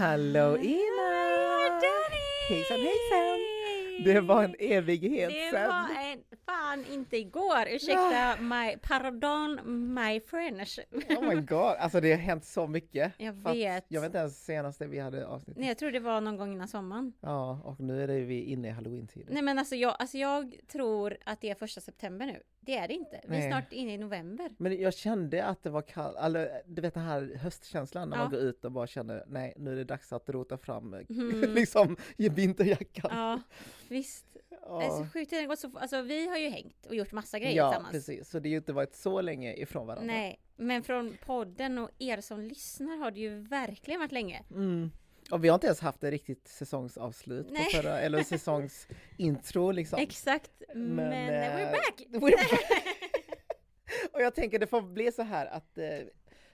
Hallå Ina! Hejsan hejsan! Det var en evighet Det sen. var en, fan inte igår, ursäkta my, pardon my French. Oh my god, alltså det har hänt så mycket. Jag vet. Jag vet inte ens senaste vi hade avsnitt. Nej jag tror det var någon gång innan sommaren. Ja, och nu är det vi inne i halloween-tiden. Nej men alltså jag, alltså jag tror att det är första september nu. Det är det inte. Vi är Nej. snart inne i november. Men jag kände att det var kallt, eller du vet den här höstkänslan när Ja. man går ut och bara känner nej nu är det dags att rota fram eh, Mm. liksom vinterjackan. Ja, visst. Ja. Det är så sjukt, tiden har gått så. Alltså vi har ju hängt och gjort massa grejer Ja, tillsammans. precis. Så det har ju inte varit så länge ifrån varandra. Nej, men från podden och er som lyssnar har det ju verkligen varit länge. Mm. Och vi har inte ens haft ett riktigt säsongsavslut på förra, eller säsongsintro liksom. Exakt, men, eh, we're back! we're back. och jag tänker det får bli så här att eh,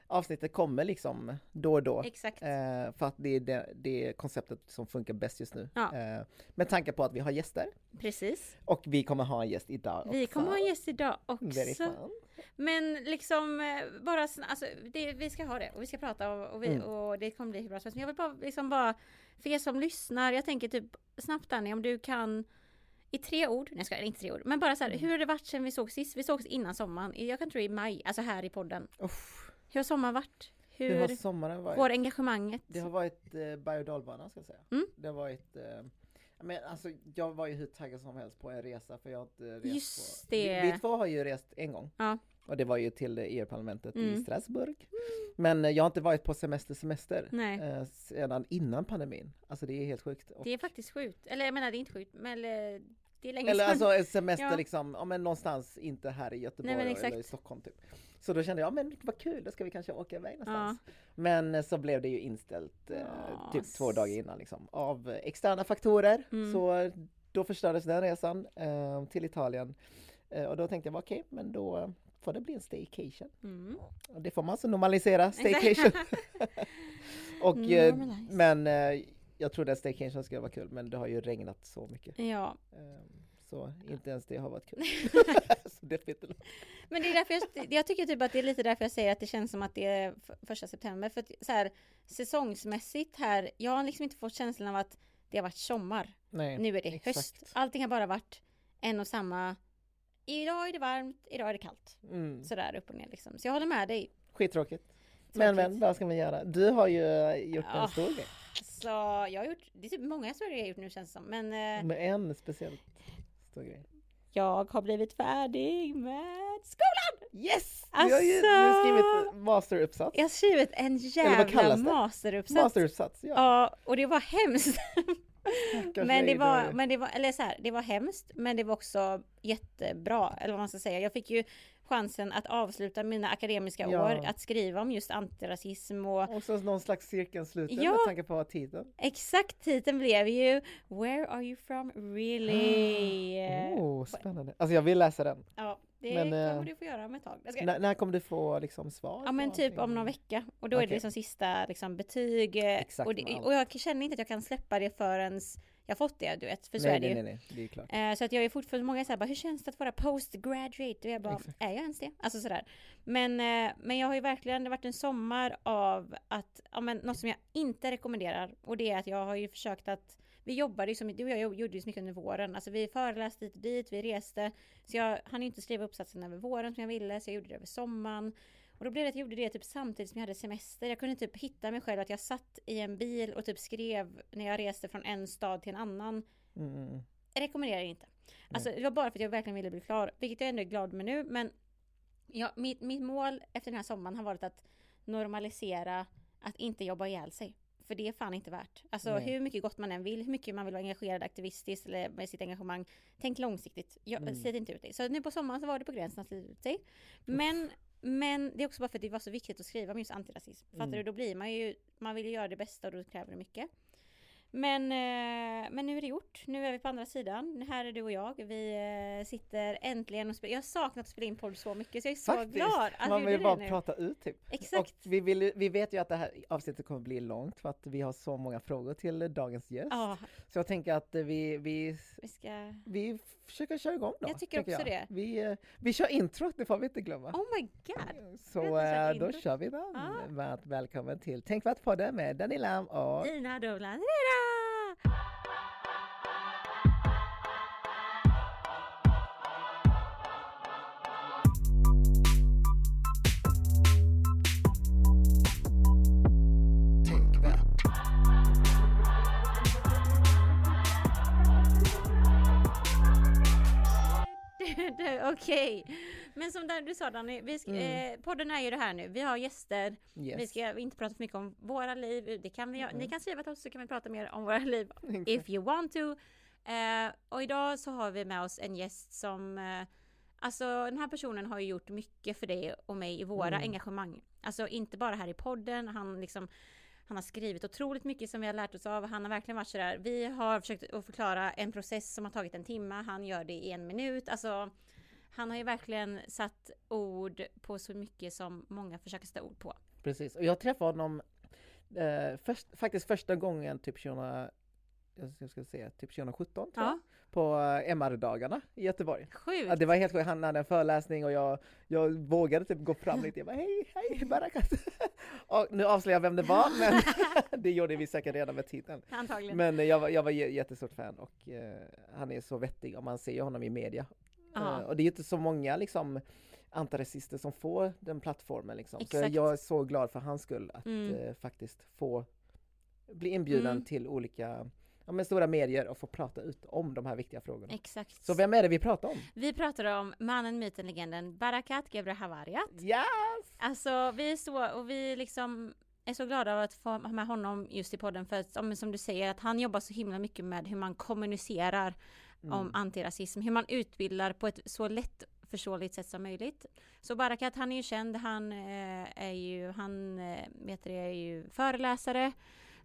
avsnittet kommer liksom då och då. Exakt. Eh, för att det är det, det konceptet som funkar bäst just nu. Ja. Eh, med tanke på att vi har gäster. Precis. Och vi kommer ha en gäst idag Vi också. kommer ha en gäst idag Very också. fun. Men liksom eh, bara, alltså, det, vi ska ha det och vi ska prata och, och, vi, Mm. och det kommer bli hur bra som helst. Men jag vill bara, liksom bara, för er som lyssnar, jag tänker typ snabbt Danny, om du kan i tre ord, nej jag skojar, inte tre ord, men bara så här, Mm. hur har det varit sen vi såg sist? Vi sågs innan sommaren, jag kan tro i maj, alltså här i podden. Uff, Hur har sommaren varit? Hur hur har sommaren varit? går engagemanget? Det har varit eh, berg och dalbana ska jag säga. Mm. Det har varit eh, men alltså, jag var ju hur taggad som helst på en resa för jag har inte rest Just på... det. Vi, vi två har ju rest en gång. Ja. Och det var ju till EU-parlamentet i Mm. Strasbourg. Men eh, jag har inte varit på semester semester Nej. eh, sedan innan pandemin. Alltså det är helt sjukt. Och, Det är faktiskt sjukt, eller jag menar det är inte sjukt, men eh, det är länge eller sedan. alltså semester Ja. liksom, ja, men någonstans inte här i Göteborg Nej, eller i. Stockholm typ. Så då kände jag, ja men vad kul, då ska vi kanske åka iväg någonstans. Men eh, så blev det ju inställt eh, Ja, typ två dagar innan liksom, av externa faktorer. Mm. Så då förstördes den resan eh, till Italien. Eh, och då tänkte jag, okej, men då får det bli en staycation. Mm. Och det får man så normalisera, staycation. och, eh, men eh, jag trodde att staycation skulle vara kul, men det har ju regnat så mycket. Ja, Eh, så inte ens det har varit kul. det. Men det är därför jag, jag tycker typ att det är lite därför jag säger att det känns som att det är första september. För att så här, säsongsmässigt här, jag har liksom inte fått känslan av att det har varit sommar. Nej, Nu är det exakt. höst. Allting har bara varit en och samma. Idag är det varmt, idag är det kallt. Mm. Sådär upp och ner liksom. Så jag håller med dig. Skittråkigt. Men, Tråkigt. men vad ska man göra? Du har ju eh, gjort en Ja. stor grej. Så jag har gjort, det är typ många stora grejer jag har gjort nu känns det som. Men eh, Med en speciellt stor grej. jag har blivit färdig med skolan! Yes! Du har ju Alltså- har skrivit masteruppsats. Jag har skrivit en jävla masteruppsats. Masteruppsats, ja. Ja, och det var hemskt. Men det var, men det var, eller så här, det var hemskt, men det var också jättebra, eller vad man ska säga. Jag fick ju chansen att avsluta mina akademiska Ja. år, att skriva om just antirasism och Också någon slags cirkelsluten Ja. med tanke på titeln. exakt titeln blev ju Where are you from really? Oh, spännande. Alltså jag vill läsa den. Ja, det Men, eh, kommer du få göra om ett tag. Ska- När, när kommer du få liksom svar? Ja men typ om någon vecka och då är det liksom sista liksom, betyg eh, Exakt och, det, och jag känner inte att jag kan släppa det förrän jag fått det du vet, för så nej, är det nej, ju. nej, nej, det är klart. Eh, Så att jag är fortfarande, många säger bara, hur känns det att vara postgraduate? Och jag bara, Exakt. är jag ens det? Alltså sådär. Men, eh, men jag har ju verkligen, det har varit en sommar av att, ja men något som jag inte rekommenderar. Och det är att jag har ju försökt att, vi jobbade ju som, du och jag gjorde ju så mycket under våren. Alltså vi föreläste hit och dit, vi reste. Så jag hann inte skriva uppsatsen över våren som jag ville, så jag gjorde det över sommaren. Och då blev det att jag gjorde det typ samtidigt som jag hade semester. Jag kunde typ hitta mig själv att jag satt i en bil och typ skrev när jag reste från en stad till en annan. Mm, mm, mm. Jag rekommenderar inte. Alltså det var bara för att jag verkligen ville bli klar, vilket jag ändå är glad med nu. Men ja, mitt, mitt mål efter den här sommaren har varit att normalisera att inte jobba ihjäl sig. För det är fan inte värt. Alltså Nej. hur mycket gott man än vill, hur mycket man vill vara engagerad aktivistiskt eller med sitt engagemang. Tänk långsiktigt. Jag, Mm. Slit inte ut dig. Så nu på sommaren så var det på gränsen att slita ut sig. Men, men det är också bara för att det var så viktigt att skriva om just antirasism. Fattar Mm. du? Då blir man ju, man vill ju göra det bästa och då kräver det mycket. Men, eh, men nu är det gjort. Nu är vi på andra sidan. Här är du och jag. Vi eh, sitter äntligen och spelar. Jag har saknat att spela in podd så mycket så jag är så Faktiskt, glad att man vi vill bara nu. prata ut typ. Exakt. Och vi, vill, vi vet ju att det här avsnittet kommer bli långt för att vi har så många frågor till dagens gäst. Ja, Så jag tänker att vi, vi, vi ska... vi försöker köra igång då. Jag tycker också det. Vi, eh, vi kör introt, det får vi inte glömma. Oh my god! Så eh, då intro. kör vi den. Ja. Välkommen till Tänkvärt podden med Danny Lam och Dina Dolan Tänkvärt. Okej, men som där du sa Danny, vi ska, Mm. eh, podden är ju det här nu. Vi har gäster. Yes. Vi ska inte prata för mycket om våra liv. Det kan vi, göra. Ni Mm. kan skriva till oss så kan vi prata mer om våra liv Exakt. if you want to. Eh, och idag så har vi med oss en gäst som eh, Alltså den här personen har ju gjort mycket för dig och mig i våra Mm. engagemang. Alltså inte bara här i podden, han liksom han har skrivit otroligt mycket som vi har lärt oss av. Han har verkligen varit sådär. Vi har försökt att förklara en process som har tagit en timme. Han gör det i en minut. Alltså, han har ju verkligen satt ord på så mycket som många försöker sätta ord på. Precis, och jag träffade honom eh, först, faktiskt första gången typ 20, jag ska säga, typ 2017 tror jag, Ja, på eh, MR-dagarna i Göteborg. sjukt. Ja, det var helt sjukt, han hade en föreläsning och jag, jag vågade typ gå fram lite, jag bara hej, hej Barakat! och nu avslöjar jag vem det var, men det gjorde vi säkert redan med titeln. Antagligen. Men jag jag var jättestort fan och eh, han är så vettig och man ser ju honom i media. Eh, och det är ju inte så många liksom antirasister som får den plattformen liksom. Så jag är så glad för hans skull att Mm. eh, faktiskt få bli inbjuden Mm. till olika ja, men stora medier och få prata ut om de här viktiga frågorna. Exakt. Så vem är det vi pratar om? Vi pratar om mannen, myten, legenden Barakat Gebrsehavariat. Yes! Alltså vi är så, och vi liksom är så glada av att få ha med honom just i podden för att, som du säger, att han jobbar så himla mycket med hur man kommunicerar om Mm. antirasism, hur man utbildar på ett så lätt förståeligt sätt som möjligt. Så Barakat, han är ju känd, han eh, är ju, han eh, vet det, är ju föreläsare,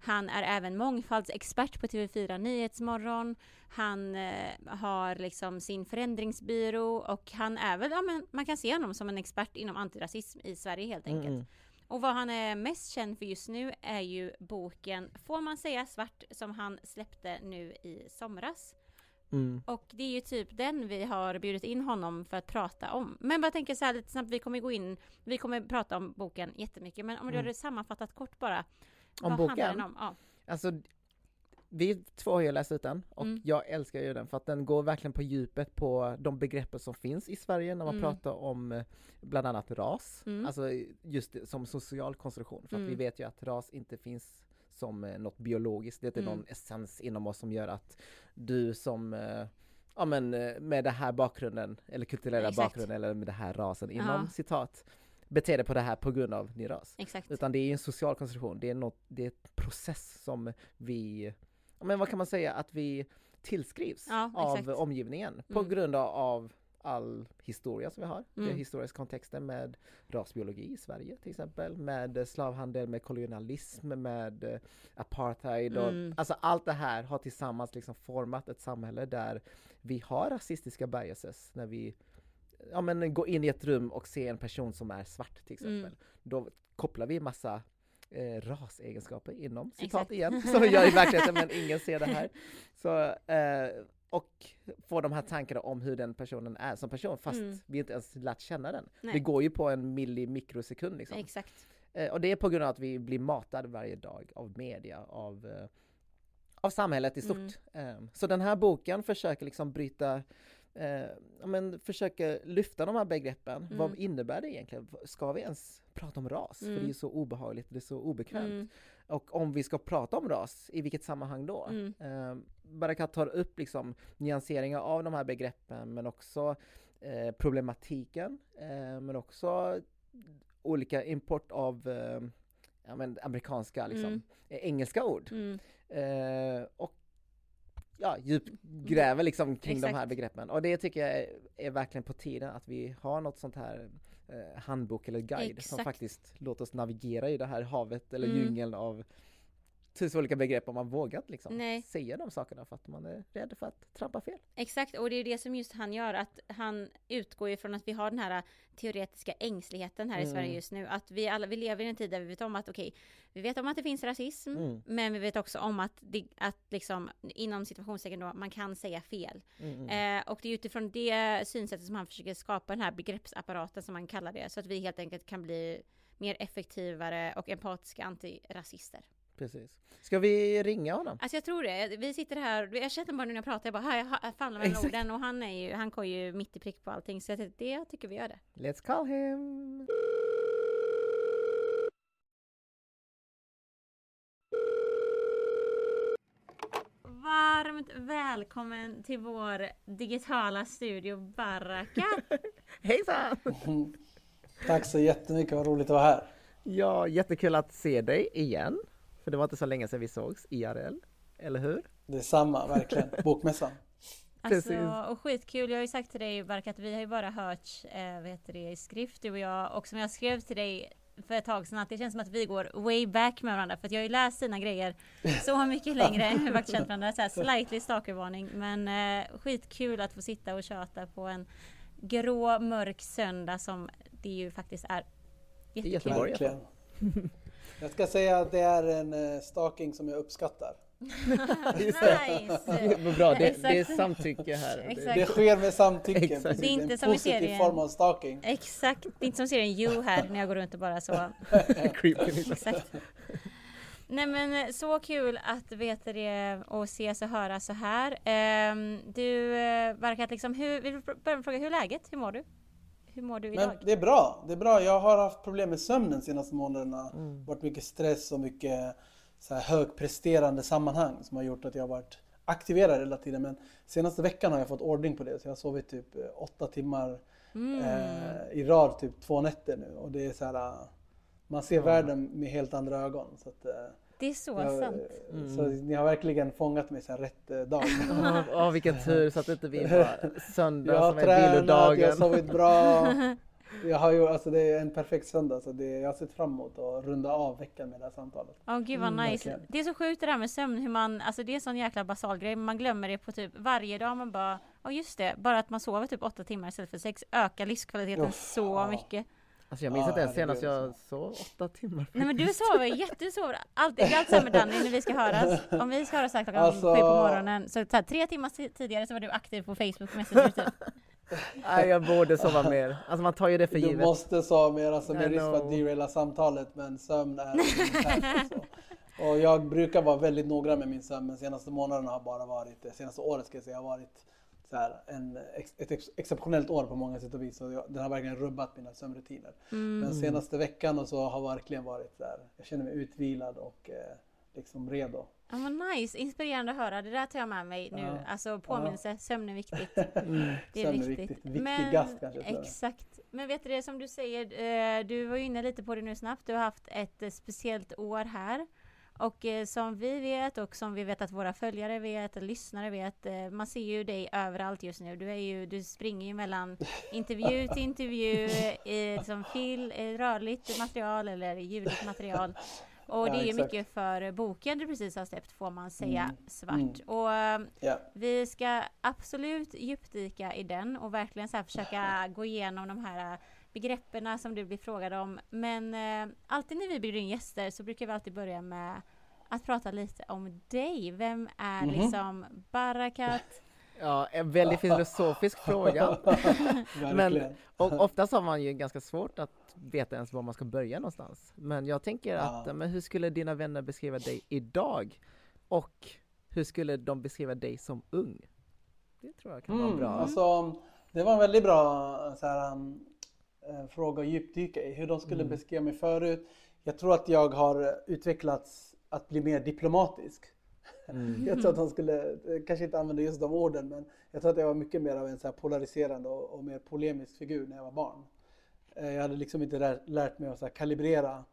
han är även mångfaldsexpert på TV4 Nyhetsmorgon. Han eh, har liksom sin förändringsbyrå och han är väl, ja men man kan se honom som en expert inom antirasism i Sverige helt enkelt. Mm, mm. Och vad han är mest känd för just nu är ju boken Får man säga svart som han släppte nu i somras. Mm. Och det är ju typ den vi har bjudit in honom för att prata om. Men bara tänker så här lite snabbt, vi kommer gå in, vi kommer prata om boken jättemycket, men om du Mm. hade sammanfattat kort bara. Om vad handlar boken? den om? Ja. Alltså, vi två har ju läst ut den och Mm. jag älskar ju den för att den går verkligen på djupet på de begreppen som finns i Sverige när man Mm. pratar om eh, bland annat ras, Mm. alltså just som social konstruktion. För att Mm. vi vet ju att ras inte finns som eh, något biologiskt, det är inte Mm. någon essens inom oss som gör att du som eh, Ja men eh, med den här bakgrunden, eller kulturella Exakt. bakgrunden, eller med den här rasen, inom Ja. citat, beter dig på det här på grund av din ras. Exakt. Utan det är ju en social konstruktion, det är, något, det är ett process som vi, ja, men vad kan man säga, att vi tillskrivs Ja, av omgivningen på Mm. grund av all historia som vi har. Vi har Mm. historisk kontexter med rasbiologi i Sverige till exempel, med eh, slavhandel, med kolonialism, med eh, apartheid och Mm. alltså allt det här har tillsammans liksom format ett samhälle där vi har rasistiska biases när vi ja, men går in i ett rum och ser en person som är svart till exempel. Mm. Då kopplar vi massa eh, rasegenskaper inom citat Exakt. igen, som vi gör i verkligheten men ingen ser det här. Så, eh, och får de här tankarna om hur den personen är som person fast Mm. vi inte ens lärt känna den. Nej. Det går ju på en millimikrosekund liksom. Exakt. Eh, och det är på grund av att vi blir matade varje dag av media, av, eh, av samhället i stort. Mm. Eh, så den här boken försöker liksom bryta Eh, men försöker lyfta de här begreppen. Mm. Vad innebär det egentligen? Ska vi ens prata om ras? För Mm. det är så obehagligt, det är så obekvämt. Mm. Och om vi ska prata om ras, i vilket sammanhang då? Mm. Eh, Barakat tar upp liksom nyanseringar av de här begreppen men också eh, problematiken eh, men också olika import av eh, ja, men amerikanska, liksom, Mm. eh, engelska ord. Mm. Eh, och ja, djupgräver liksom kring de här Exakt. begreppen. Och det tycker jag är, är verkligen på tiden att vi har något sånt här handbok eller guide som Exakt. faktiskt låter oss navigera i det här havet eller Mm. djungeln av tusen olika begrepp om man vågat liksom Nej. säga de sakerna för att man är rädd för att trampa fel. Exakt, och det är det som just han gör, att han utgår ifrån att vi har den här teoretiska ängsligheten här i Mm. Sverige just nu. Att vi alla, vi lever i en tid där vi vet om att okej, vi vet om att det finns rasism, Mm. men vi vet också om att, det, att liksom inom situationstecken då, man kan säga fel. Mm, mm. Eh, och det är utifrån det synsättet som han försöker skapa den här begreppsapparaten som man kallar det, så att vi helt enkelt kan bli mer effektivare och empatiska antirasister. Precis. Ska vi ringa honom? Alltså jag tror det. Vi sitter här, jag känner bara nu när jag pratar, jag bara, "Här, jag ha- famlar mellan Exakt. orden och han är ju, han går ju mitt i prick på allting. Så jag det tycker vi gör det. Let's call him! Varmt välkommen till vår digitala studio Baraka. Hejsan! Tack så jättemycket, vad roligt att vara här. Ja, jättekul att se dig igen. För det var inte så länge sedan vi sågs IRL, eller hur? Detsamma, verkligen. Bokmässan. Precis. Alltså, och skitkul, jag har ju sagt till dig Baraka att vi har ju bara hört, eh, vad heter det, i skrift du och jag. Och som jag skrev till dig för ett tag sedan att det känns som att vi går way back med varandra. För att jag har ju läst dina grejer så mycket längre än vi faktiskt känt varandra. Så här, slightly stalkervarning. Men eh, skitkul att få sitta och köta på en grå mörk söndag som det ju faktiskt är. Jättekul. Alla Verkligen. Jag ska säga att det är en eh, stalking som jag uppskattar. nice! Bra, det, det är samtycke här. Exakt. Det sker med samtycke. Exakt. Det är inte en som i positiv serien. form av stalking. Exakt, det är inte som serien You här när jag går runt och bara så. Exakt. Nej men eh, så kul att veta det och ses och höra så här. Ehm, du eh, verkar att liksom, hur, vill du börja med att fråga hur är läget? Hur mår du? Hur mår du idag? Men det är bra. Det är bra. Jag har haft problem med sömnen de senaste månaderna. Mm. varit mycket stress och mycket så här högpresterande sammanhang som har gjort att jag har varit aktiverad hela tiden. Men senaste veckan har jag fått ordning på det. Så jag har sovit typ eh, åtta timmar Mm. eh, i rad, typ två nätter nu. Och det är så här, eh, man ser världen med helt andra ögon. Så, att, eh, Det är så jag, sant. Mm. så ni har verkligen fångat mig så här rätt eh, dag. Åh, åh, vilken tur så att det inte blir bara söndag Jag har som är tränat, jag har vilodagen. sovit bra. Jag har ju, alltså det är en perfekt söndag så det, jag har sett fram emot att runda av veckan med det här samtalet. Åh gud vad Mm, nice. verkligen. Det är så sjukt det där med sömn, hur man, alltså det är en sån jäkla basal grej, men man glömmer det på typ varje dag. Man bara, ja just det, bara att man sover typ åtta timmar istället för sex ökar livskvaliteten Uff, så ja. mycket. Alltså jag minns inte ens senast jag sov åtta timmar. Nej men du sover jätte, du sover alltid, det är alltid med Danny när vi ska höras. Om vi ska höras klockan Alltså- sju på morgonen, så, så här, tre timmar ti- tidigare så var du aktiv på Facebook Messenger typ. Nej, jag borde sova mer. Alltså man tar ju det för Du givet. måste sova mer, alltså med I risk för att deraila samtalet men sömn är. Och jag brukar vara väldigt noggrann med min sömn men senaste månaderna har bara varit, det senaste året ska jag säga, har varit så här, en, ett ex, exceptionellt år på många sätt och vis. Och jag, den har verkligen rubbat mina sömnrutiner. Mm. Men senaste veckan och så har verkligen varit så här, jag känner mig utvilad och eh, liksom redo. Ja men nice, inspirerande att höra. Det där tar jag med mig nu. Ja. Alltså påminnelse, sömn är viktigt. Mm. Det är är viktigt. viktigt. Viktigast kanske, tror jag. Exakt. Men vet du det som du säger, eh, du var ju inne lite på det nu snabbt. Du har haft ett eh, speciellt år här. Och eh, som vi vet och som vi vet att våra följare vet, lyssnare vet, eh, man ser ju dig överallt just nu. Du, är ju, du springer ju mellan intervju till intervju, eh, liksom fil, eh, rörligt material eller ljudligt material. Och Ja, det är ju mycket för boken du precis har släppt får man säga Mm. svart. Mm. Och Ja. vi ska absolut djupdyka i den och verkligen så försöka gå igenom de här begreppen som du blir frågad om. Men eh, alltid när vi bjuder in gäster så brukar vi alltid börja med att prata lite om dig. Vem är Mhm. liksom Barakat? Ja, en väldigt filosofisk fråga. Verkligen. Och oftast har man ju ganska svårt att veta ens var man ska börja någonstans. Men jag tänker att, Ja. men hur skulle dina vänner beskriva dig idag? Och hur skulle de beskriva dig som ung? Det tror jag kan vara Mm, bra. alltså, det var en väldigt bra så här, um, fråga att djupdyka i. Hur de skulle Mm. beskriva mig förut. Jag tror att jag har utvecklats att bli mer diplomatisk. Mm. Jag tror att de skulle, eh, kanske inte använda just de orden, men jag tror att jag var mycket mer av en så här polariserande och, och mer polemisk figur när jag var barn. Eh, Jag hade liksom inte lärt, lärt mig att här kalibrera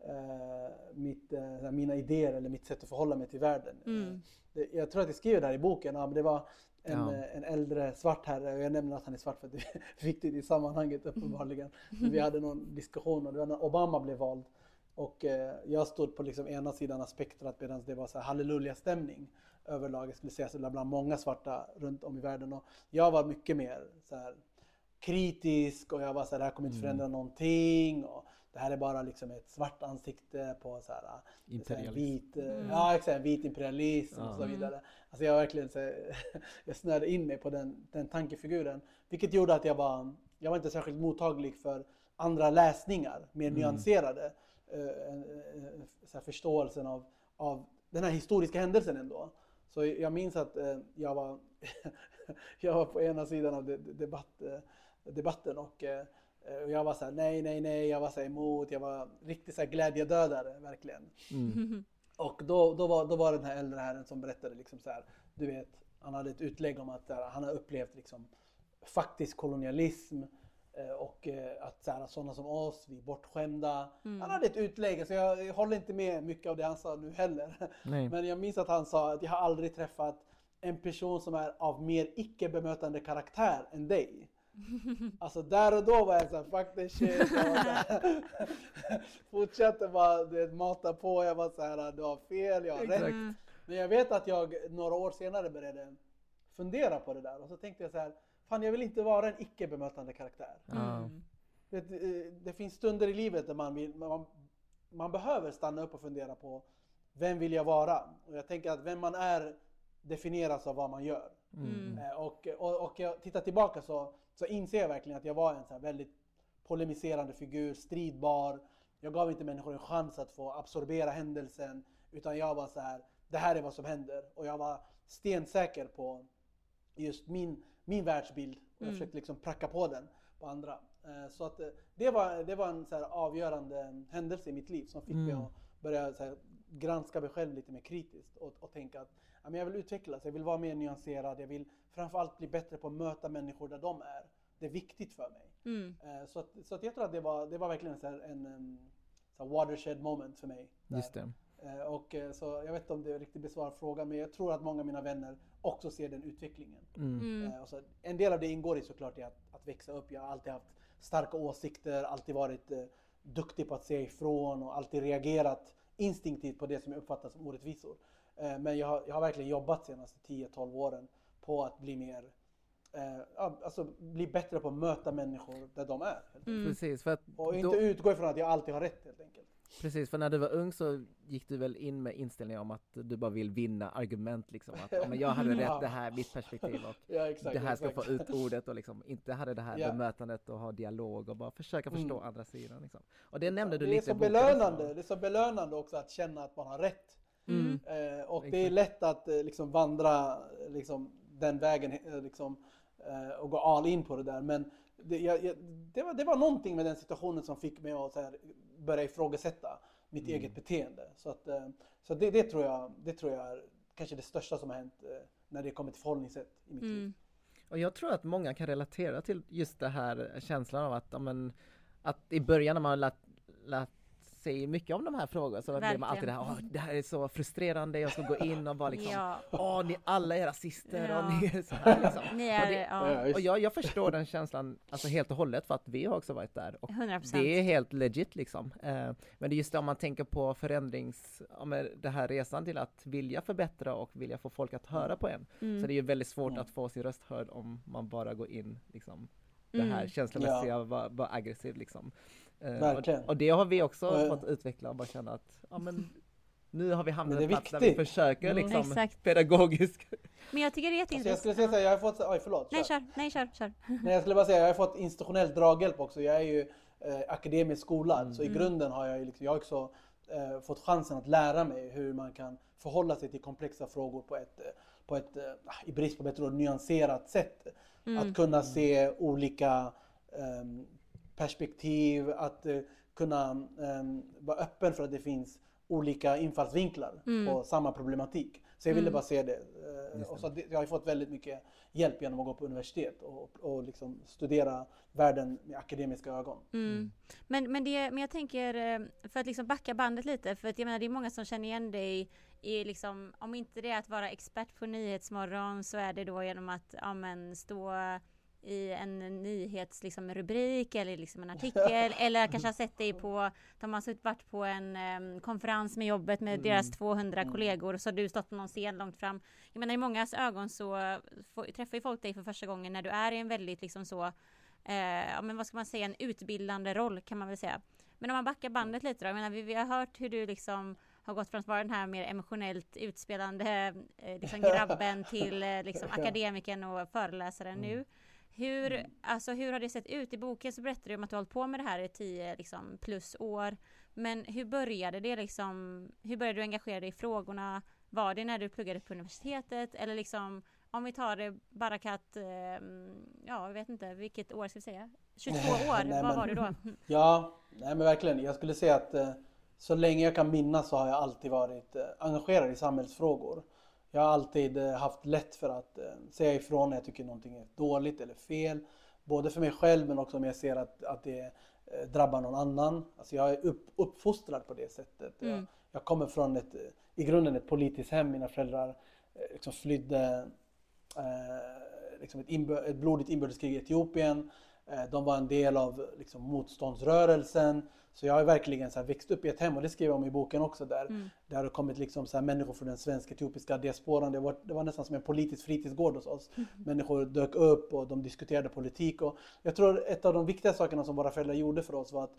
eh, mitt, eh, här, mina idéer eller mitt sätt att förhålla mig till världen. Mm. Det, jag tror att jag skriver där i boken, ja, men det var en, Ja. eh, en äldre svart herre och jag nämner att han är svart för att det är viktigt i sammanhanget uppenbarligen. Men vi hade någon diskussion och det var när Obama blev vald Och eh, jag stod på liksom ena sidan av spektrat medan det var så halleluja-stämning överlag. Jag skulle säga så bland många svarta runt om i världen. Och jag var mycket mer så här kritisk och jag var så här, det här kommer inte förändra någonting. Och det här är bara liksom ett svart ansikte på så här, här Imperialism. vit, eh, Mm. ja, exakt, vit imperialism och Ja. så vidare. Alltså jag verkligen så, jag snöade in mig på den, den tankefiguren. Vilket gjorde att jag var, jag var inte särskilt mottaglig för andra läsningar, mer Mm. nyanserade. eh, eh, eh, så här förståelsen av, av den här historiska händelsen ändå. Så jag minns att eh, jag, var, jag var på ena sidan av de, de, debatt, eh, debatten och eh, och jag var så här, nej, nej, nej, jag var så emot, jag var riktigt så här glädjedödare, verkligen. Mm. Och då, då, var, då var den här äldre herren som berättade liksom så här, du vet, han hade ett utlägg om att här, han har upplevt liksom faktisk kolonialism eh, och eh, att så sådana som oss, vi är bortskämda. Mm. Han hade ett utlägg, så jag, jag håller inte med mycket av det han sa nu heller. Nej. Men jag minns att han sa att jag har aldrig träffat en person som är av mer icke bemötande karaktär än dig. Alltså där och då var jag såhär, fuck this shit. Fortsatte bara du vet, mata på. Jag var såhär, du har fel, jag har Exakt. rätt. Men jag vet att jag några år senare började fundera på det där. Och så tänkte jag så här, fan jag vill inte vara en icke bemötande karaktär. Mm. Vet, eh, det finns stunder i livet där man, vill, man, man behöver stanna upp och fundera på vem vill jag vara? Och jag tänker att vem man är definieras av vad man gör. Mm. Eh, Och, och, och jag tittar tillbaka så, så inser jag verkligen att jag var en så väldigt polemiserande figur, stridbar. Jag gav inte människor en chans att få absorbera händelsen. Utan jag var så här, det här är vad som händer. Och jag var stensäker på just min, min världsbild. Och jag Mm. försökte liksom pracka på den på andra. Eh, Så att eh, det var, det var en så avgörande händelse i mitt liv som fick mig Mm. att börja granska mig själv lite mer kritiskt och, och tänka att jag vill utvecklas, jag vill vara mer nyanserad, jag vill framförallt bli bättre på att möta människor där de är. Det är viktigt för mig. Mm. Eh, Så, att, så att jag tror att det var, det var verkligen så här en, en så här watershed moment för mig. där. Just det. Eh, Och eh, så jag vet inte om det riktigt besvarar frågan, men jag tror att många av mina vänner också ser den utvecklingen. Mm. Mm. Och så, en del av det ingår i såklart i att, att växa upp. Jag har alltid haft starka åsikter, alltid varit eh, duktig på att säga ifrån och alltid reagerat instinktivt på det som jag uppfattar som orättvisor. Eh, men jag har, jag har verkligen jobbat de senaste 10-12 åren på att bli mer eh, ja, alltså bli bättre på att möta människor där de är. Mm. Precis, för att Och då- inte utgå ifrån att jag alltid har rätt helt enkelt. Precis, för när du var ung så gick du väl in med inställningen om att du bara vill vinna argument liksom. Att men jag hade Ja. rätt, det här är mitt perspektiv och Ja, exakt, det här ska exakt. få ut ordet och liksom inte hade det här Ja. bemötandet och ha dialog och bara försöka förstå Mm. andra sidan liksom. Och det nämnde du det är lite så i boken belönande, det är så belönande också att känna att man har rätt. Mm. Eh, och det är lätt att eh, liksom vandra eh, liksom, den vägen eh, liksom, eh, och gå all in på det där. Men det, jag, jag, det, var, det var någonting med den situationen som fick mig att så här, börja ifrågasätta mitt Mm. eget beteende. Så, att, eh, så det, det, tror jag, det tror jag är kanske det största som har hänt eh, när det kommer till förhållningssätt i mitt liv. Mm. Och jag tror att många kan relatera till just det här känslan av att, ja, men, att i början när man lät, lät sig mycket om de här frågorna så blev man alltid det här, Åh, det här är så frustrerande, jag ska gå in och bara liksom, Ja. åh ni alla är rasister Ja. och ni är så här liksom. Ni Och är, det- ja, Och jag, jag förstår den känslan alltså helt och hållet för att vi har också varit där och 100 det är helt legit liksom. Eh, men det är just det om man tänker på förändrings, ja, men det här resan till att vilja förbättra och vilja få folk att höra på en. Så Mm. det är ju väldigt svårt Mm. att få sin röst hörd om man bara går in liksom det Mm. här känslomässiga, var, var aggressiv liksom. Eh, Verkligen. och, och det har vi också Och, eh, fått utveckla och bara känna att ja, men nu har vi hamnat det en är plats där vi viktigt. försöker Mm. liksom Exakt. pedagogiskt. Men jag tycker det är Alltså jag jätteintressant. skulle säga jag har fått, oj förlåt. Nej, kör. kör. Nej, kör. kör. Nej, jag skulle bara säga, jag har fått institutionell draghjälp också. Jag är ju eh, akademiskt skolad, Mm. så i Mm. grunden har jag, ju liksom, jag har också eh, fått chansen att lära mig hur man kan förhålla sig till komplexa frågor på ett, eh, på ett eh, i brist på bättre ord, nyanserat sätt. Mm. Att kunna se olika ehm, perspektiv, att eh, kunna ehm, vara öppen för att det finns olika infallsvinklar Mm. på samma problematik. Så jag ville Mm. bara se det. Eh, Och så det, jag har fått väldigt mycket hjälp genom att gå på universitet och, och liksom studera världen med akademiska ögon. Mm. Men, men, det, men jag tänker, eh, för att liksom backa bandet lite, för att jag menar det är många som känner igen dig i liksom, om inte det är att vara expert på Nyhetsmorgon så är det då genom att ja, men, stå i en nyhetsrubrik liksom, eller liksom en artikel eller kanske har sett dig på, de har varit på en um, konferens med jobbet med mm. deras 200 mm. kollegor och så har du stått på någon scen långt fram. Jag menar i mångas ögon så får, träffar ju folk dig för första gången när du är i en väldigt liksom så, eh, ja men vad ska man säga, en utbildande roll kan man väl säga. Men om man backar bandet lite då, jag menar vi, vi har hört hur du liksom har gått från att vara den här mer emotionellt utspelande eh, liksom grabben till eh, liksom akademikern och föreläsaren mm. nu. Hur, mm. alltså, hur har det sett ut? I boken så berättar du om att du har hållit på med det här i tio liksom, plus år. Men hur började det liksom? Hur började du engagera dig i frågorna? Var det när du pluggade på universitetet eller liksom om vi tar det Barakat, eh, ja jag vet inte vilket år ska vi säga? 22 år, nej, vad men, var du då? Ja, nej men verkligen. Jag skulle säga att eh, så länge jag kan minnas så har jag alltid varit eh, engagerad i samhällsfrågor. Jag har alltid eh, haft lätt för att eh, säga ifrån när jag tycker någonting är dåligt eller fel. Både för mig själv men också om jag ser att, att det drabbar någon annan. Alltså jag är upp, uppfostrad på det sättet. Mm. Jag, jag, kommer från ett, i grunden ett politiskt hem. Mina föräldrar liksom flydde eh, liksom ett, inbör, ett blodigt inbördeskrig i Etiopien. Eh, de var en del av liksom, motståndsrörelsen. Så jag har verkligen så här växt upp i ett hem och det skriver jag om i boken också där. Mm. Det har kommit liksom så här människor från den svenska etiopiska diasporan. Det var, det var nästan som en politisk fritidsgård hos oss. Mm. Människor dök upp och de diskuterade politik. Och jag tror ett av de viktiga sakerna som våra föräldrar gjorde för oss var att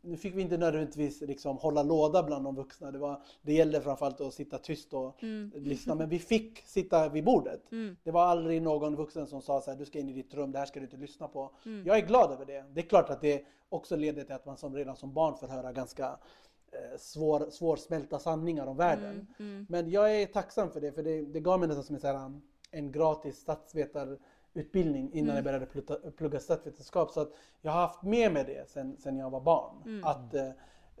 nu fick vi inte nödvändigtvis liksom hålla låda bland de vuxna. Det, var, det gällde framförallt att sitta tyst och mm. lyssna. Men vi fick sitta vid bordet. Mm. Det var aldrig någon vuxen som sa så här, du ska in i ditt rum, det här ska du inte lyssna på. Mm. Jag är glad över det. Det är klart att det också leder till att man som, redan som barn får höra ganska eh, svår, svårsmälta sanningar om världen. Mm, mm. Men jag är tacksam för det, för det, det gav mig nästan som en, här, en gratis statsvetarutbildning innan mm. jag började plugga, plugga statsvetenskap. Så att jag har haft med mig det sen, sen jag var barn. Mm. Att eh,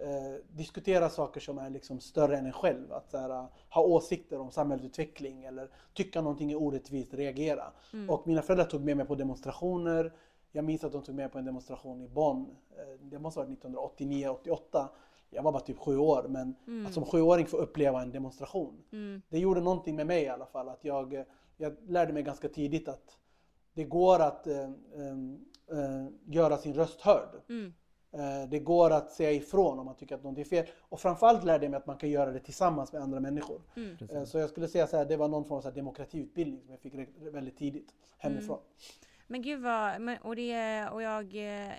eh, diskutera saker som är liksom större än en själv. Att här, ha åsikter om samhällsutveckling eller tycka någonting är orättvist, reagera. Mm. Och mina föräldrar tog med mig på demonstrationer jag minns att de tog med på en demonstration i Bonn. Eh, det måste ha varit 1989-88. Jag var bara typ sju år men mm. att som sjuåring få uppleva en demonstration. Mm. Det gjorde någonting med mig i alla fall. Att jag, jag lärde mig ganska tidigt att det går att äh, äh, göra sin röst hörd. Mm. Äh, det går att säga ifrån om man tycker att någonting är fel. Och framförallt lärde jag mig att man kan göra det tillsammans med andra människor. Mm. Så jag skulle säga att det var någon form av demokratiutbildning som jag fick väldigt tidigt hemifrån. Mm. Men gud vad, och, det, och jag,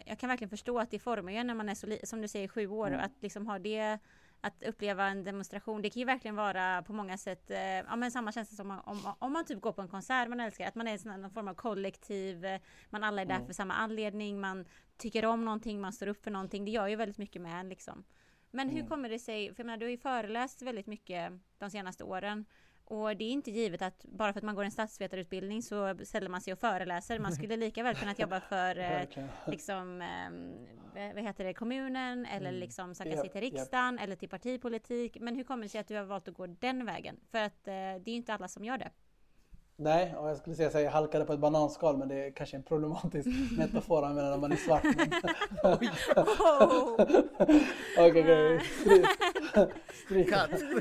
jag kan verkligen förstå att det formar ju när man är så, som du säger, sju år mm. att liksom ha det att uppleva en demonstration, det kan ju verkligen vara på många sätt, eh, ja men samma känsla som om, om, om, man typ går på en konsert man älskar, att man är någon form av kollektiv, eh, man alla är där mm. för samma anledning, man tycker om någonting, man står upp för någonting, det gör ju väldigt mycket med en liksom. Men hur mm. kommer det sig, för jag menar du har ju föreläst väldigt mycket de senaste åren, och det är inte givet att bara för att man går en statsvetarutbildning så ställer man sig och föreläser. Man skulle lika väl kunna jobba för eh, liksom, eh, vad heter det, kommunen eller mm. liksom söka sig till riksdagen yep. eller till partipolitik. Men hur kommer det sig att du har valt att gå den vägen? För att eh, det är inte alla som gör det. Nej, och jag skulle säga att jag halkade på ett bananskal men det är kanske en problematisk metafor att använda när man är svart. Okej, okej. Stryk.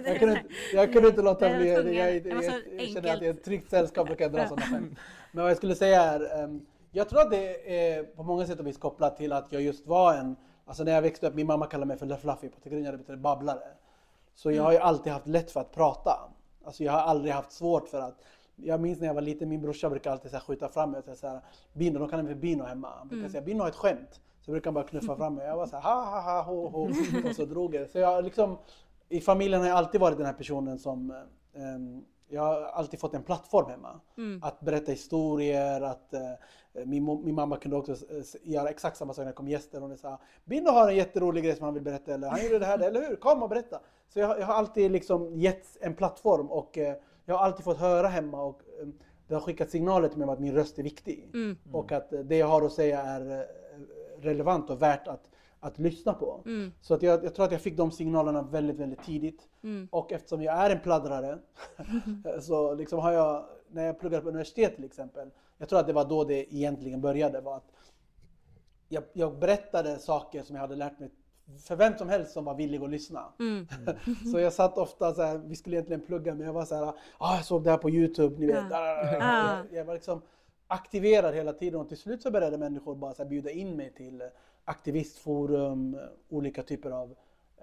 Jag kunde, jag kunde inte låta bli. Jag, jag, jag, jag känner att i ett tryggt sällskap brukar jag dra sådana skämt. Men vad jag skulle säga är, um, jag tror att det är på många sätt och vis kopplat till att jag just var en, alltså när jag växte upp, min mamma kallade mig för Fluffy på Tigrinja, det betyder babblare. Så jag har ju alltid haft lätt för att prata. Alltså jag har aldrig haft svårt för att jag minns när jag var liten, min brorsa brukade alltid så här, skjuta fram mig och säga Bino, de kallar mig för Bino hemma. Han brukar mm. säga Bino har ett skämt. Så brukar han bara knuffa fram mig. Jag var så här, ha ha ha ho ho. Och så drog det. Så jag liksom, i familjen har jag alltid varit den här personen som um, jag har alltid fått en plattform hemma. Mm. Att berätta historier, att uh, min, min mamma kunde också göra exakt samma sak när det kom gäster. Hon sa Bino har en jätterolig grej som han vill berätta, eller han gjorde det här, eller hur? Kom och berätta! Så jag, jag har alltid liksom gett en plattform och uh, jag har alltid fått höra hemma och um, det har skickat signaler till mig om att min röst är viktig. Mm. Och att det jag har att säga är relevant och värt att, att lyssna på. Mm. Så att jag, jag, tror att jag fick de signalerna väldigt, väldigt tidigt. Mm. Och eftersom jag är en pladdrare så liksom har jag, när jag pluggade på universitet till exempel, jag tror att det var då det egentligen började. Var att jag, jag berättade saker som jag hade lärt mig för vem som helst som var villig att lyssna. Mm. så jag satt ofta så här, vi skulle egentligen plugga men jag var så här, ah, jag såg det här på Youtube, ni vet. Ja. Jag, jag var liksom, aktiverad hela tiden och till slut så började människor bara så här, bjuda in mig till aktivistforum, eh, olika typer av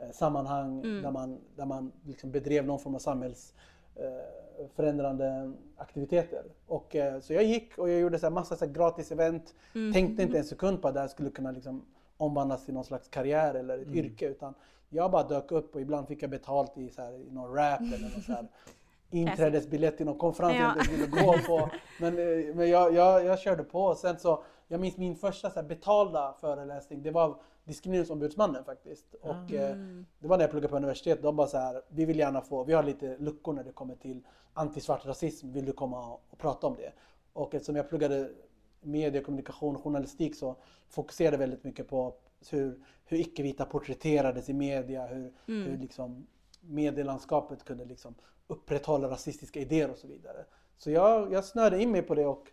eh, sammanhang Mm. där man, där man liksom bedrev någon form av samhällsförändrande aktiviteter. Och, eh, så jag gick och jag gjorde så här massa så här gratis event. Mm. Tänkte inte en sekund på att det här skulle kunna liksom omvandlas till någon slags karriär eller ett yrke utan jag bara dök upp och ibland fick jag betalt i, så här, i någon rap eller någon så här inträdesbiljett till någon konferens Ja. jag ville gå på. Men, eh, men jag, jag, jag körde på och sen så, jag minns min första så här, betalda föreläsning, det var Diskrimineringsombudsmannen faktiskt. Och eh, Mm. det var när jag pluggade på universitet, de bara så här, vi vill gärna få, vi har lite luckor när det kommer till antisvart rasism, vill du komma och, och prata om det? Och eftersom jag pluggade media, kommunikation och journalistik så fokuserade väldigt mycket på hur, hur icke-vita porträtterades i media, hur, Mm. hur liksom medielandskapet kunde liksom upprätthålla rasistiska idéer och så vidare. Så jag, jag snörde in mig på det och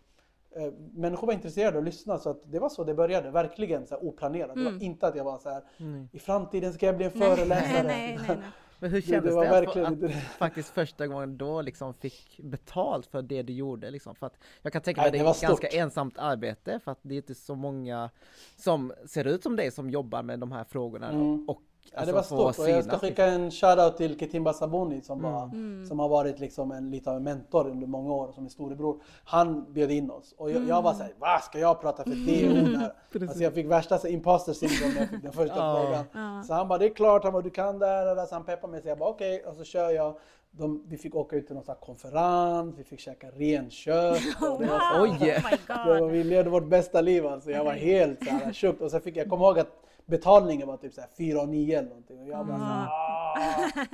eh, människor var intresserade och lyssnade så att det var så det började, verkligen så här oplanerat. Det Mm. var inte att jag var så här, Mm. i framtiden ska jag bli en Nej, föreläsare. nej, nej, nej. Men hur Det- kändes det det, var att, verkligen att det. faktiskt första gången då liksom fick betalt för det du gjorde liksom? För att jag kan tänka mig att det det är ett ganska ensamt arbete för att det är inte så många som ser ut som dig som jobbar med de här frågorna Mm. och Ja, alltså, det var få stort och jag ska skicka en shoutout till Ketimba Sabuni som, Mm. var, Mm. som har varit liksom en, lite av en mentor under många år som en storebror. Han bjöd in oss och jag, jag var såhär, vad ska jag prata för det hon här? Alltså jag fick värsta så, imposter syndrome när jag fick den första frågan. Ja. Så han bara, det är klart, han bara, du kan det här, så han peppade mig så jag bara okej, och så kör jag. De, vi fick åka ut till någon konferens, vi fick käka renkött. och det var så- Wow, oh my var, god. vi levde vårt bästa liv alltså. Jag var helt så här tjock. Och så fick jag komma ihåg att betalningen var typ så här 4 och 9 eller någonting. Och jag bara så "Ah."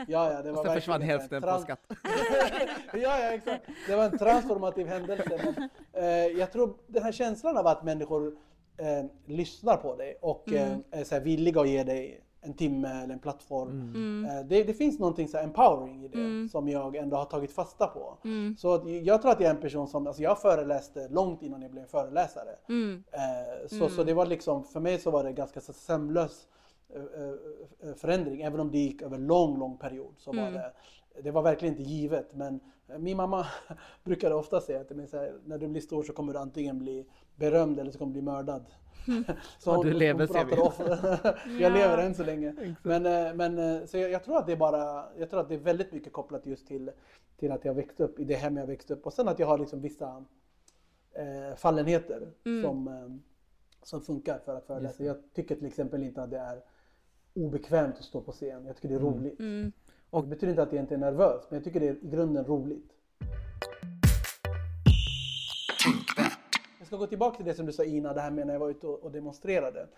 Ja, ja, det var Och sen försvann hälften en på skatt. ja, ja, exakt. Det var en transformativ händelse. Men, eh, jag tror den här känslan av att människor eh, lyssnar på dig och eh, är så här villiga att ge dig en timme eller en plattform. Mm. Eh, det, det finns någonting så empowering i det Mm. som jag ändå har tagit fasta på. Mm. Så att jag tror att jag är en person som, alltså jag föreläste långt innan jag blev föreläsare. Mm. Eh, så, Mm. så det var liksom, för mig så var det ganska så sömlös eh, förändring. Även om det gick över lång, lång period så var Mm. det, det var verkligen inte givet. Men min mamma brukade ofta säga att men så här, när du blir stor så kommer du antingen bli berömd eller så kommer du bli mördad. så Ja, du lever, ser vi. jag Ja. lever än så länge. Men, eh, men eh, så jag, jag tror att det är bara, jag tror att det är väldigt mycket kopplat just till, till att jag växte upp i det hem jag växte upp och sen att jag har liksom vissa eh, fallenheter Mm. som, eh, som funkar för att föreläsa. Jag tycker till exempel inte att det är obekvämt att stå på scen. Jag tycker det är Mm. roligt. Mm. Och det betyder inte att jag inte är nervös, men jag tycker det är i grunden roligt. Jag ska gå tillbaka till det som du sa Ina, det här med när jag var ute och och demonstrerade.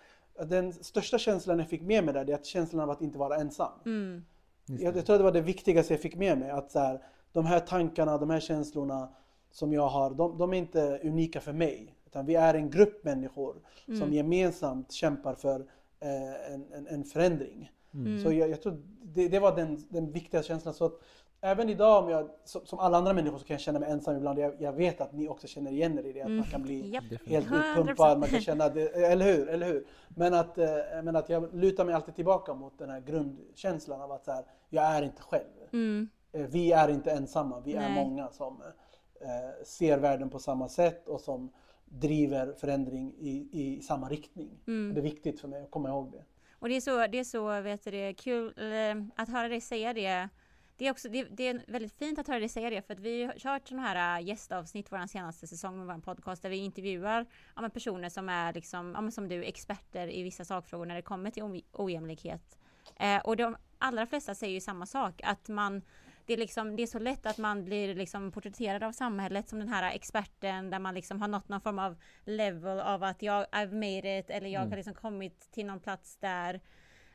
Den största känslan jag fick med mig där, det är att känslan av att inte vara ensam. Mm. Jag, jag tror det var det viktigaste jag fick med mig. Att så här, de här tankarna, de här känslorna som jag har, de, de är inte unika för mig. Utan vi är en grupp människor som Mm. gemensamt kämpar för eh, en, en, en förändring. Mm. Så jag, jag tror det, det var den, den viktiga känslan. Så att även idag, om jag, som, alla andra människor, så kan jag känna mig ensam ibland. Jag, jag vet att ni också känner igen er i det. Att Mm. man kan bli Japp. helt 100%. utpumpad, man kan känna det, eller hur, eller hur? Men att, eh, men att jag lutar mig alltid tillbaka mot den här grundkänslan av att så här, jag är inte själv. Mm. Eh, Vi är inte ensamma, vi är Nej. många som eh, ser världen på samma sätt och som driver förändring i, i samma riktning. Mm. Det är viktigt för mig att komma ihåg det. Och det är så, det är så vet du, kul att höra dig säga det. Det är, också, det, det är väldigt fint att höra dig säga det för att vi har kört sådana här äh, gästavsnitt vår senaste säsong med vår podcast där vi intervjuar ja, personer som är liksom, ja, som du, experter i vissa sakfrågor när det kommer till oj- ojämlikhet. Eh, och de allra flesta säger ju samma sak att man det är, liksom, det är så lätt att man blir liksom porträtterad av samhället som den här experten där man liksom har nått någon form av level av att jag I've made it eller jag Mm. har liksom kommit till någon plats där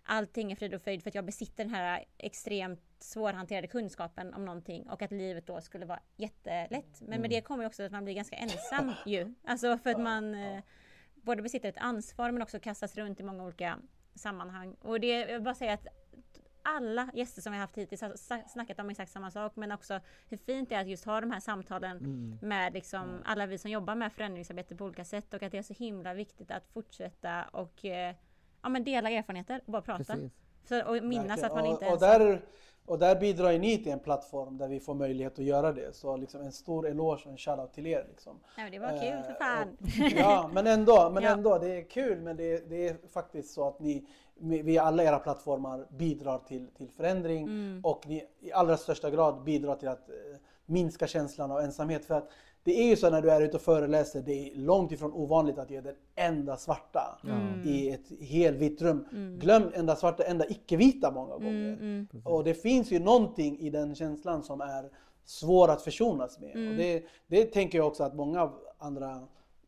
allting är frid och fröjd för att jag besitter den här extremt svårhanterade kunskapen om någonting och att livet då skulle vara jättelätt. Men med det kommer ju också att man blir ganska ensam ju. Alltså för att man eh, både besitter ett ansvar men också kastas runt i många olika sammanhang. Och det, jag vill bara säga att alla gäster som vi har haft hittills har snackat om exakt samma sak men också hur fint det är att just ha de här samtalen Mm. med liksom alla vi som jobbar med förändringsarbete på olika sätt och att det är så himla viktigt att fortsätta och eh, ja, men dela erfarenheter och bara prata. Precis. Så, och minnas Verkligen. att man och, inte och ens... där, och där bidrar ju ni till en plattform där vi får möjlighet att göra det. Så liksom en stor eloge och en shoutout till er. Liksom. Ja, men det var kul för Eh, fan. och- ja, men ändå, men Ja. ändå, det är kul men det, det är faktiskt så att ni via alla era plattformar bidrar till, till förändring Mm. och ni i allra största grad bidrar till att eh, minska känslan av ensamhet. För att det är ju så när du är ute och föreläser, det är långt ifrån ovanligt att jag är den enda svarta Mm. i ett helvitt rum. Glöm enda svarta, enda icke-vita många gånger. Mm, Och det finns ju någonting i den känslan som är svår att försonas med. Mm. Och det, det tänker jag också att många av andra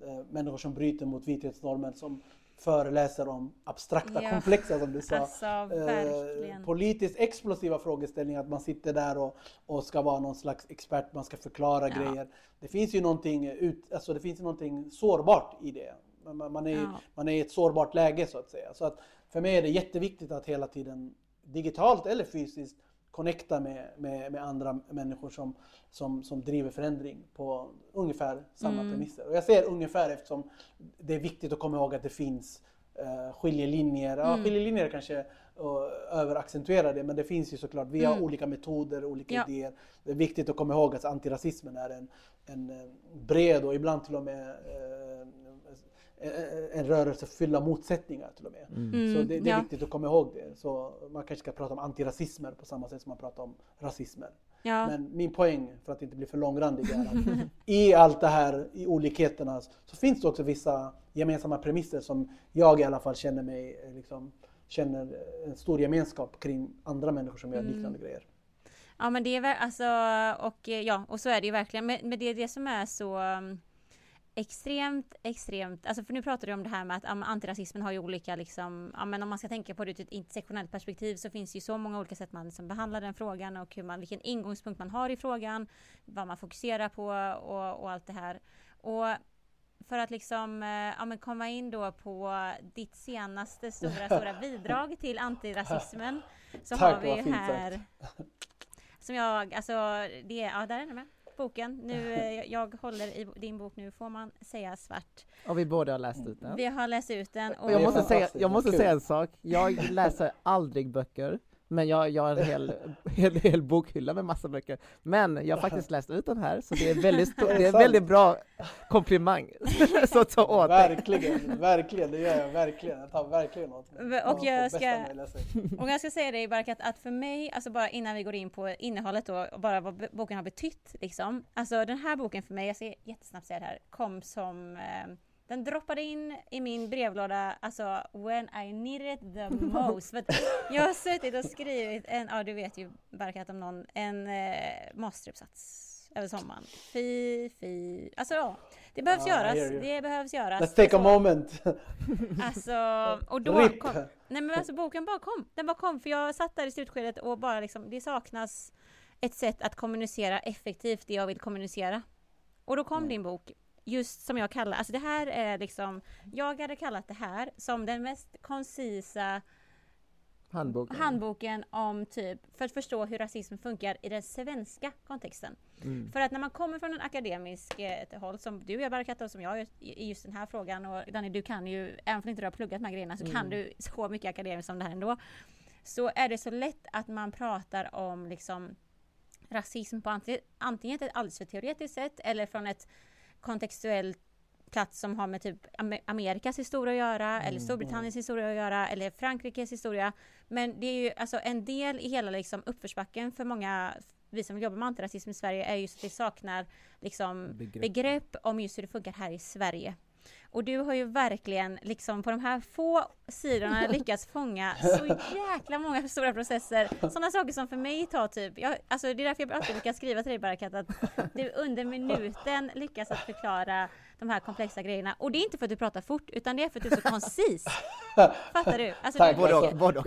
eh, människor som bryter mot vithetsnormen som föreläser om abstrakta, Ja. komplexa som du sa. Alltså, eh, politiskt explosiva frågeställningar, att man sitter där och, och ska vara någon slags expert, man ska förklara Ja. grejer. Det finns ju någonting, ut, alltså det finns någonting sårbart i det. Man, man, är, Ja. man är i ett sårbart läge så att säga. Så att för mig är det jätteviktigt att hela tiden digitalt eller fysiskt connecta med, med, med andra människor som, som, som driver förändring på ungefär samma Mm. premisser. Och jag säger ungefär eftersom det är viktigt att komma ihåg att det finns uh, skiljelinjer. Ja, Mm. skiljelinjer kanske uh, överaccentuerar det men det finns ju såklart, vi har Mm. olika metoder, olika Ja. idéer. Det är viktigt att komma ihåg att antirasismen är en, en eh, bred och ibland till och med eh, en rörelse full av motsättningar till och med. Mm, Så det, det är ja. viktigt att komma ihåg det. Så man kanske ska prata om antirasismer på samma sätt som man pratar om rasismer. Ja. Men min poäng, för att inte bli för långrandig, är att i allt det här, i olikheterna, så finns det också vissa gemensamma premisser som jag i alla fall känner mig, eh, liksom, känner en stor gemenskap kring andra människor som gör Mm. liknande grejer. Ja men det är väl alltså och eh, ja och så är det ju verkligen men, men det är det som är så um, extremt extremt alltså för nu pratar du om det här med att ja, men antirasismen har ju olika liksom ja men om man ska tänka på det ur ett intersektionellt perspektiv så finns det ju så många olika sätt man liksom behandlar den frågan och hur man vilken ingångspunkt man har i frågan vad man fokuserar på och, och allt det här och för att liksom eh, ja, men komma in då på ditt senaste stora stora bidrag till antirasismen så Tack, har vi ju här som jag, alltså det är, ja där är den med. Boken. Nu, eh, jag håller i din bok nu, får man säga svart. Och vi båda har läst ut den. Vi har läst ut den och jag måste, säga, jag måste säga en sak, jag läser aldrig böcker, men jag, jag har en hel, hel, hel bokhylla med massa böcker. Men jag har faktiskt läst ut den här, så det är väldigt, stor, det är väldigt bra komplimang. så ta åt dig. Verkligen, verkligen, det gör jag verkligen. Jag tar verkligen åt mig. Och jag ska-. Och jag ska säga dig Barkat att för mig, alltså bara innan vi går in på innehållet då, och bara vad boken har betytt liksom. Alltså den här boken för mig, jag ska jättesnabbt säga det här, kom som eh, den droppade in i min brevlåda, alltså when I needed it the most. För jag har suttit och skrivit en, ja du vet ju Barkat om någon, en eh, masteruppsats över sommaren. Fy, fy. Alltså ja, det behövs I göras. Det behövs göras. Let's take a Så- moment. Alltså, och då RIP. kom, nej men alltså boken bara kom. Den bara kom för jag satt där i slutskedet och bara liksom, det saknas ett sätt att kommunicera effektivt det jag vill kommunicera. Och då kom Mm. din bok, just som jag kallar, alltså det här är liksom, jag hade kallat det här som den mest koncisa Handboken. handboken om typ, för att förstå hur rasism funkar i den svenska kontexten. Mm. För att när man kommer från en akademisk eh, håll som du gör Barkat och som jag i just den här frågan och Danny du kan ju, även om inte du har pluggat de här grejerna så kan Mm. du så mycket akademiskt om det här ändå. Så är det så lätt att man pratar om liksom rasism på anti- antingen ett alldeles för teoretiskt sätt eller från ett kontextuellt plats som har med typ Am- Amerikas historia att göra eller Mm. Storbritanniens historia att göra eller Frankrikes historia. Men det är ju alltså en del i hela liksom uppförsbacken för många vi som jobbar med antirasism i Sverige är just att vi saknar liksom Begrepp. begrepp om just hur det funkar här i Sverige. Och du har ju verkligen liksom på de här få sidorna lyckats fånga så jäkla många stora processer. Sådana saker som för mig tar typ, jag, alltså det är därför jag alltid brukar skriva till dig Barakat att du under minuten lyckas att förklara de här komplexa grejerna. Och det är inte för att du pratar fort utan det är för att du är så koncis. Fattar du? Alltså, Tack. du, Både och. Både och.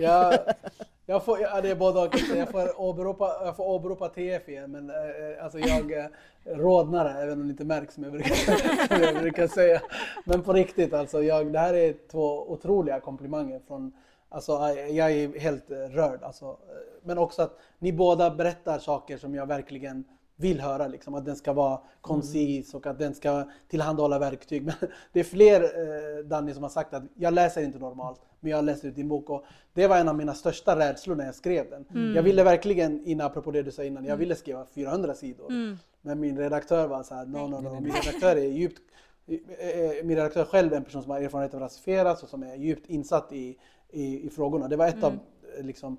Jag, får, ja, det är både och. Jag får åberopa, jag får åberopa TF igen, men eh, eh, alltså jag eh, rodnar även om det inte märks som jag brukar, som jag brukar säga. Men på riktigt alltså, jag, det här är två otroliga komplimanger från Alltså jag är helt eh, rörd alltså. Men också att ni båda berättar saker som jag verkligen vill höra. Liksom, att den ska vara koncis och att den ska tillhandahålla verktyg. Men det är fler, eh, Danny, som har sagt att jag läser inte normalt, men jag läst ut din bok. Och det var en av mina största rädslor när jag skrev den. Mm. Jag ville verkligen, innan, apropå det du sa innan, jag ville skriva 400 sidor. Mm. Men min redaktör var så här, no, no, no. Nej, nej, Min redaktör är djupt eh, eh, min redaktör själv är en person som har erfarenhet av rasifieras och som är djupt insatt i, i, i frågorna. Det var ett av, eh, liksom, eh,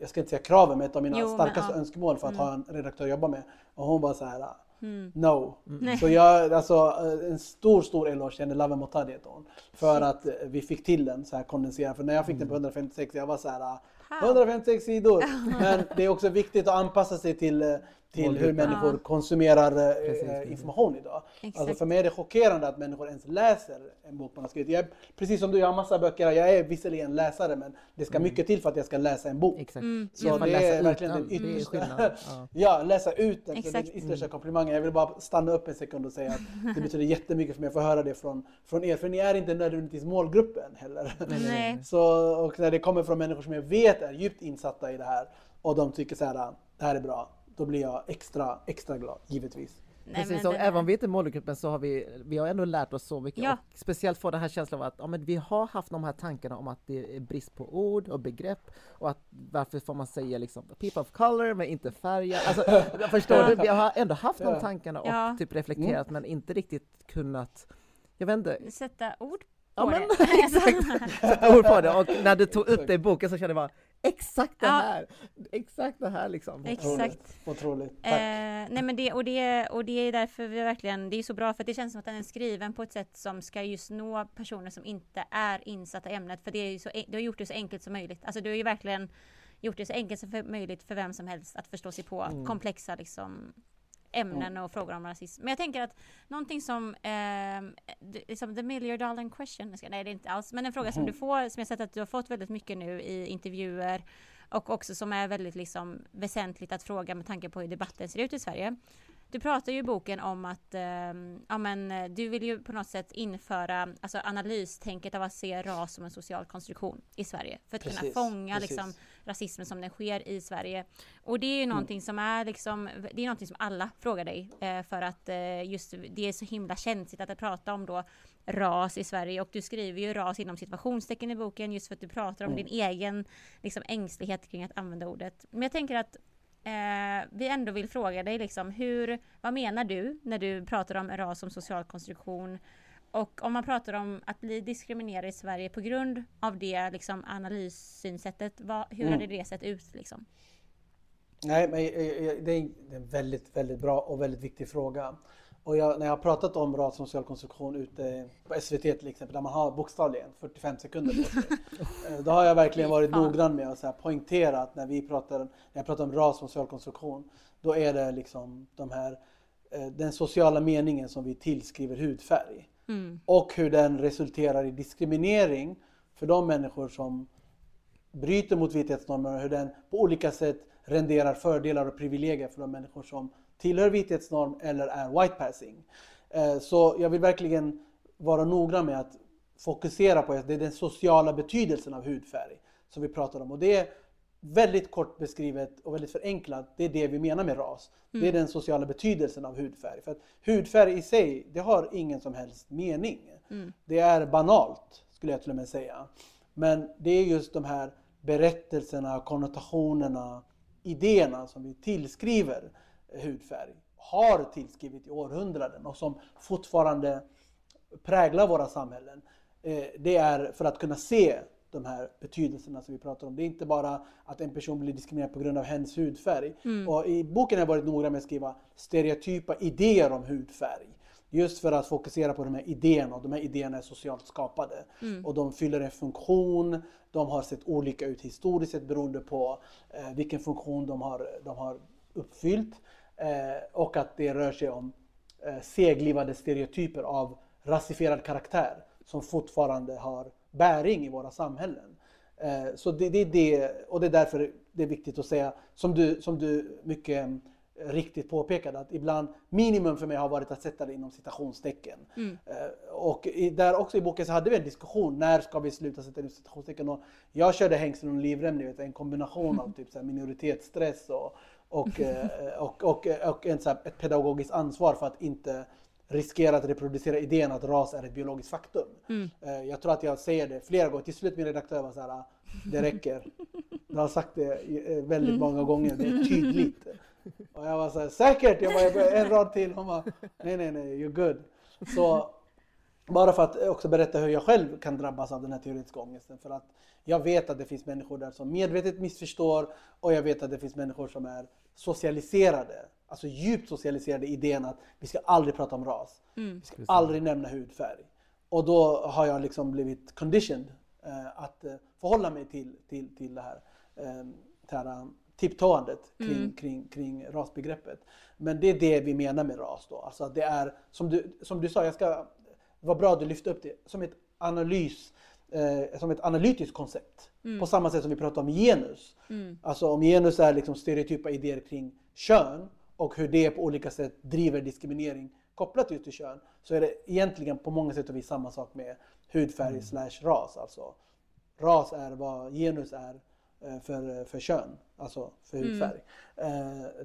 jag ska inte säga kraven, men ett av mina Jo, men, starkaste ja. önskemål för att ha en redaktör att jobba med. Och hon var så här, Mm. no. Nej. Så jag, alltså eh, en stor, stor eloge till henne, Lave Motadi heter hon. För att eh, vi fick till den så här kondenserad. För när jag fick den på 156, jag var så här, ah, How? 156 sidor. Men det är också viktigt att anpassa sig till, eh, till hur människor Ja. konsumerar eh, Precis, precis. information idag. Exakt. Alltså för mig är det chockerande att människor ens läser en bok man har skrivit. Jag, precis som du, jag har massa böcker. Jag är visserligen läsare men det ska mycket till för att jag ska läsa en bok. Exakt. Mm. Så det läsa är ut verkligen den, yttersta... Ja. Ja, läsa ut den. Exakt. är den yttersta komplimangen. Jag vill bara stanna upp en sekund och säga att det betyder jättemycket för mig att få höra det från, från er. För ni är inte nödvändigtvis målgruppen heller. Nej. Så, och när det kommer från människor som jag vet är djupt insatta i det här och de tycker så här, "Ah, det här är bra. Då blir jag extra, extra glad, givetvis. Nej, Precis, och även om vi inte är målgruppen så har vi, vi har ändå lärt oss så mycket. Ja. Och speciellt få den här känslan av att ja, men vi har haft de här tankarna om att det är brist på ord och begrepp och att varför får man säga liksom people of color men inte färger. Alltså, förstår du? Vi har ändå haft de Ja. tankarna och Ja. typ reflekterat men inte riktigt kunnat jag vet inte, Sätta ord Ja, på men- det. exakt. sätta ord på det och när du tog upp det i boken så kände jag bara exakt det Ja. här, exakt det här liksom. Exakt. Otroligt. Tack. Eh, nej men det och, det, och det är därför vi verkligen, det är så bra för det känns som att den är skriven på ett sätt som ska just nå personer som inte är insatta i ämnet. För det är ju så, du har gjort det så enkelt som möjligt. Alltså du har ju verkligen gjort det så enkelt som möjligt för vem som helst att förstå sig på Mm. komplexa liksom ämnen och frågor om rasism. Men jag tänker att någonting som, det- liksom the million dollar question, nej det är inte alls, men en fråga som du får, som jag sett att du har fått väldigt mycket nu i intervjuer och också som är väldigt liksom väsentligt att fråga med tanke på hur debatten ser ut i Sverige. Du pratar ju i boken om att ehm, ja, men, eh, du vill ju på något sätt införa alltså, analystänket av att se ras som en social konstruktion i Sverige. För att kunna Precis, fånga precis. liksom, rasismen som den sker i Sverige. Och det är ju någonting som är liksom, det är någonting som alla frågar dig. Eh, för att eh, just det är så himla känsligt att prata om då ras i Sverige. Och du skriver ju ras inom situationstecken i boken just för att du pratar om Mm. din egen liksom, ängslighet kring att använda ordet. Men jag tänker att eh, vi ändå vill fråga dig liksom hur, vad menar du när du pratar om ras som social konstruktion? Och om man pratar om att bli diskriminerad i Sverige på grund av det liksom, analyssynsättet, vad, hur Mm. hade det sett ut? Liksom? Nej, men eh, eh, det är en väldigt, väldigt bra och väldigt viktig fråga. Och jag, när jag har pratat om ras som social konstruktion ute på SVT till exempel, där man har bokstavligen 45 sekunder på sig. eh, Då har jag verkligen varit noggrann med att så här poängtera att när, vi pratar, när jag pratar om ras som social konstruktion, då är det liksom de här, den sociala meningen som vi tillskriver hudfärg. Mm. Och hur den resulterar i diskriminering för de människor som bryter mot vithetsnormen och hur den på olika sätt renderar fördelar och privilegier för de människor som tillhör vithetsnorm eller är white passing. Eh, så jag vill verkligen vara noggrann med att fokusera på det är den sociala betydelsen av hudfärg som vi pratar om. Och det är väldigt kort beskrivet och väldigt förenklat. Det är det vi menar med ras. Det är den sociala betydelsen av hudfärg. För att hudfärg i sig, det har ingen som helst mening. Det är banalt, skulle jag till och med säga. Men det är just de här berättelserna, konnotationerna, idéerna som vi tillskriver hudfärg, har tillskrivit i århundraden och som fortfarande präglar våra samhällen. Eh, Det är för att kunna se de här betydelserna som vi pratar om. Det är inte bara att en person blir diskriminerad på grund av hennes hudfärg. Och I boken har jag varit noga med att skriva stereotypa idéer om hudfärg. Just för att fokusera på de här idéerna och de här idéerna är socialt skapade. Och de fyller en funktion, de har sett olika ut historiskt sett beroende på eh, vilken funktion de har, de har uppfyllt. Eh, och att det rör sig om eh, seglivade stereotyper av rasifierad karaktär som fortfarande har bäring i våra samhällen. Eh, så det, det är det, och det är därför det är viktigt att säga, som du, som du mycket eh, riktigt påpekade, att ibland minimum för mig har varit att sätta det inom citationstecken. Eh, och i, där också i boken så hade vi en diskussion, när ska vi sluta sätta inom citationstecken? Och jag körde hängslen och livrem, ni vet, en kombination av typ så minoritetsstress och, och, och, och, och en, så ett pedagogiskt ansvar för att inte riskera att reproducera idén att ras är ett biologiskt faktum. Mm. Eh, Jag tror att jag säger det flera gånger. Till slut min redaktör var så här, det räcker. Du har sagt det eh, väldigt många gånger, det är tydligt. Och jag var så här, säkert! Jag bara, en rad till. Hon bara, nej nej nej, you're good. Så bara för att också berätta hur jag själv kan drabbas av den här teoretiska ångesten. För att jag vet att det finns människor där som medvetet missförstår och jag vet att det finns människor som är socialiserade, alltså djupt socialiserade idén att vi ska aldrig prata om ras. Vi ska aldrig nämna hudfärg. Och då har jag liksom blivit conditioned eh, att eh, förhålla mig till, till, till det här, eh, det här eh, tiptoandet kring, kring, kring rasbegreppet. Men det är det vi menar med ras då. Alltså det är, som du, som du sa, jag ska, var bra att du lyfte upp det, som ett analys, eh, som ett analytiskt koncept. På samma sätt som vi pratar om genus. Alltså om genus är liksom stereotypa idéer kring kön och hur det på olika sätt driver diskriminering kopplat just till kön. Så är det egentligen på många sätt och vis samma sak med hudfärg slash ras. Alltså ras är vad genus är eh, för, för kön, alltså för hudfärg. Eh,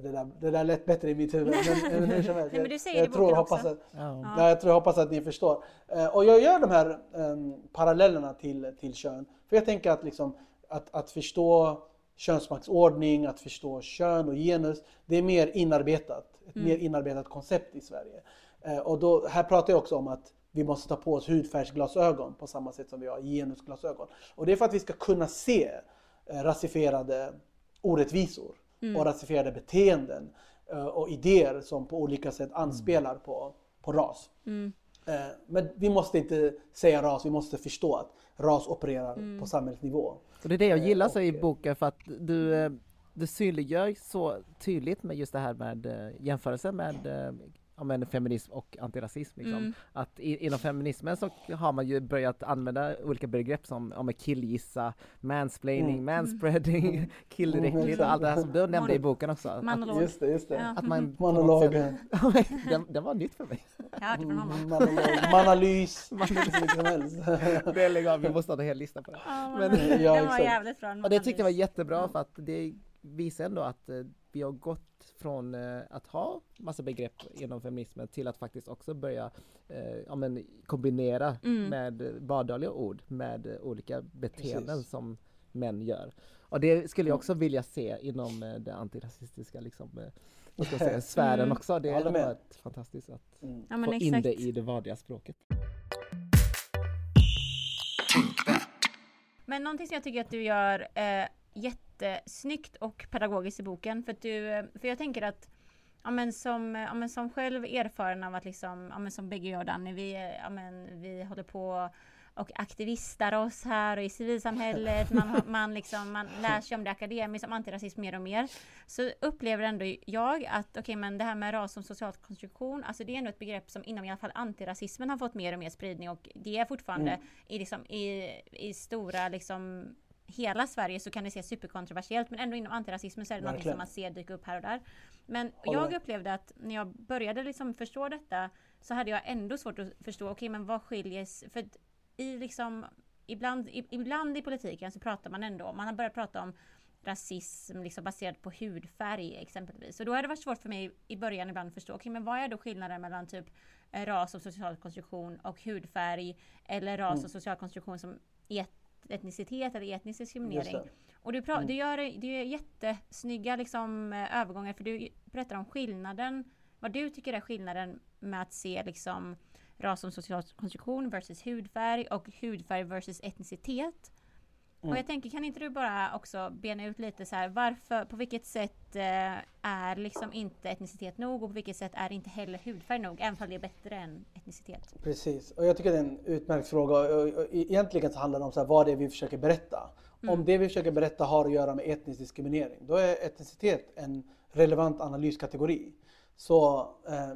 Det, där, det där lät bättre i mitt huvud. Men, men, helst, Nej, men du säger jag, det i tror, boken hoppas också. att, Ja. Ja, jag tror jag hoppas att ni förstår. Eh, och jag gör de här em, parallellerna till, till kön. För jag tänker att, liksom, att, att förstå könsmaktsordning, att förstå kön och genus, det är mer inarbetat. Ett mer inarbetat koncept i Sverige. Eh, och då, här pratar jag också om att vi måste ta på oss hudfärgsglasögon på samma sätt som vi har genusglasögon. Och det är för att vi ska kunna se eh, rasifierade orättvisor och rasifierade beteenden eh, och idéer som på olika sätt anspelar på, på ras. Eh, Men vi måste inte säga ras, vi måste förstå att ras opererar på samhällsnivå. Och det är det jag gillar så i boken för att du, eh, du synliggör så tydligt med just det här med eh, jämförelsen med eh, ja, men feminism och antirasism. Liksom. Att i, inom feminismen så har man ju börjat använda olika begrepp som ja, killgissa, mansplaining, manspreading, killräckligt och allt det här som du nämnde i boken också. Att, Monolog. Just det, just det. Ja. att man Monologen. sätt- den, den var nytt för mig. Monolog, manalys, helst. Det är legal, vi måste ha en hel lista på det. Ja, Men- Ja, den var jävligt bra. Och det tyckte jag var jättebra för att det visar ändå att eh, vi har gått från eh, att ha massa begrepp inom feminismen till att faktiskt också börja eh, ja, men kombinera Mm. med vardagliga ord med eh, olika beteenden Precis. som män gör. Och det skulle jag också vilja se inom eh, det antirasistiska liksom, eh, ska säga, sfären Mm. också. Det hade med. varit fantastiskt att Mm. Ja, få in exakt. det i det vanliga språket. Men någonting som jag tycker att du gör eh, jättesnyggt och pedagogiskt i boken. För, du, för jag tänker att ja, men som, ja, men som själv erfaren av att liksom, ja, men som bägge jag och Danny, vi, ja, men vi håller på och aktivistar oss här och i civilsamhället. Man, man, liksom, man lär sig om det akademiskt, om antirasism mer och mer. Så upplever ändå jag att okej, men det här med ras som social konstruktion, alltså det är ändå ett begrepp som inom i alla fall antirasismen har fått mer och mer spridning och det är fortfarande i, liksom, i, i stora liksom hela Sverige så kan det se superkontroversiellt men ändå inom antirasismen så är det något som man ser dyka upp här och där. Men jag upplevde att när jag började liksom förstå detta så hade jag ändå svårt att förstå, okej men vad skiljer för i liksom ibland, i, ibland i politiken så pratar man ändå, man har börjat prata om rasism liksom baserat på hudfärg exempelvis. Och då har det varit svårt för mig i början ibland att förstå, okej men vad är då skillnaden mellan typ eh, ras och social konstruktion och hudfärg eller ras och social konstruktion som et, etnicitet eller etnisk diskriminering. det. Och du, pra- du gör du gör jättesnygga liksom, eh, övergångar för du berättar om skillnaden, vad du tycker är skillnaden med att se liksom ras som social konstruktion versus hudfärg och hudfärg versus etnicitet. Mm. Och jag tänker, kan inte du bara också bena ut lite så här, varför, på vilket sätt eh, är liksom inte etnicitet nog och på vilket sätt är inte heller hudfärg nog, även om det är bättre än etnicitet? Precis, och jag tycker det är en utmärkt fråga. Och Egentligen så handlar det om så här, vad det är vi försöker berätta. Om det vi försöker berätta har att göra med etnisk diskriminering, då är etnicitet en relevant analyskategori. Så eh,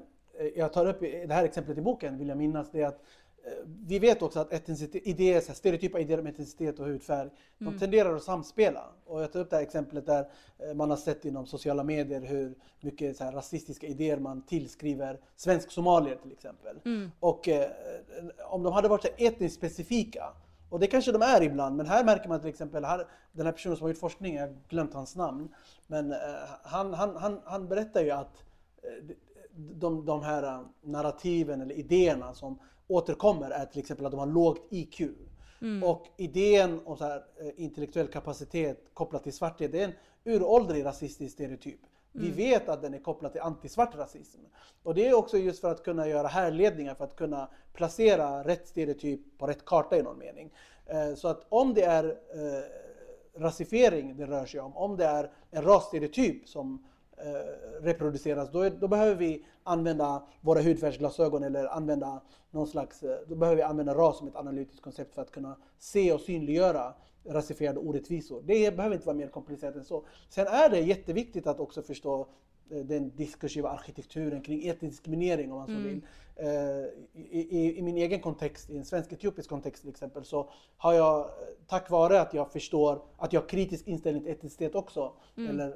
jag tar upp det här exemplet i boken, vill jag minnas, det är att vi vet också att idéer, så här, stereotypa idéer om etnicitet och hudfärg, de tenderar att samspela. Och jag tar upp det här exemplet där eh, man har sett inom sociala medier hur mycket så här, rasistiska idéer man tillskriver svensk-somalier till exempel. Och eh, om de hade varit så här etniskt specifika, Och det kanske de är ibland, men här märker man till exempel, här, den här personen som har gjort forskning, jag har glömt hans namn, men eh, han, han, han, han berättar ju att eh, de, de här eh, narrativen eller idéerna som återkommer är till exempel att de har lågt IQ. Mm. Och idén om så här, eh, intellektuell kapacitet kopplat till svarthet, det är en uråldrig rasistisk stereotyp. Mm. Vi vet att den är kopplad till antisvart rasism. Och det är också just för att kunna göra härledningar, för att kunna placera rätt stereotyp på rätt karta i någon mening. Eh, så att om det är eh, rasifiering det rör sig om, om det är en rasstereotyp som reproduceras, då, är, då, behöver vi använda våra hudfärgsglasögon eller använda någon slags, då behöver vi använda ras som ett analytiskt koncept för att kunna se och synliggöra rasifierade orättvisor. Det behöver inte vara mer komplicerat än så. Sen är det jätteviktigt att också förstå eh, den diskursiva arkitekturen kring etnisk diskriminering om man så mm. vill. I, i, I, min egen kontext, i en svensk-etiopisk kontext till exempel, så har jag tack vare att jag förstår att jag har kritisk inställning till etnicitet också, mm. eller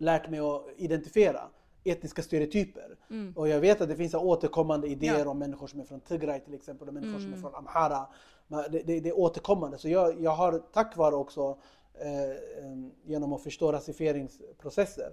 lärt mig att identifiera etniska stereotyper. Mm. Och jag vet att det finns återkommande idéer ja. om människor som är från Tigray till exempel, och människor mm. som är mm. från Amhara. Det, det, det, är återkommande. Så jag, jag har tack vare också eh, genom att förstå rasifieringsprocesser,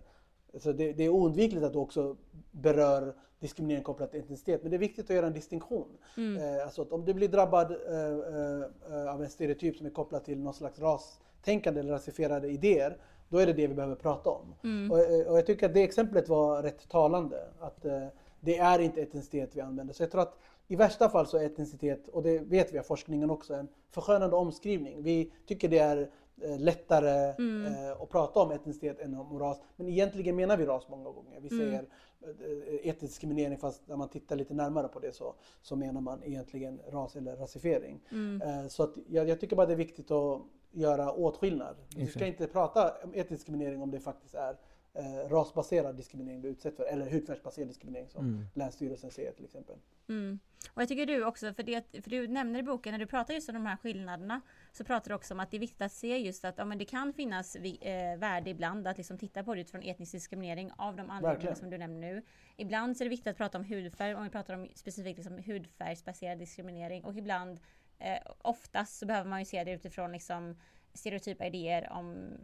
så det, det, är oundvikligt att du också berör diskriminering kopplat till etnicitet. Men det är viktigt att göra en distinktion. Mm. Eh, alltså att om du blir drabbad eh, eh, av en stereotyp som är kopplad till någon slags rastänkande eller rasifierade idéer då är det det vi behöver prata om. Mm. Och, eh, och, jag tycker att det exemplet var rätt talande. Att eh, det är inte etnicitet vi använder. Så jag tror att i värsta fall så är etnicitet, och det vet vi av forskningen också, en förskönande omskrivning. Vi tycker det är eh, lättare mm. eh, att prata om etnicitet än om ras. Men egentligen menar vi ras många gånger. Vi mm. säger eh, etnisk diskriminering fast när man tittar lite närmare på det så, så menar man egentligen ras eller rasifiering. Mm. Så att jag, jag, tycker bara det är viktigt att göra åtskillnad. Du ska inte prata om etnisk diskriminering om det faktiskt är eh, rasbaserad diskriminering du utsätts för eller hudfärgsbaserad diskriminering som mm. Länsstyrelsen säger till exempel. Mm. Och jag tycker du också, för, det, för du nämner i boken när du pratar just om de här skillnaderna så pratar du också om att det är viktigt att se just att ja, men det kan finnas eh, värde ibland att liksom titta på det utifrån etnisk diskriminering av de anledningar som du nämner nu. Ibland så är det viktigt att prata om hudfärg om vi pratar om specifikt liksom hudfärgsbaserad diskriminering och ibland eh, oftast så behöver man ju se det utifrån liksom stereotypa idéer om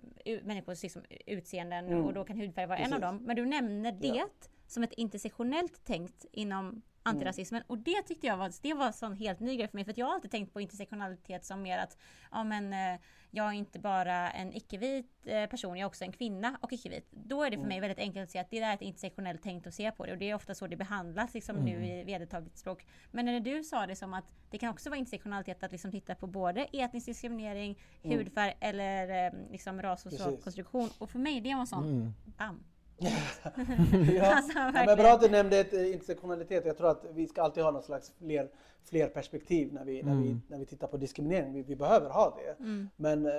människors liksom, utseenden mm. och då kan hudfärg vara Precis. en av dem. Men du nämner det ja. som ett intersektionellt tänkt inom antirasismen. Mm. Och det tyckte jag var, det var en helt ny grej för mig. För jag har alltid tänkt på intersektionalitet som mer att ja, men, eh, jag är inte bara en icke-vit eh, person, jag är också en kvinna och icke-vit. Då är det för mm. mig väldigt enkelt att se att det är ett intersektionellt tänkt att se på det. Och det är ofta så det behandlas liksom, mm. nu i vedertaget språk. Men när du sa det som att det kan också vara intersektionalitet att liksom titta på både etnisk diskriminering, mm. hudfärg eller eh, liksom ras och konstruktion. Och för mig det var sånt, mm. bam! Ja. Alltså, ja, men bra att du nämnde ett, eh, intersektionalitet. Jag tror att vi ska alltid ha någon slags fler, fler perspektiv när vi, mm. när, vi, när vi tittar på diskriminering. Vi, vi behöver ha det. Mm. Men eh,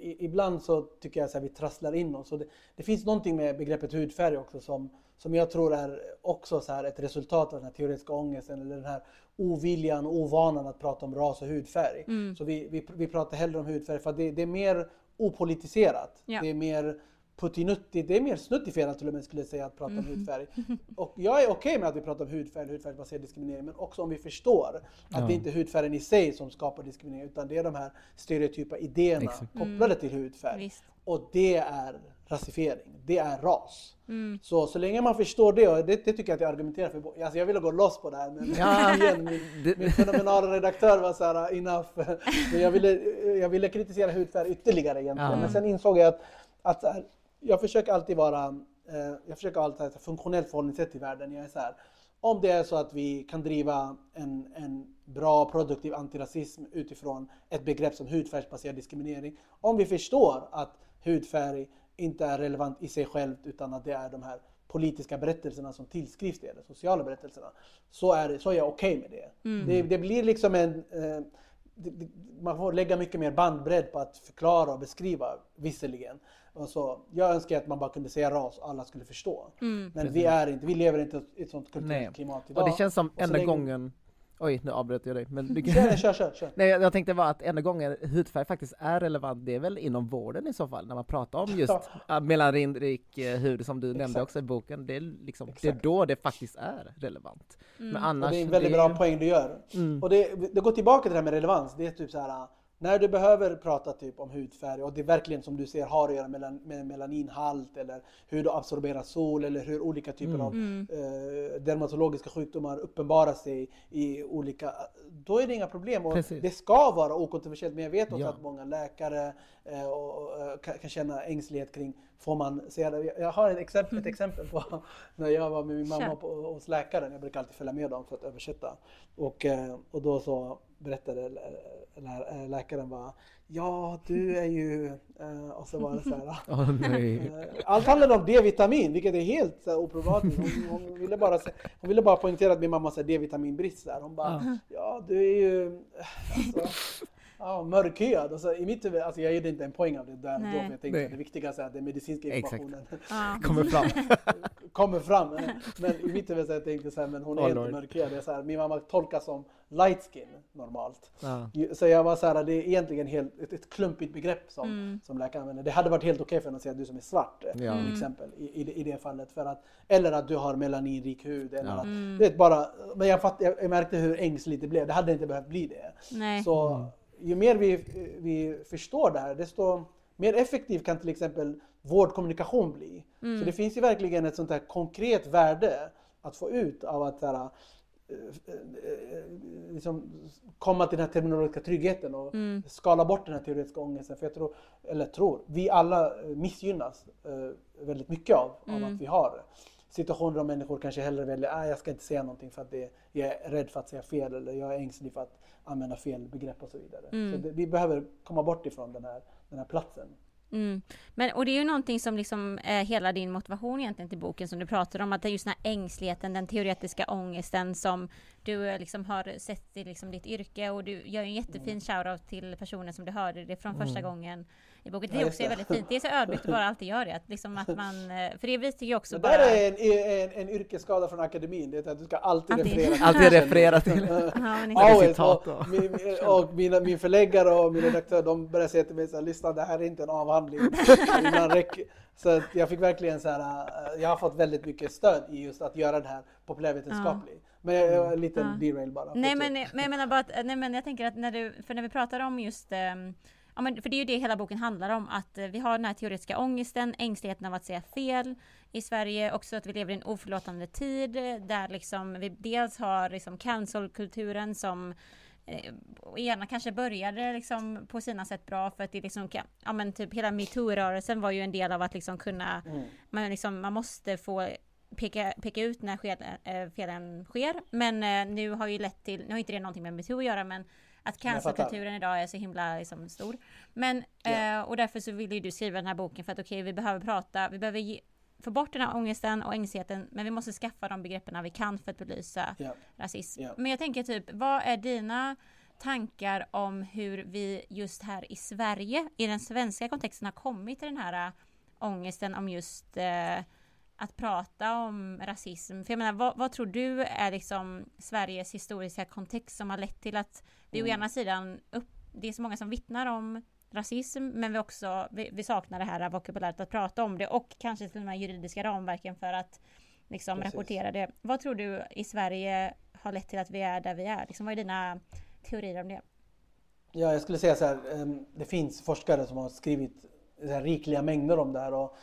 i, ibland så tycker jag att vi trasslar in oss. Det, det, finns någonting med begreppet hudfärg också som, som jag tror är också så här ett resultat av den här teoretiska ångesten eller den här oviljan och ovanan att prata om ras och hudfärg. Mm. Så vi, vi, vi pratar hellre om hudfärg för att det, det är mer opolitiserat. Ja. Det är mer puttinutti, det är mer snuttifierat till och med skulle jag säga att prata mm. om hudfärg. Och jag är okej okay med att vi pratar om hudfärg, hudfärgsbaserad diskriminering, men också om vi förstår att ja. det inte är hudfärgen i sig som skapar diskriminering, utan det är de här stereotypa idéerna Exakt. kopplade mm. till hudfärg. Visst. Och det är rasifiering, det är ras. Mm. Så, så länge man förstår det, och det, det tycker jag att jag argumenterar för. Alltså jag ville gå loss på det här men ja. igen, min, min fenomenala redaktör var så här enough. Men jag ville, jag ville kritisera hudfärg ytterligare egentligen. Ja. Men sen insåg jag att, att jag försöker alltid vara, eh, jag försöker alltid ha ett funktionellt förhållningssätt till världen. Jag är så här, om det är så att vi kan driva en, en bra produktiv antirasism utifrån ett begrepp som hudfärgsbaserad diskriminering. Om vi förstår att hudfärg inte är relevant i sig självt utan att det är de här politiska berättelserna som tillskrivs det, de sociala berättelserna, så är, det, så är jag okej okay med det. Mm. det. det. blir liksom en... Eh, man får lägga mycket mer bandbredd på att förklara och beskriva visserligen. Alltså, jag önskar att man bara kunde säga ras och alla skulle förstå. Mm. Men vi, är inte, vi lever inte i ett sånt kulturklimat idag. Och det känns som enda länge... gången Oj, nu avbröt jag dig. Men du... kör, kör, kör, kör. Nej, jag tänkte bara att enda gången hudfärg faktiskt är relevant, det är väl inom vården i så fall, när man pratar om just ja. melaninrik eh, hud som du Exakt. nämnde också i boken. Det är, liksom, det är då det faktiskt är relevant. Mm. Men annars, och det är en väldigt det... bra poäng du gör. Mm. Och det, det går tillbaka till det här med relevans. Det är typ så här när du behöver prata typ om hudfärg och det verkligen som du ser har att göra med, med melaninhalt eller hur du absorberar sol eller hur olika typer mm. av mm. eh, dermatologiska sjukdomar uppenbarar sig i olika... Då är det inga problem och Precis. det ska vara okontroversiellt men jag vet också ja. att många läkare eh, och, och, eh, kan, kan, känna ängslighet kring Får man säga det? Jag har ett exempel, ett exempel på när jag var med min mamma på, hos läkaren. Jag brukar alltid följa med dem för att översätta. Och, eh, och då så berättade lä läkaren bara Ja, du är ju... Eh, och så var det så här. Oh. Allt handlade om D-vitamin, vilket är helt oproblematiskt. Hon, hon, ville bara, hon ville bara poängtera att min mamma har D-vitaminbrist. Hon bara, ja du är ju... Alltså, Ja, mörkhyad. Alltså, i mitt huvud, alltså, jag gjorde inte en poäng av det där och då, för jag tänkte Nej. att det viktigaste är att den medicinska informationen kommer fram. kommer fram. Men i mitt huvud så jag tänkte så här, men hon är oh, inte mörkhyad. Så här, min mamma tolkas som light skin normalt. Ja. Så jag var så här, det är egentligen helt, ett, ett klumpigt begrepp som, mm. som läkaren använder. Det hade varit helt okej okay för henne att säga att du som är svart ja. till mm. exempel i, i, i, det fallet. För att, eller att du har melaninrik hud. Eller ja. att, mm. det bara, men jag, fatt, jag, märkte hur ängsligt det blev. Det hade inte behövt bli det. Nej. Så, mm ju mer vi, vi förstår det här, desto mer effektiv kan till exempel vårdkommunikation bli. Mm. Så det finns ju verkligen ett sånt här konkret värde att få ut av att här, eh, eh, liksom, komma till den här terminologiska tryggheten och mm. skala bort den här teoretiska ångesten. För jag tror, eller tror, vi alla missgynnas eh, väldigt mycket av, mm. av att vi har situationer där människor kanske hellre väljer att ah, jag ska inte säga någonting för att det, jag är rädd för att säga fel eller jag är ängslig för att använda fel begrepp och så vidare. Mm. Så det, vi behöver komma bort ifrån den här, den här platsen. Mm. Men, och det är ju någonting som liksom är hela din motivation egentligen till boken som du pratar om, att det är just den här ängsligheten, den teoretiska ångesten som du liksom har sett i liksom ditt yrke och du gör en jättefin mm. shoutout till personen som du hörde det från första mm. gången i boken. Det är också väldigt fint. Det är så ödmjukt att bara alltid göra det. Att liksom att man, eh, för det visar ju också det bara... Där är en, en, en yrkesskada från akademin. Det är att du ska alltid, alltid. referera till Alltid referera till. Always. Och, min, och mina, min förläggare och min redaktör de började säga till mig så här, lyssna det här är inte en avhandling. så jag fick verkligen så här, eh, jag har fått väldigt mycket stöd i just att göra det här populärvetenskapligt. Men jag, jag, en liten mm. derail bara. Nej men, men jag menar bara att, nej men jag tänker att när du, för när vi pratar om just um, Ja, men för det är ju det hela boken handlar om, att eh, vi har den här teoretiska ångesten, ängsligheten av att säga fel i Sverige, också att vi lever i en oförlåtande tid där liksom vi dels har liksom cancel-kulturen som eh, ena kanske började liksom på sina sätt bra för att det liksom ja men typ hela metoo-rörelsen var ju en del av att liksom kunna, mm. man liksom, man måste få peka, peka ut när sked, äh, felen sker. Men äh, nu har ju lett till, nu har inte det någonting med metoo att göra men att cancerkulturen idag är så himla liksom, stor. Men, yeah. eh, och därför så ville du skriva den här boken för att okej, okay, vi behöver prata, vi behöver ge, få bort den här ångesten och ängsligheten, men vi måste skaffa de begreppen vi kan för att belysa yeah. rasism. Yeah. Men jag tänker typ, vad är dina tankar om hur vi just här i Sverige, i den svenska kontexten, har kommit till den här äh, ångesten om just eh, att prata om rasism. För jag menar, vad, vad, tror du är liksom Sveriges historiska kontext som har lett till att vi mm. å ena sidan upp, det är så många som vittnar om rasism, men vi också vi, vi saknar det här vokabuläret att prata om det och kanske till och med juridiska ramverken för att liksom rapportera det. Vad tror du i Sverige har lett till att vi är där vi är? Liksom, vad är dina teorier om det? Ja, jag skulle säga så här, ehm, det finns forskare som har skrivit rikliga mängder om det här och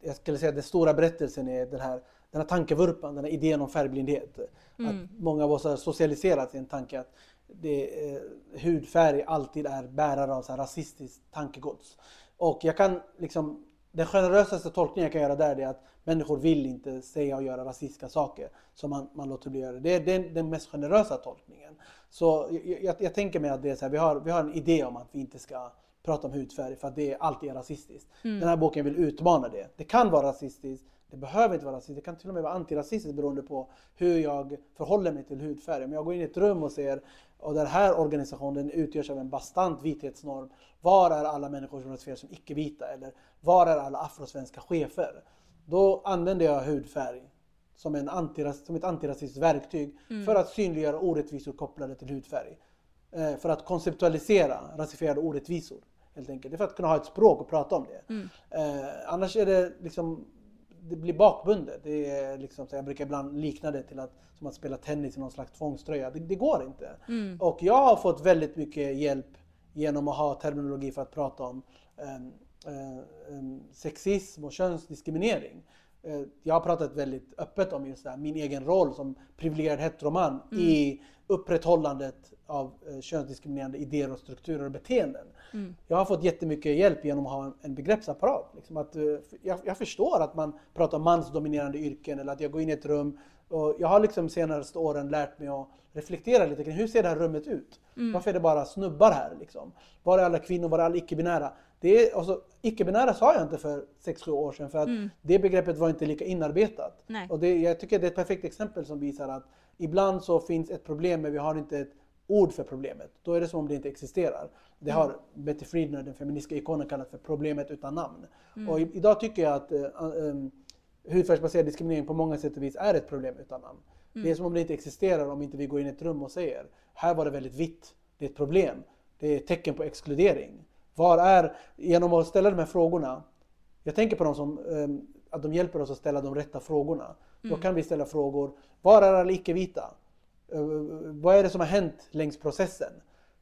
jag skulle säga att den stora berättelsen är den här, den här tankevurpan, den här idén om färgblindhet. Mm. Att många av oss har socialiserats i en tanke att det, eh, hudfärg alltid är bärare av så här rasistiskt tankegods. Och jag kan liksom, den generösaste tolkningen jag kan göra där är att människor vill inte säga och göra rasistiska saker. Så man, man låter bli göra det. Det är den, den mest generösa tolkningen. Så jag, jag, jag tänker mig att det är så här, vi har, vi har en idé om att vi inte ska prata om hudfärg för att det alltid är rasistiskt. Mm. Den här boken vill utmana det. Det kan vara rasistiskt, det behöver inte vara rasistiskt, det kan till och med vara antirasistiskt beroende på hur jag förhåller mig till hudfärg. Om jag går in i ett rum och ser och den här organisationen utgörs av en bastant vithetsnorm. Var är alla människor som röstfärg som icke-vita? Eller var är alla afrosvenska chefer? Då använder jag hudfärg som, en antiras, som ett antirasistiskt verktyg för att synliggöra orättvisor kopplade till hudfärg. Eh, för att konceptualisera rasifierade orättvisor. Helt enkelt. Det är för att kunna ha ett språk och prata om det. Eh, annars är det liksom det blir bakbundet. Det är liksom, jag brukar ibland likna det till att, som att spela tennis i någon slags tvångströja. Det, det går inte. Och jag har fått väldigt mycket hjälp genom att ha terminologi för att prata om um, um, sexism och könsdiskriminering. Uh, jag har pratat väldigt öppet om just det här, min egen roll som privilegierad heteroman i upprätthållandet av uh, könsdiskriminerande idéer och strukturer och beteenden. Jag har fått jättemycket hjälp genom att ha en, en begreppsapparat. Liksom att, uh, jag, jag förstår att man pratar om mansdominerande yrken eller att jag går in i ett rum och jag har liksom senaste åren lärt mig att reflektera lite kring hur ser det här rummet ut? Varför är det bara snubbar här liksom? Var är alla kvinnor? Var är alla icke-binära? Det är, alltså, icke-binära sa jag inte för 6-7 år sedan för att det begreppet var inte lika inarbetat. Nej. Och det, jag tycker det är ett perfekt exempel som visar att ibland så finns ett problem men vi har inte ett ord för problemet. Då är det som om det inte existerar. Det har Betty Friedan, den feministiska ikonen, kallat för problemet utan namn. Och i, idag tycker jag att uh, um, hudfärgsbaserad diskriminering på många sätt och vis är ett problem utan namn. Det är som om det inte existerar om inte vi går in i ett rum och säger här var det väldigt vitt, det är ett problem, det är ett tecken på exkludering. Var är, genom att ställa de här frågorna, jag tänker på dem som um, att de hjälper oss att ställa de rätta frågorna. Då kan vi ställa frågor, var är alla icke-vita? Uh, vad är det som har hänt längs processen?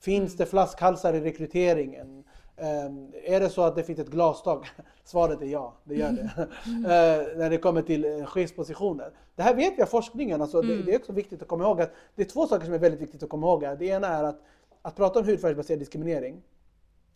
Finns det flaskhalsar i rekryteringen? Um, är det så att det finns ett glastak? Svaret är ja, det gör det. uh, när det kommer till uh, chefspositioner. Det här vet vi av forskningen. Alltså, det, det, är också viktigt att komma ihåg att det är två saker som är väldigt viktigt att komma ihåg. Det ena är att, att prata om hudfärgsbaserad diskriminering.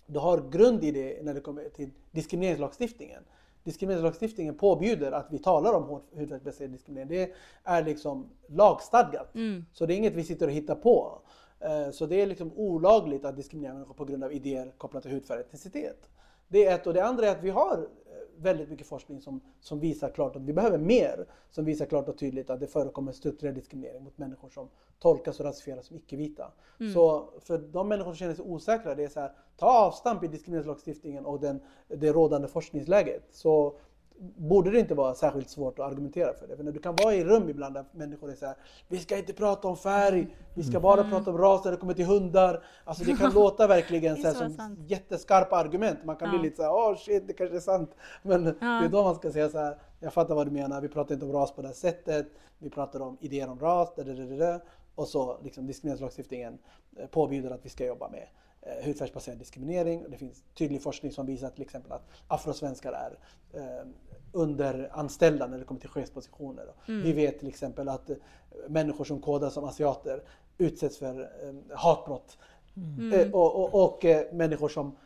Du har grund i det när det kommer till diskrimineringslagstiftningen. Diskrimineringslagstiftningen påbjuder att vi talar om hudfärgsbaserad diskriminering. Det är liksom lagstadgat. Så det är inget vi sitter och hittar på. Eh, Så det är liksom olagligt att diskriminera människor på grund av idéer kopplat till hudfärg och etnicitet. Det är ett och det andra är att vi har väldigt mycket forskning som, som visar klart att vi behöver mer. Som visar klart och tydligt att det förekommer strukturell diskriminering mot människor som tolkas och rasifieras som icke-vita. Så för de människor som känner sig osäkra, det är så här, ta avstamp i diskrimineringslagstiftningen och den, det rådande forskningsläget. Så borde det inte vara särskilt svårt att argumentera för det. För när du kan vara i rum ibland där människor är så här, vi ska inte prata om färg, vi ska bara prata om ras när det kommer till hundar. Alltså det kan låta verkligen så så som sant. jätteskarpa argument. Man kan Ja. bli lite så här, åh shit, det kanske är sant. Men det är då man ska säga så här, jag fattar vad du menar, vi pratar inte om ras på det här sättet, vi pratar om idéer om ras, da, da, da, och så liksom diskrimineringslagstiftningen eh, påbjuder att vi ska jobba med hudfärgsbaserad diskriminering. Det finns tydlig forskning som visar till exempel att afrosvenskar är eh, underanställda när det kommer till chefspositioner. Vi vet till exempel att eh, människor som kodas som asiater utsätts för eh, hatbrott. Eh, och och, och eh, människor som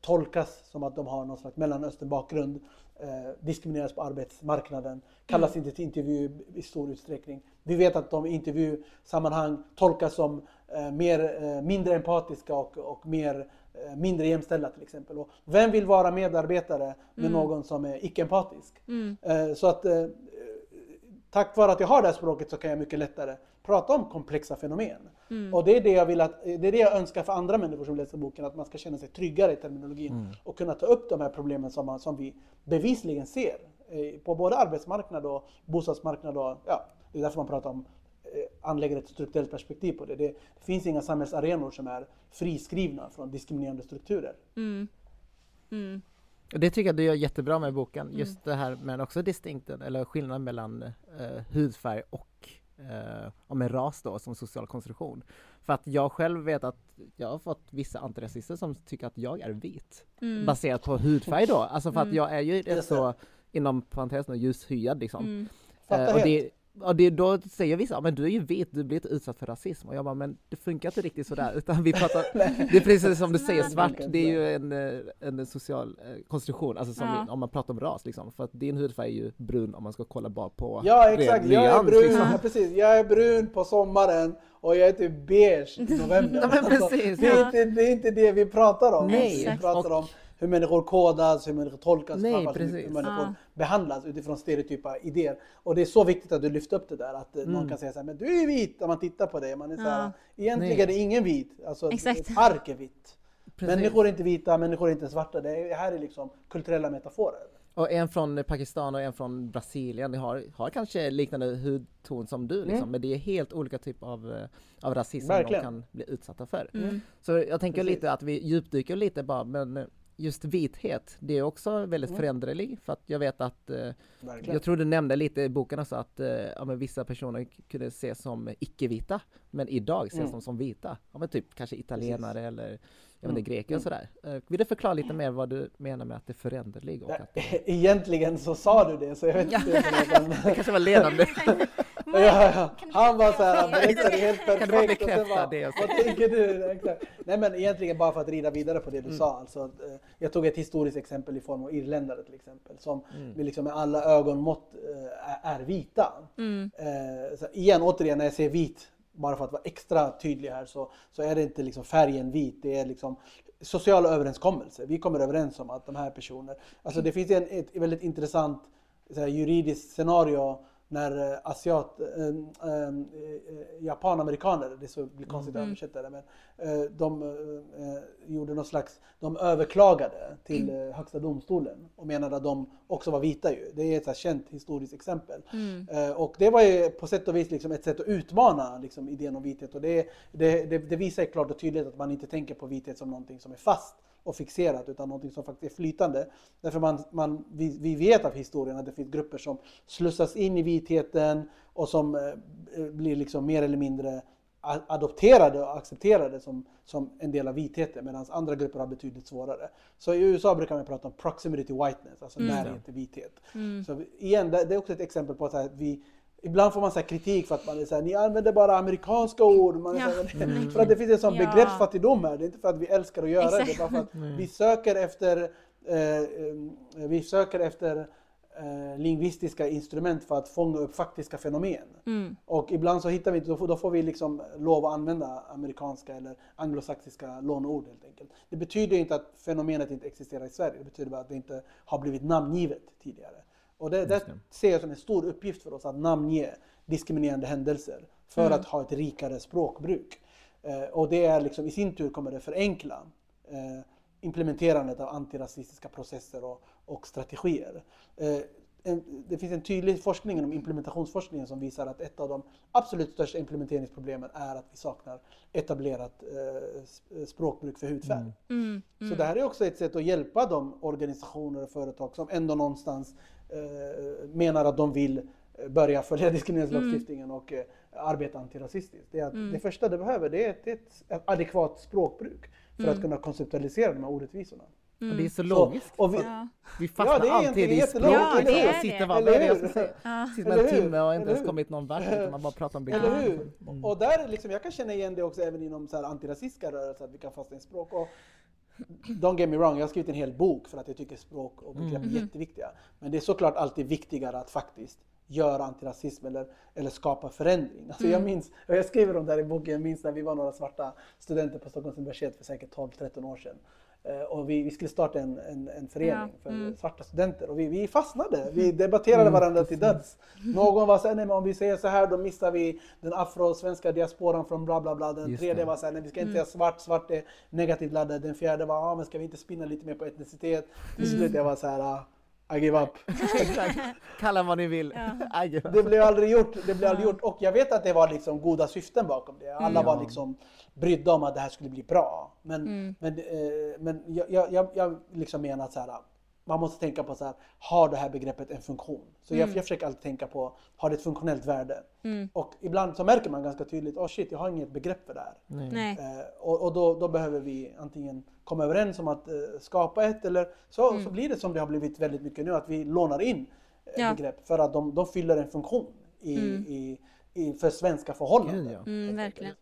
tolkas som att de har någon slags Mellanöstern-bakgrund eh, diskrimineras på arbetsmarknaden, kallas inte till intervju i stor utsträckning. Vi vet att de i intervjusammanhang tolkas som eh, mer, eh, mindre empatiska och, och mer, eh, mindre jämställda till exempel. Och vem vill vara medarbetare med någon som är icke-empatisk? Eh, så att eh, tack vare att jag har det här språket så kan jag mycket lättare prata om komplexa fenomen. Och det är det, jag vill att, det är det jag önskar för andra människor som läser boken, att man ska känna sig tryggare i terminologin och kunna ta upp de här problemen som, man, som vi bevisligen ser eh, på både arbetsmarknad och bostadsmarknad. Och, ja, det är därför man pratar om eh, anlägger ett strukturellt perspektiv på det. det. Det finns inga samhällsarenor som är friskrivna från diskriminerande strukturer. Och Det tycker jag du gör jättebra med boken, just det här med också distinkten, eller skillnaden mellan eh, hudfärg och eh, och med ras då som social konstruktion. För att jag själv vet att jag har fått vissa antirasister som tycker att jag är vit, baserat på hudfärg då, alltså för att jag är ju så, inom parentes ljushyad liksom. Fattar Eh, och det, och det, då säger vissa, "Ja, men du är ju vit, du blir inte utsatt för rasism. Och jag bara, men det funkar inte riktigt sådär, utan vi pratar, det är precis som du säger, svart, det är ju en, eh, en social eh, konstruktion, alltså som Ja. om man pratar om ras liksom. För att din hudfärg är ju brun om man ska kolla bara på Ja exakt, jag är brun, liksom. ja, precis. jag är brun på sommaren och jag är typ beige i november. Ja, men Alltså, precis. det, är inte, det är inte det vi pratar om. Nej, vi pratar Och- om hur människor kodas, hur människor tolkas, Nej, framförallt hur- precis. hur människor Ja. behandlas utifrån stereotypa idéer. Och det är så viktigt att du lyfter upp det där, att Mm. någon kan säga så här, men du är vit, när man tittar på dig. Man är så här, egentligen Nej. är det ingen vit, alltså Exakt. ett ark är vitt. Precis. Människor är inte vita, människor är inte svarta. Det är- det här är liksom kulturella metaforer. Och en från Pakistan och en från Brasilien, de har, har kanske liknande hudton som du liksom, Mm. men det är helt olika typer av, eh, av rasism Verkligen. de kan bli utsatta för. Mm. Så jag tänker Precis. lite att vi djupdyker lite bara, men eh, just vithet, det är också väldigt Mm. föränderlig för att jag vet att, eh, jag tror du nämnde lite i boken också att eh, ja, men vissa personer kunde ses som icke-vita, men idag ses Mm. de som vita. Ja, men typ kanske italienare eller jag Mm. inte, greker Mm. och sådär. Eh, Vill du förklara lite mer vad du menar med att det är föränderlig? Och Ja, att, Egentligen så sa du det, så jag vet inte. det kanske var ledande. Ja, ja. Han var så här, Ja. berättade helt Kan du perfekt. och sen bekräfta bara, det? Vad tänker du? Exakt. Nej men egentligen bara för att rida vidare på det du Mm. sa. Alltså, eh, jag tog ett historiskt exempel i form av irländare till exempel. Som Mm. vi liksom med alla ögonmått eh, är, är vita. Mm. Eh, så igen, återigen när jag säger vit, bara för att vara extra tydlig här, så, så är det inte liksom färgen vit. Det är liksom sociala överenskommelser. Vi kommer överens om att de här personerna... Alltså det finns en, ett väldigt intressant så här, juridiskt scenario när eh, asiat, eh, eh, japanamerikaner, det är så blir konstigt att Mm. översätta det, men eh, de eh, gjorde någon slags, de överklagade till eh, högsta domstolen och menade att de också var vita ju. Det är ett så känt historiskt exempel. Mm. Och det var ju på sätt och vis liksom ett sätt att utmana liksom, idén om vithet. Och det, det, det, det visar klart och tydligt att man inte tänker på vithet som någonting som är fast och fixerat utan någonting som faktiskt är flytande. Därför man, man, vi, vi vet av historien att det finns grupper som slussas in i vitheten och som eh, blir liksom mer eller mindre adopterade och accepterade som, som en del av vitheten medan andra grupper har betydligt svårare. Så i USA brukar man prata om proximity whiteness, alltså Mm. närhet till vithet. Mm. Så igen, det, det är också ett exempel på att vi Ibland får man så här kritik för att man är så här, ni använder bara amerikanska ord. Man är Ja. så här, Mm. För att det finns en sån Ja. begreppsfattigdom här. Det är inte för att vi älskar att göra det, det är Exakt. bara för att Mm. vi söker efter, eh, vi söker efter eh, lingvistiska instrument för att fånga upp faktiska fenomen. Mm. Och ibland så hittar vi inte, då får, då får vi liksom lov att använda amerikanska eller anglosaxiska lånord helt enkelt. Det betyder inte att fenomenet inte existerar i Sverige, det betyder bara att det inte har blivit namngivet tidigare. Och det, det ser jag som en stor uppgift för oss att namnge diskriminerande händelser för Mm. att ha ett rikare språkbruk. Eh, och det är liksom, i sin tur kommer det förenkla eh, implementerandet av antirasistiska processer och, och strategier. Eh, en, det finns en tydlig forskning inom implementationsforskningen som visar att ett av de absolut största implementeringsproblemen är att vi saknar etablerat eh, sp- språkbruk för hudfärg. Mm. Mm. Så det här är också ett sätt att hjälpa de organisationer och företag som ändå någonstans menar att de vill eh, börja följa diskrimineringslagstiftningen och eh, arbeta antirasistiskt. Det, är att Mm. det första det behöver det är ett, ett, ett adekvat språkbruk för att Mm. kunna konceptualisera de här orettvisorna. Och det är så Mm. logiskt. och vi- att Ja. Vi fastnar det är alltid i språket. eller hur? och sitter bara, Eller vad är det jag? Ja. Sitter med en timme och inte ens kommit någon vart utan man bara pratar om Eller begrepp. hur? Mm. Och där är liksom, jag kan känna igen det också även inom så här antirasistiska rörelser, att vi kan fastna i språk. Och don't get me wrong, jag har skrivit en hel bok för att jag tycker språk och begrepp är Mm. jätteviktiga. Men det är såklart alltid viktigare att faktiskt göra antirasism eller, eller skapa förändring. Alltså jag Mm. minns, och jag skriver om det här i boken, jag minns när vi var några svarta studenter på Stockholms universitet för säkert 12-13 år sedan. Eh, Och vi, vi skulle starta en, en, en förening Ja, för mm. svarta studenter och vi, vi fastnade. Vi debatterade varandra till döds. Någon var såhär, nej men om vi säger så här då missar vi den afrosvenska diasporan från bla bla bla. Den Just tredje det. var såhär, nej vi ska inte säga svart, svart är negativt laddad. Den fjärde var, ja men ska vi inte spinna lite mer på etnicitet? Till slut jag var så här, ah, I give up. Kalla vad ni vill. Ja. Det blev aldrig gjort. Det blev aldrig gjort. Och jag vet att det var liksom goda syften bakom det. Alla Mm. var liksom brydda om att det här skulle bli bra. Men, Mm. men, eh, men jag, jag, jag, jag liksom menar att så här, man måste tänka på så här, har det här begreppet en funktion? Så jag, Mm. jag försöker alltid tänka på, har det ett funktionellt värde? Mm. Och ibland så märker man ganska tydligt, oh shit, jag har inget begrepp för det här. Nej. Eh, och och då, då behöver vi antingen komma överens om att eh, skapa ett eller så, Mm. så blir det som det har blivit väldigt mycket nu, att vi lånar in eh, Ja. begrepp för att de, de fyller en funktion i, Mm. i, i, för svenska förhållanden. Gud, ja. Mm, verkligen.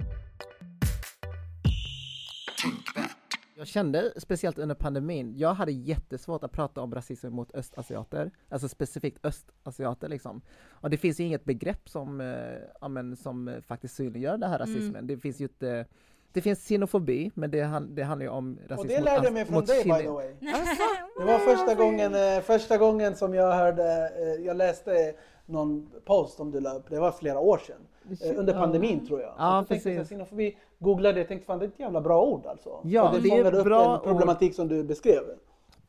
Jag kände speciellt under pandemin, jag hade jättesvårt att prata om rasism mot östasiater, alltså specifikt östasiater liksom. Och det finns ju inget begrepp som, eh, ja, men, som eh, faktiskt synliggör den här Mm. rasismen. Det finns ju inte, det finns xenofobi, men det, han, det handlar ju om rasism Och det lärde jag mig från dig by the way. Det var första gången, eh, första gången som jag hörde, jag läste någon post som du la upp, det var flera år sedan. Under pandemin tror jag. Ja, tänkte precis. Xenofobi, googlade, jag tänkte fan det är ett jävla bra ord alltså. Ja, För det det är upp bra en problematik som du beskrev.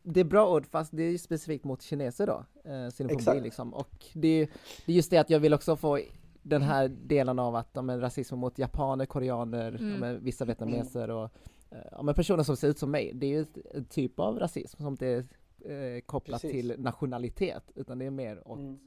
det är bra ord fast det är specifikt mot kineser då, eh, xenofobi liksom. Och det, det är just det att jag vill också få den här delen av att ja, men, rasism mot japaner, koreaner, Mm. vissa vietnameser och eh, ja, men personer som ser ut som mig. Det är ju en typ av rasism som inte är eh, kopplat Precis. till nationalitet utan det är mer åt, Mm.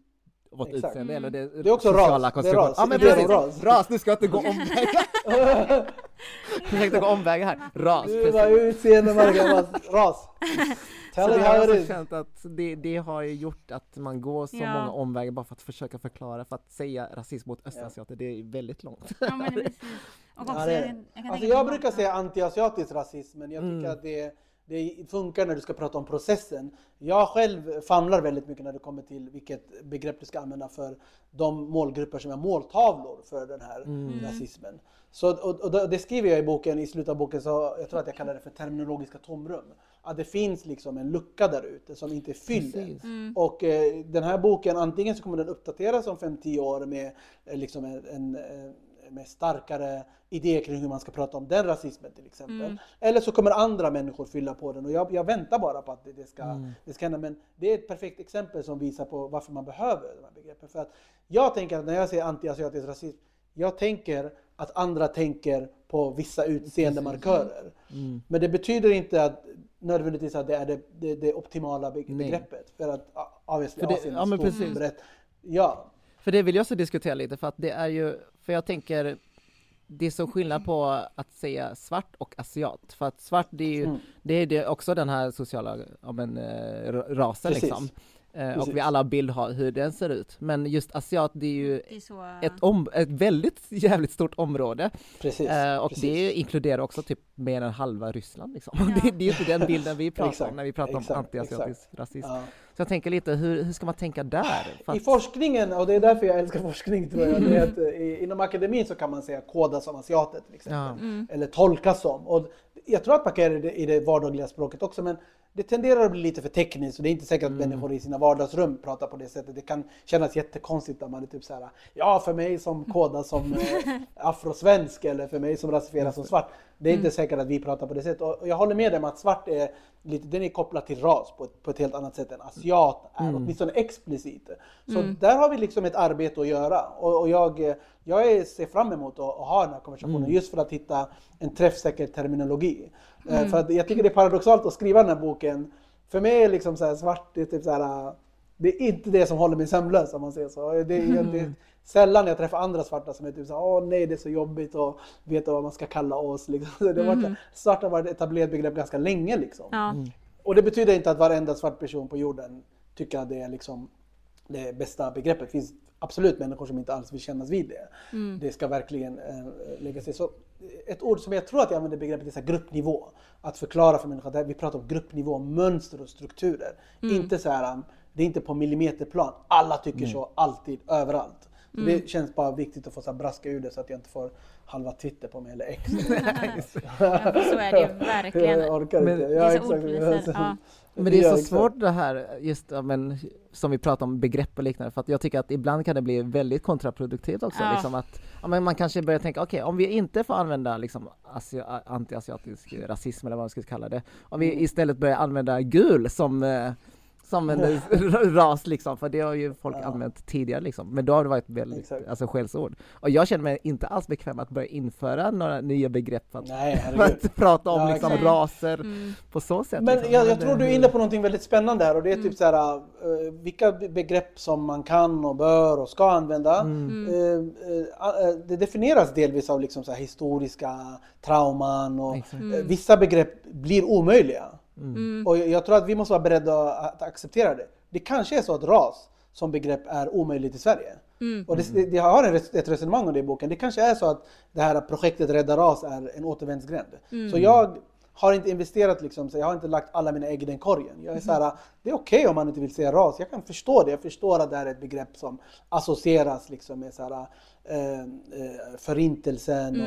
Exakt. utseende eller det, Det är också sociala ras. Det är ras. Ja men Det är precis! ras. Ras. du ska inte gå omvägar! Försökte gå omvägar här. Ras, Du precis. var utseende, Marga, ras. Tell Så det har jag is. känt att det, det har ju gjort att man går så Ja. många omvägar bara för att försöka förklara, för att säga rasism mot östasiater, det är väldigt långt. Ja, men precis. Och också, Ja, det är jag, kan- jag Alltså jag brukar säga antiasiatisk rasism, men jag tycker Mm. att det, det funkar när du ska prata om processen. Jag själv famlar väldigt mycket när det kommer till vilket begrepp du ska använda för de målgrupper som är måltavlor för den här Mm. rasismen. Så, och, och det- skriver jag i boken, i slutet av boken, så jag tror att jag kallar det för terminologiska tomrum. Att det finns liksom en lucka där ute som inte är fylld. Mm. Och eh, den här boken, antingen så kommer den uppdateras om 5-10 år med, eh, liksom en, en, eh, med starkare idéer kring hur man ska prata om den rasismen till exempel. Mm. Eller så kommer andra människor fylla på den och jag, jag väntar bara på att det, det, ska, Mm. det ska hända. Men det är ett perfekt exempel som visar på varför man behöver de här begreppen. För att jag tänker att när jag säger anti-asiatisk rasism, jag tänker att andra tänker på vissa utseendemarkörer. Mm. Men det betyder inte att nödvändigtvis att det är det, det, det optimala be- Nej. begreppet. För att obviously För det- Asien är ja, men stort precis. och brett. Ja, För det vill jag också diskutera lite, för att det är ju, för jag tänker, det är så skillnad på att säga svart och asiat, för att svart det är ju, Mm. det är det också den här sociala, ja men, eh, ra- rasen Precis. liksom. Eh, och Precis. vi alla har bild har hur den ser ut. Men just asiat, det är ju Det är så... ett, om, ett väldigt jävligt stort område. precis. Eh, och precis. det inkluderar också typ mer än halva Ryssland liksom. Ja. Det, det är ju inte den bilden vi pratar om när vi pratar exakt, om antiasiatisk rasism. Ja. Så jag tänker lite, hur, hur ska man tänka där? För I att- forskningen, och det är därför jag älskar forskning tror jag, det är att eh, inom akademin så kan man säga kodas som asiater till exempel. Ja. Mm. Eller tolkas som. Och jag tror att man kan göra det i det vardagliga språket också men det tenderar att bli lite för tekniskt och det är inte säkert att Mm. människor i sina vardagsrum pratar på det sättet. Det kan kännas jättekonstigt när man är typ så här, ja för mig som kodas som eh, afrosvensk eller för mig som rasifieras som svart. Det är inte säkert att vi pratar på det sättet. Och jag håller med dig om att svart är lite, den är kopplad till ras på ett, på ett helt annat sätt än asiat är, Mm. åtminstone explicit. Så där har vi liksom ett arbete att göra. Och, och jag, jag ser fram emot att, att ha den här konversationen just för att hitta en träffsäker terminologi. Eh, För att jag tycker det är paradoxalt att skriva den här boken. För mig är liksom så här svart, det är typ så här, eh, det är inte det som håller mig sömnlös om man säger så. Det är, det är sällan jag träffar andra svarta som är typ så här, åh nej det är så jobbigt att veta vad man ska kalla oss. Liksom. Så Det har varit, svart har varit ett etablerat begrepp ganska länge liksom. Ja. Och det betyder inte att varenda svart person på jorden tycker att det är liksom det bästa begreppet. Det finns absolut människor som inte alls vill kännas vid det. Det ska verkligen eh, lägga sig. Så ett ord som jag tror att jag använder begreppet är så här gruppnivå. Att förklara för människor att vi pratar om gruppnivå, mönster och strukturer. Inte så här, det är inte på millimeterplan. Alla tycker så, alltid, överallt. Så Det känns bara viktigt att få så braska ur det så att jag inte får halva Twitter på mig eller X. Ja, så är det verkligen. Jag orkar Men- inte. Det är så exakt. ordpoliser. Ja. Men det är så svårt det här, just ja, men, som vi pratar om begrepp och liknande, för att jag tycker att ibland kan det bli väldigt kontraproduktivt också. Ja. Liksom att, ja, men man kanske börjar tänka, okej, om vi inte får använda liksom, asia- anti-asiatisk rasism eller vad man ska kalla det, om vi Mm. istället börjar använda gul som eh, som en eh, ras liksom, för det har ju folk Ja. använt tidigare liksom. Men då har det varit väldigt, Exakt. alltså skällsord. Och jag känner mig inte alls bekväm att börja införa några nya begrepp för att, Nej, för att prata om Ja, liksom raser Mm. på så sätt. Men liksom. jag, jag tror du är inne på någonting väldigt spännande här och det är typ så här uh, vilka be- begrepp som man kan och bör och ska använda. Mm. Eh, eh, eh, det definieras delvis av liksom så här historiska trauman och eh, vissa begrepp blir omöjliga. Mm. Och jag- tror att vi måste vara beredda att acceptera det. Det kanske är så att ras som begrepp är omöjligt i Sverige. Mm. Och det, det, jag har ett resonemang om det i boken. Det kanske är så att det här projektet Rädda ras är en återvändsgränd. Så jag har inte investerat liksom, så jag har inte lagt alla mina ägg i den korgen. Jag är så här, det är okej om man inte vill säga ras. Jag kan förstå det. Jag förstår att det här är ett begrepp som associeras liksom med så här, eh, eh, förintelsen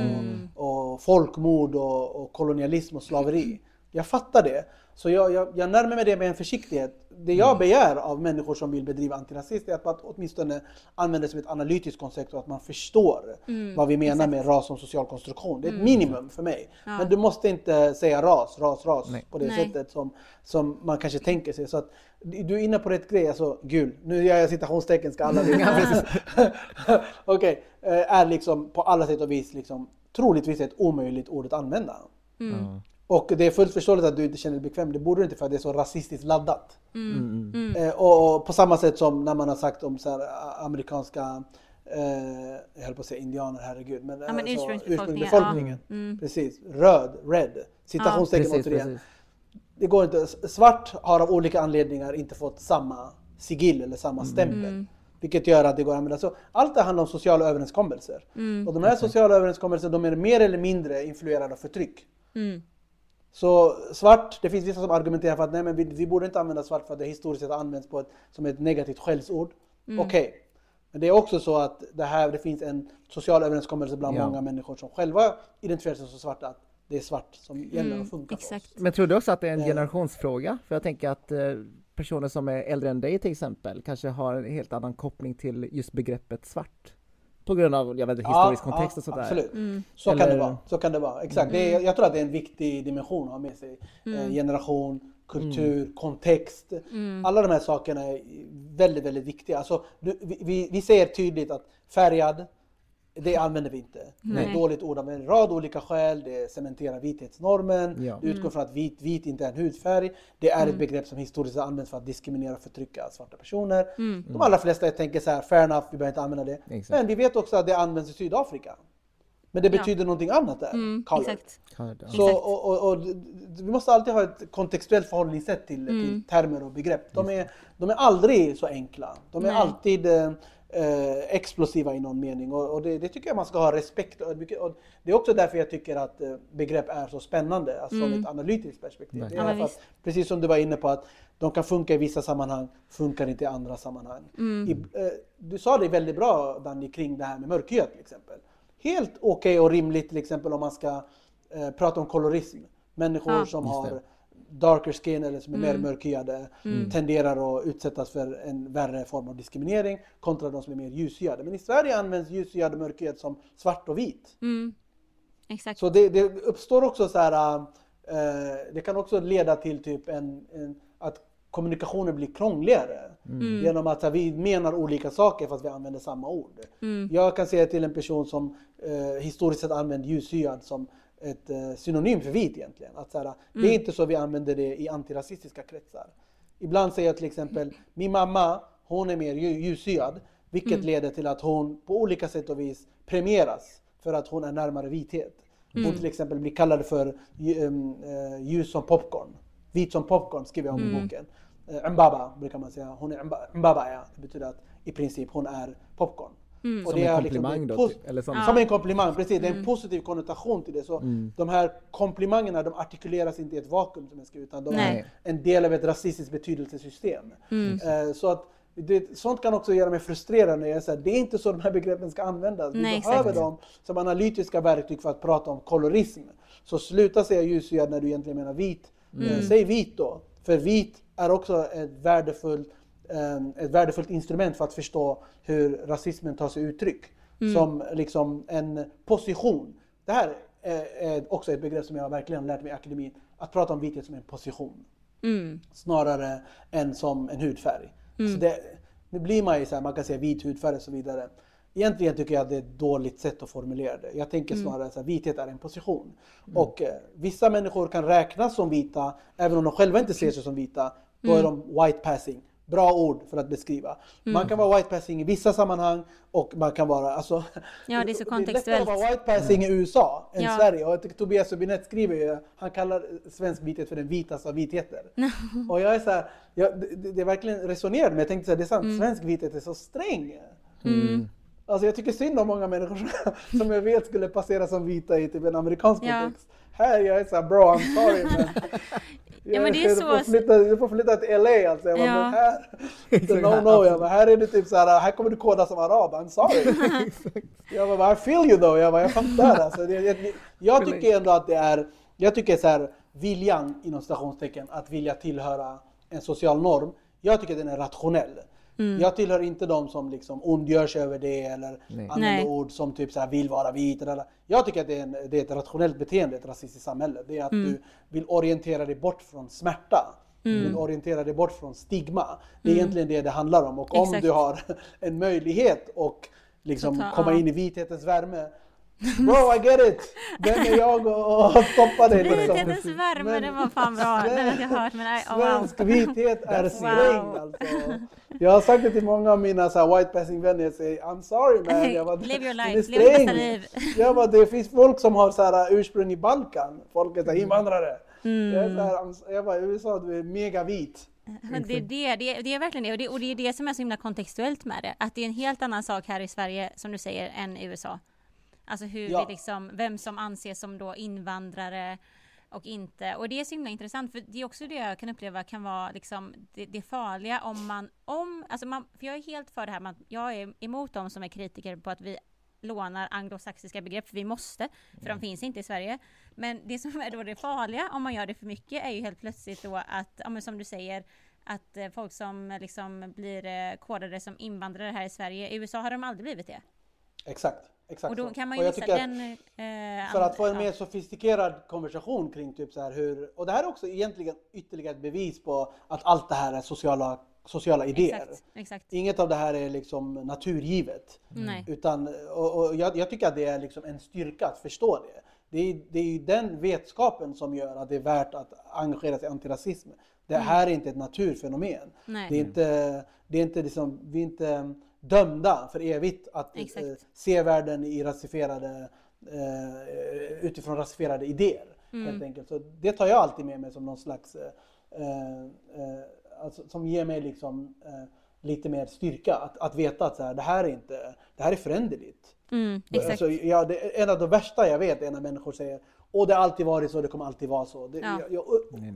och, och folkmord och, och kolonialism och slaveri. Jag fattar det. Så jag, jag, jag närmar mig det med en försiktighet. Det jag Mm. begär av människor som vill bedriva antirasism är att man åtminstone använder det som ett analytiskt koncept och att man förstår Mm, vad vi menar exakt. med ras som social konstruktion. Det är ett minimum för mig. Ja. Men du måste inte säga ras, ras, ras Nej. på det Nej. sättet som, som man kanske tänker sig. Så att du är inne på rätt grej, alltså gul. Nu gör jag citationstecken, ska alla veta. Okej, eh, är liksom på alla sätt och vis liksom troligtvis ett omöjligt ord att använda. Ja. Och det är fullt förståeligt att du inte känner dig bekväm. Det borde du inte för att det är så rasistiskt laddat. Mm, mm. Eh, och, och på samma sätt som när man har sagt om så här, amerikanska, eh, jag höll på att säga indianer, herregud. Men, Ja, men alltså, ursprungsbefolkningen, ja. Mm. Precis, röd, red, citationstecken Precis, återigen. precis. Det går inte. Svart har av olika anledningar inte fått samma sigill eller samma stämpel. Mm. Vilket gör att det går att använda. Så allt det handlar om sociala överenskommelser. Mm. Och de här sociala överenskommelserna de är mer eller mindre influerade av förtryck. Mm. Så svart, det finns vissa som argumenterar för att nej, men vi, vi borde inte använda svart för att det historiskt sett används på ett, som ett negativt skällsord. Okej. Men det är också så att det, här, det finns en social överenskommelse bland Ja. många människor som själva identifierar sig som svarta. Att det är svart som gäller Mm, och funkar för exakt. oss. Men tror du också att det är en Eh. generationsfråga? För jag tänker att eh, personer som är äldre än dig till exempel kanske har en helt annan koppling till just begreppet svart. På grund av, jag vet inte, historisk kontext och sådär. Absolut. Mm. Så kan Eller- det vara. Så kan det vara. Exakt. Det är, jag tror att det är en viktig dimension att ha med sig. Mm. Eh, generation, kultur, kontext. Mm. Alla de här sakerna är väldigt, väldigt viktiga. Alltså, vi, vi, vi säger tydligt att färgad, det använder vi inte. Det är Nej. dåligt ord av en rad olika skäl. Det cementerar vithetsnormen. Ja. Det utgår från att vit, vit inte är en hudfärg. Det är ett begrepp som historiskt används för att diskriminera och förtrycka svarta personer. De allra flesta tänker så här, fair enough, vi behöver inte använda det. Exakt. Men vi vet också att det används i Sydafrika. Men det Ja. betyder någonting annat där. Mm, exakt. Ja. Så, och, och, och, vi måste alltid ha ett kontextuellt förhållningssätt till, Mm. till termer och begrepp. De är, de är aldrig så enkla. De är Nej. alltid eh, explosiva i någon mening och, och det, det tycker jag man ska ha respekt och, Det är också därför jag tycker att eh, begrepp är så spännande, alltså från ett analytiskt perspektiv. Det Mm. Ja, är att, precis som du var inne på att de kan funka i vissa sammanhang, funkar inte i andra sammanhang. Mm. I, eh, du sa det väldigt bra Danny kring det här med mörkhyat till exempel. Helt okej och rimligt till exempel om man ska eh, prata om kolorism. Människor Ja. som har darker skin eller som är Mm. mer mörkhyade tenderar att utsättas för en värre form av diskriminering kontra de som är mer ljushyade. Men i Sverige används ljushyad och mörkhyad som svart och vit. Mm. Exakt. Så det, det uppstår också så här, eh, det kan också leda till typ en, en att kommunikationen blir krångligare. Mm. Genom att här, vi menar olika saker fast vi använder samma ord. Mm. Jag kan säga till en person som eh, historiskt sett använder ljushyad som ett eh, synonym för vit egentligen. Att, så här, Det Mm. är inte så vi använder det i antirasistiska kretsar. Ibland säger jag till exempel, min mamma hon är mer lju- ljushyad. Vilket Mm. leder till att hon på olika sätt och vis premieras för att hon är närmare vithet. Hon Mm. till exempel blir kallad för eh, ljus som popcorn. Vit som popcorn skriver jag om Mm. i boken. Eh, Mbaba brukar man säga. Hon är mba- Mbaba ja. Det betyder att i princip hon är popcorn. Mm. Och Som det en är liksom- komplimang är då? typ, Eller som, Ja. Som en komplimang, precis. Det är en positiv konnotation till det. Så Mm. de här komplimangerna de artikuleras inte i ett vakuum som jag skriver utan de Nej. är en del av ett rasistiskt betydelsesystem. Mm. Eh, så att det, sånt kan också göra mig frustrerad när jag säger det är inte så de här begreppen ska användas. Vi Nej, behöver exakt. dem som analytiska verktyg för att prata om kolorism. Så sluta säga ljushyad när du egentligen menar vit. Mm. Eh, säg vit då. För vit är också ett värdefullt, ett värdefullt instrument för att förstå hur rasismen tar sig uttryck. Mm. Som liksom en position. Det här är, också ett begrepp som jag verkligen lärt mig i akademin. Att prata om vithet som en position Mm. snarare än som en hudfärg. Så det, nu blir man ju så här, man kan säga vit hudfärg och så vidare. Egentligen tycker jag att det är ett dåligt sätt att formulera det. Jag tänker snarare att vithet är en position. Och eh, vissa människor kan räknas som vita, även om de själva inte ser sig som vita. Då är de white passing. Bra ord för att beskriva. Man kan vara white passing i vissa sammanhang och man kan vara, alltså, Ja, det är så lättare kontextuellt. att vara white passing i USA än Ja. Sverige. Och jag tycker Tobias Hübinette skriver ju, han kallar svensk vithet för den vitaste av vitheter. och jag är så här, jag, det, det är verkligen resonerande men jag tänkte så här, det är sant, Mm. svensk vithet är så sträng. Mm. Alltså jag tycker synd om många människor som, jag vet skulle passera som vita i typ en amerikansk Ja. Här jag är såhär bro I'm sorry men. Ja, men det är du, så- får flytta, du får flytta till LA alltså. Jag bara, Ja. men här, no no, jag bara, här är du typ såhär, här kommer du koda som arab, I'm sorry. jag bara, I feel you though, jag bara, jag fattar alltså. Det, jag, jag tycker ändå att det är, jag tycker så här, viljan inom citationstecken att vilja tillhöra en social norm. Jag tycker den är rationell. Mm. Jag tillhör inte de som liksom ondgör sig över det eller Nej. använder Nej. ord som typ så här vill vara vit. Eller, jag tycker att det är, en, det är ett rationellt beteende i ett rasistiskt samhälle. Det är att Mm. du vill orientera dig bort från smärta. Du vill orientera dig bort från stigma. Det är egentligen det det handlar om. Och om Mm. Exakt. du har en möjlighet att liksom Så ta- komma in i vithetens värme. Bro, I get it! Vem är jag och, och stoppa dig liksom? Vithetens värme, Men- den var fan bra. Den har jag hört men oh, wow. Svensk vithet är Wow. sträng alltså. Jag har sagt det till många av mina så här, white passing vänner, jag säger I'm sorry man. Jag bara, Live your "Den life, lev ditt bästa sträng." liv. Jag bara, det finns folk som har så här, ursprung i Balkan, folk är så här, invandrare. Mm. Jag, är så här, "I'm- jag bara, USA du är mega vit. Det, är det, det, är, det är verkligen det och, det och det är det som är så himla kontextuellt med det. Att det är en helt annan sak här i Sverige, som du säger, än i USA. Alltså hur Ja. vi liksom, vem som anses som då invandrare och inte. Och det är så himla intressant för det är också det jag kan uppleva kan vara liksom det, det farliga om man, om, alltså man, för jag är helt för det här med jag är emot de som är kritiker på att vi lånar anglosaxiska begrepp, för vi måste, för de finns inte i Sverige. Men det som är då det farliga om man gör det för mycket är ju helt plötsligt då att, ja men som du säger, att eh, folk som liksom blir eh, kodade som invandrare här i Sverige, i USA har de aldrig blivit det. Exakt, exakt Och då så. kan man ju visa den... eh, För att få en mer sofistikerad konversation kring typ så här hur, och det här är också egentligen ytterligare ett bevis på att allt det här är sociala, sociala idéer. Exakt, exakt. Inget av det här är liksom naturgivet. Nej. Utan, och, och jag, jag tycker att det är liksom en styrka att förstå det. Det är, det är ju den vetskapen som gör att det är värt att engagera sig i antirasism. Det här är inte ett naturfenomen. Mm. Nej. Det är inte, det är inte liksom, vi är inte dömda för evigt att Exakt. eh, se världen i rasifierade, eh, utifrån rasifierade idéer. Mm. Helt enkelt. Så det tar jag alltid med mig som någon slags, eh, eh, alltså, som ger mig liksom eh, lite mer styrka. Att, att veta att så här, det här är inte, det här är föränderligt. Mm, exakt. Alltså, ja, det, en av de värsta jag vet är när människor säger Åh, det har alltid varit så, det kommer alltid vara så. Det, Ja. jag, jag,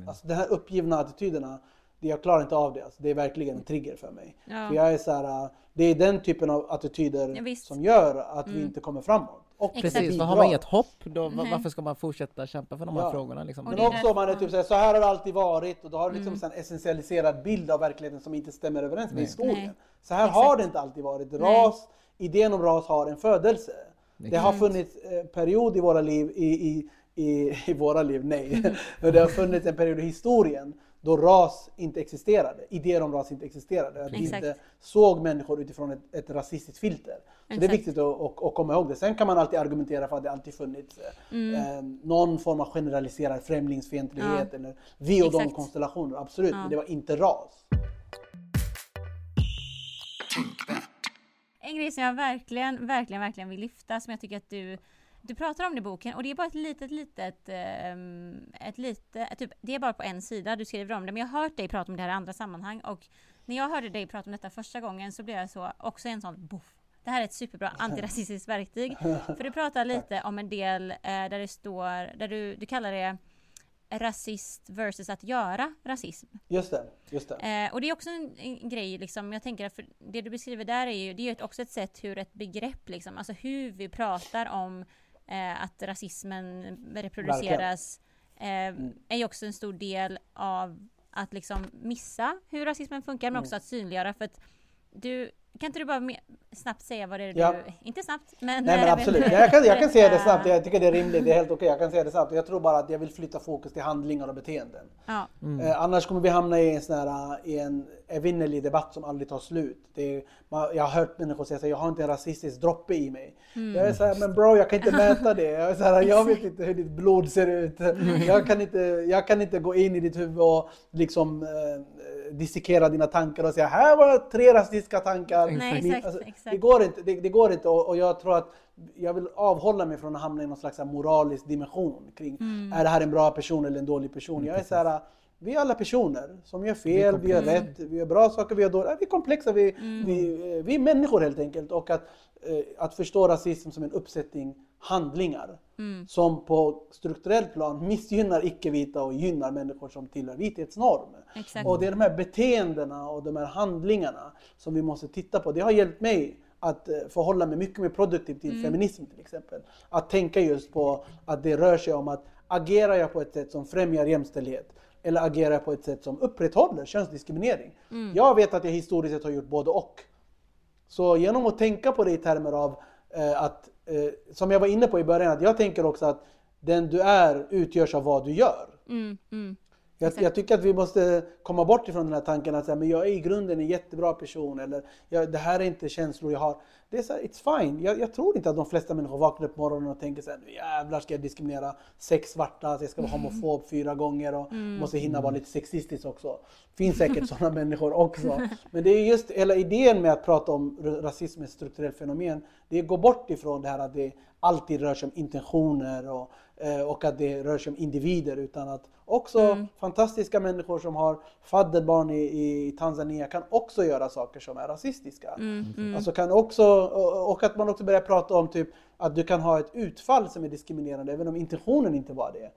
alltså, de här uppgivna attityderna, det, jag klarar inte av det. Alltså, det är verkligen en trigger för mig. Ja. För jag är så här, det är den typen av attityder Ja, som gör att vi inte kommer framåt. Och Exakt. Precis, för har man inget hopp, då, Nej. varför ska man fortsätta kämpa för de här Ja. frågorna? Liksom? Och Men det också om man är typ såhär, så här har det alltid varit och då har du liksom en essentialiserad bild av verkligheten som inte stämmer överens med Nej. historien. Nej. Så här har det inte alltid varit. Ras, idén om ras har en födelse. Det har funnits eh, period i våra liv, i, i, i, i våra liv, nej. Men det har funnits en period i historien då ras inte existerade. Idéer om ras inte existerade. Att vi Exakt. inte såg människor utifrån ett, ett rasistiskt filter. Så det är Exakt. viktigt att, att, att komma ihåg det. Sen kan man alltid argumentera för att det alltid funnits eh, eh, någon form av generaliserad främlingsfientlighet Ja. eller vi och de Exakt. konstellationer, absolut. Ja. Men det var inte ras. En grej som jag verkligen, verkligen, verkligen vill lyfta som jag tycker att du du pratar om det i boken och det är bara ett litet, litet, ehm, ett litet, typ, det är bara på en sida du skriver om det. Men jag har hört dig prata om det här i andra sammanhang och när jag hörde dig prata om detta första gången så blev jag så, också en sån boff. Det här är ett superbra antirasistiskt verktyg. För du pratar lite om en del eh, där det står, där du, du kallar det rasist versus att göra rasism. Just det, just det. Eh, och det är också en, en grej, liksom, jag tänker att för det du beskriver där är ju, det är ju också ett sätt hur ett begrepp, liksom, alltså hur vi pratar om eh, att rasismen reproduceras, eh, är ju också en stor del av att liksom missa hur rasismen funkar, men också att synliggöra. För att du, kan inte du bara snabbt säga vad det är Ja. du, inte snabbt, men... Nej men eh, absolut, jag kan, jag kan säga det snabbt. Jag tycker det är rimligt, det är helt okej. Jag kan säga det snabbt. Jag tror bara att jag vill flytta fokus till handlingar och beteenden. Ja, Eh, annars kommer vi hamna i en sån här, i en evinnerlig debatt som aldrig tar slut. Det är, man, jag har hört människor säga att jag har inte en rasistisk droppe i mig. Jag är såhär, men bro jag kan inte mäta det. Jag, är så här, jag vet inte hur ditt blod ser ut. Jag kan inte, jag kan inte gå in i ditt huvud och liksom eh, dissekera dina tankar och säga här var tre rasistiska tankar. Nej, Min- exakt, exakt. Det går inte. Det, det går inte och, och jag tror att jag vill avhålla mig från att hamna i någon slags moralisk dimension kring Mm. är det här en bra person eller en dålig person. Jag är så här, vi är alla personer som gör fel, vi gör rätt, vi gör bra saker, vi gör dåliga. Vi är komplexa, vi, Mm. vi, eh, vi är människor helt enkelt. Och att, eh, att förstå rasism som en uppsättning handlingar Mm. som på strukturellt plan missgynnar icke-vita och gynnar människor som tillhör vithetsnorm. Exakt. Och det är de här beteendena och de här handlingarna som vi måste titta på. Det har hjälpt mig att eh, förhålla mig mycket mer produktivt till feminism till exempel. Att tänka just på att det rör sig om att agerar jag på ett sätt som främjar jämställdhet? Eller agerar jag på ett sätt som upprätthåller könsdiskriminering? Jag vet att jag historiskt sett har gjort både och. Så genom att tänka på det i termer av eh, att, eh, som jag var inne på i början, att jag tänker också att den du är utgörs av vad du gör. Mm, mm. Jag, jag tycker att vi måste komma bort ifrån den här tanken att men jag är i grunden en jättebra person eller jag, det här är inte känslor jag har. Det är så här, it's fine. Jag, jag tror inte att de flesta människor vaknar upp på morgonen och tänker så här, nu jävlar ska jag diskriminera sex svarta, jag ska vara homofob fyra gånger och måste hinna vara lite sexistisk också. Finns säkert sådana människor också. Men det är just hela idén med att prata om rasism är ett strukturellt fenomen. Det går bort ifrån det här att det alltid rör sig om intentioner och, och att det rör sig om individer utan att också fantastiska människor som har fadderbarn i, i Tanzania kan också göra saker som är rasistiska. Alltså kan också, och att man också börjar prata om typ att du kan ha ett utfall som är diskriminerande även om intentionen inte var det.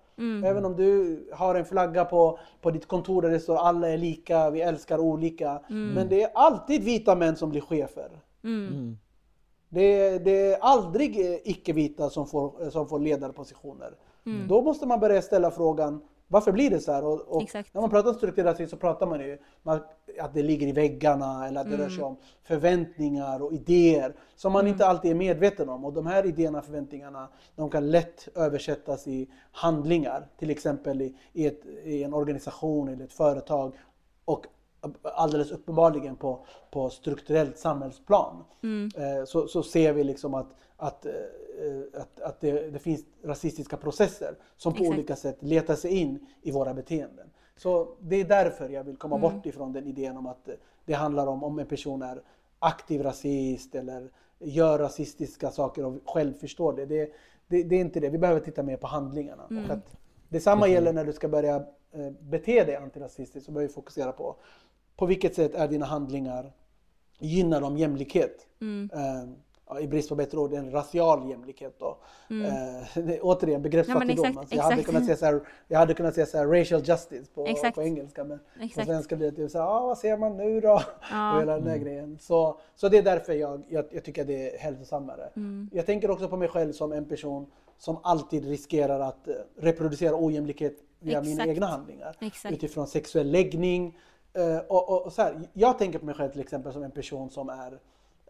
Även om du har en flagga på, på ditt kontor där det står alla är lika, vi älskar olika. Men det är alltid vita män som blir chefer. Det, det är aldrig eh, icke-vita som får, som får ledarpositioner. Då måste man börja ställa frågan varför blir det så här? Och, och när man pratar strukturell rasism så pratar man ju om att, det ligger i väggarna eller att det rör sig om förväntningar och idéer som man inte alltid är medveten om. Och de här idéerna och förväntningarna de kan lätt översättas i handlingar. Till exempel i, i, ett, i en organisation eller ett företag. Och alldeles uppenbarligen på, på strukturellt samhällsplan eh, så, så ser vi liksom att, att, eh, att, att det, det finns rasistiska processer som på Exakt. olika sätt letar sig in i våra beteenden. Så det är därför jag vill komma bort ifrån den idén om att eh, det handlar om om en person är aktiv rasist eller gör rasistiska saker och själv förstår det. Det, det, det är inte det. Vi behöver titta mer på handlingarna. Och att detsamma gäller när du ska börja eh, bete dig antirasistiskt så behöver vi fokusera på på vilket sätt är dina handlingar gynnar de jämlikhet? Eh, ja, I brist på bättre ord, en racial jämlikhet då. Eh, det är återigen begreppsfattigdom. exakt, alltså, jag, hade kunnat säga så här, jag hade kunnat säga så här, racial justice på, Exakt. på engelska. Men på Exakt. svenska blir det typ så här, ah, vad ser man nu då? Ja. Och hela den där grejen. Så, så det är därför jag, jag, jag tycker att det är hälsosammare. Mm. Jag tänker också på mig själv som en person som alltid riskerar att eh, reproducera ojämlikhet via mina Exakt. egna handlingar. Exakt. Utifrån sexuell läggning. Eh, och, och, och så här, jag tänker på mig själv till exempel som en person som är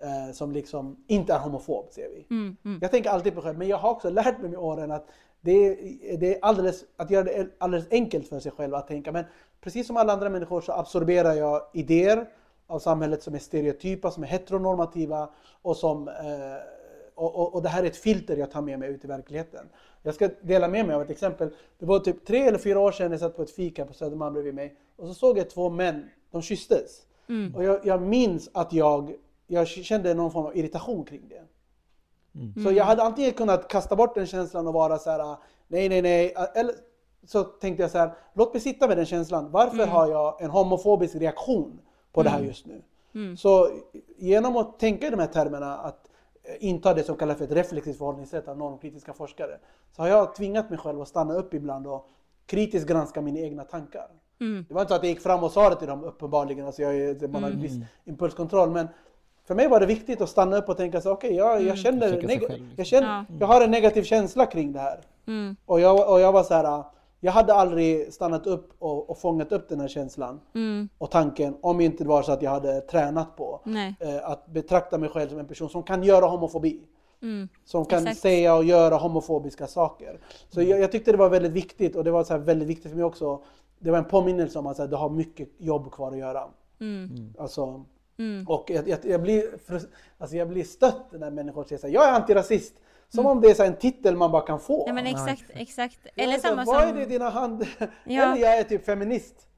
eh, som liksom inte är homofob, ser vi. Mm, mm. Jag tänker alltid på mig själv, men jag har också lärt mig med åren att det är, det är alldeles, att göra det alldeles enkelt för sig själv att tänka. Men precis som alla andra människor så absorberar jag idéer av samhället som är stereotypa, som är heteronormativa och som eh, och, och, och det här är ett filter jag tar med mig ut i verkligheten. Jag ska dela med mig av ett exempel. Det var typ tre eller fyra år sedan jag satt på ett fika på Södermalm bredvid mig och så såg jag två män, de kysstes. Och jag, jag minns att jag, jag kände någon form av irritation kring det. Så jag hade antingen kunnat kasta bort den känslan och vara så här: nej, nej, nej. Eller så tänkte jag så här, låt mig sitta med den känslan. Varför har jag en homofobisk reaktion på det här just nu? Så genom att tänka i de här termerna, att eh, inta det som kallas för ett reflexivt förhållningssätt av normkritiska forskare, så har jag tvingat mig själv att stanna upp ibland och kritiskt granska mina egna tankar. Det var inte så att jag gick fram och sa det till dem uppenbarligen, alltså jag, man har en viss impulskontroll, men för mig var det viktigt att stanna upp och tänka så okej, jag, jag känner, Försöka sig neg- själv, liksom. jag, känner Ja. jag har en negativ känsla kring det här. Mm. Och jag, och jag var så här, jag hade aldrig stannat upp och, och fångat upp den här känslan Mm. och tanken om inte det var så att jag hade tränat på eh, att betrakta mig själv som en person som kan göra homofobi. Mm. Som kan Exakt. säga och göra homofobiska saker. Så jag, jag tyckte det var väldigt viktigt och det var så här väldigt viktigt för mig också. Det var en påminnelse om att här, du har mycket jobb kvar att göra. Mm. Alltså, Mm. och jag, jag, jag, blir, alltså jag blir stött när människor säger här, jag är antirasist. Som Mm. om det är så en titel man bara kan få. Nej men exakt, exakt. Eller är så samma Vad är som... det i dina hand? Ja. Eller jag är typ feminist.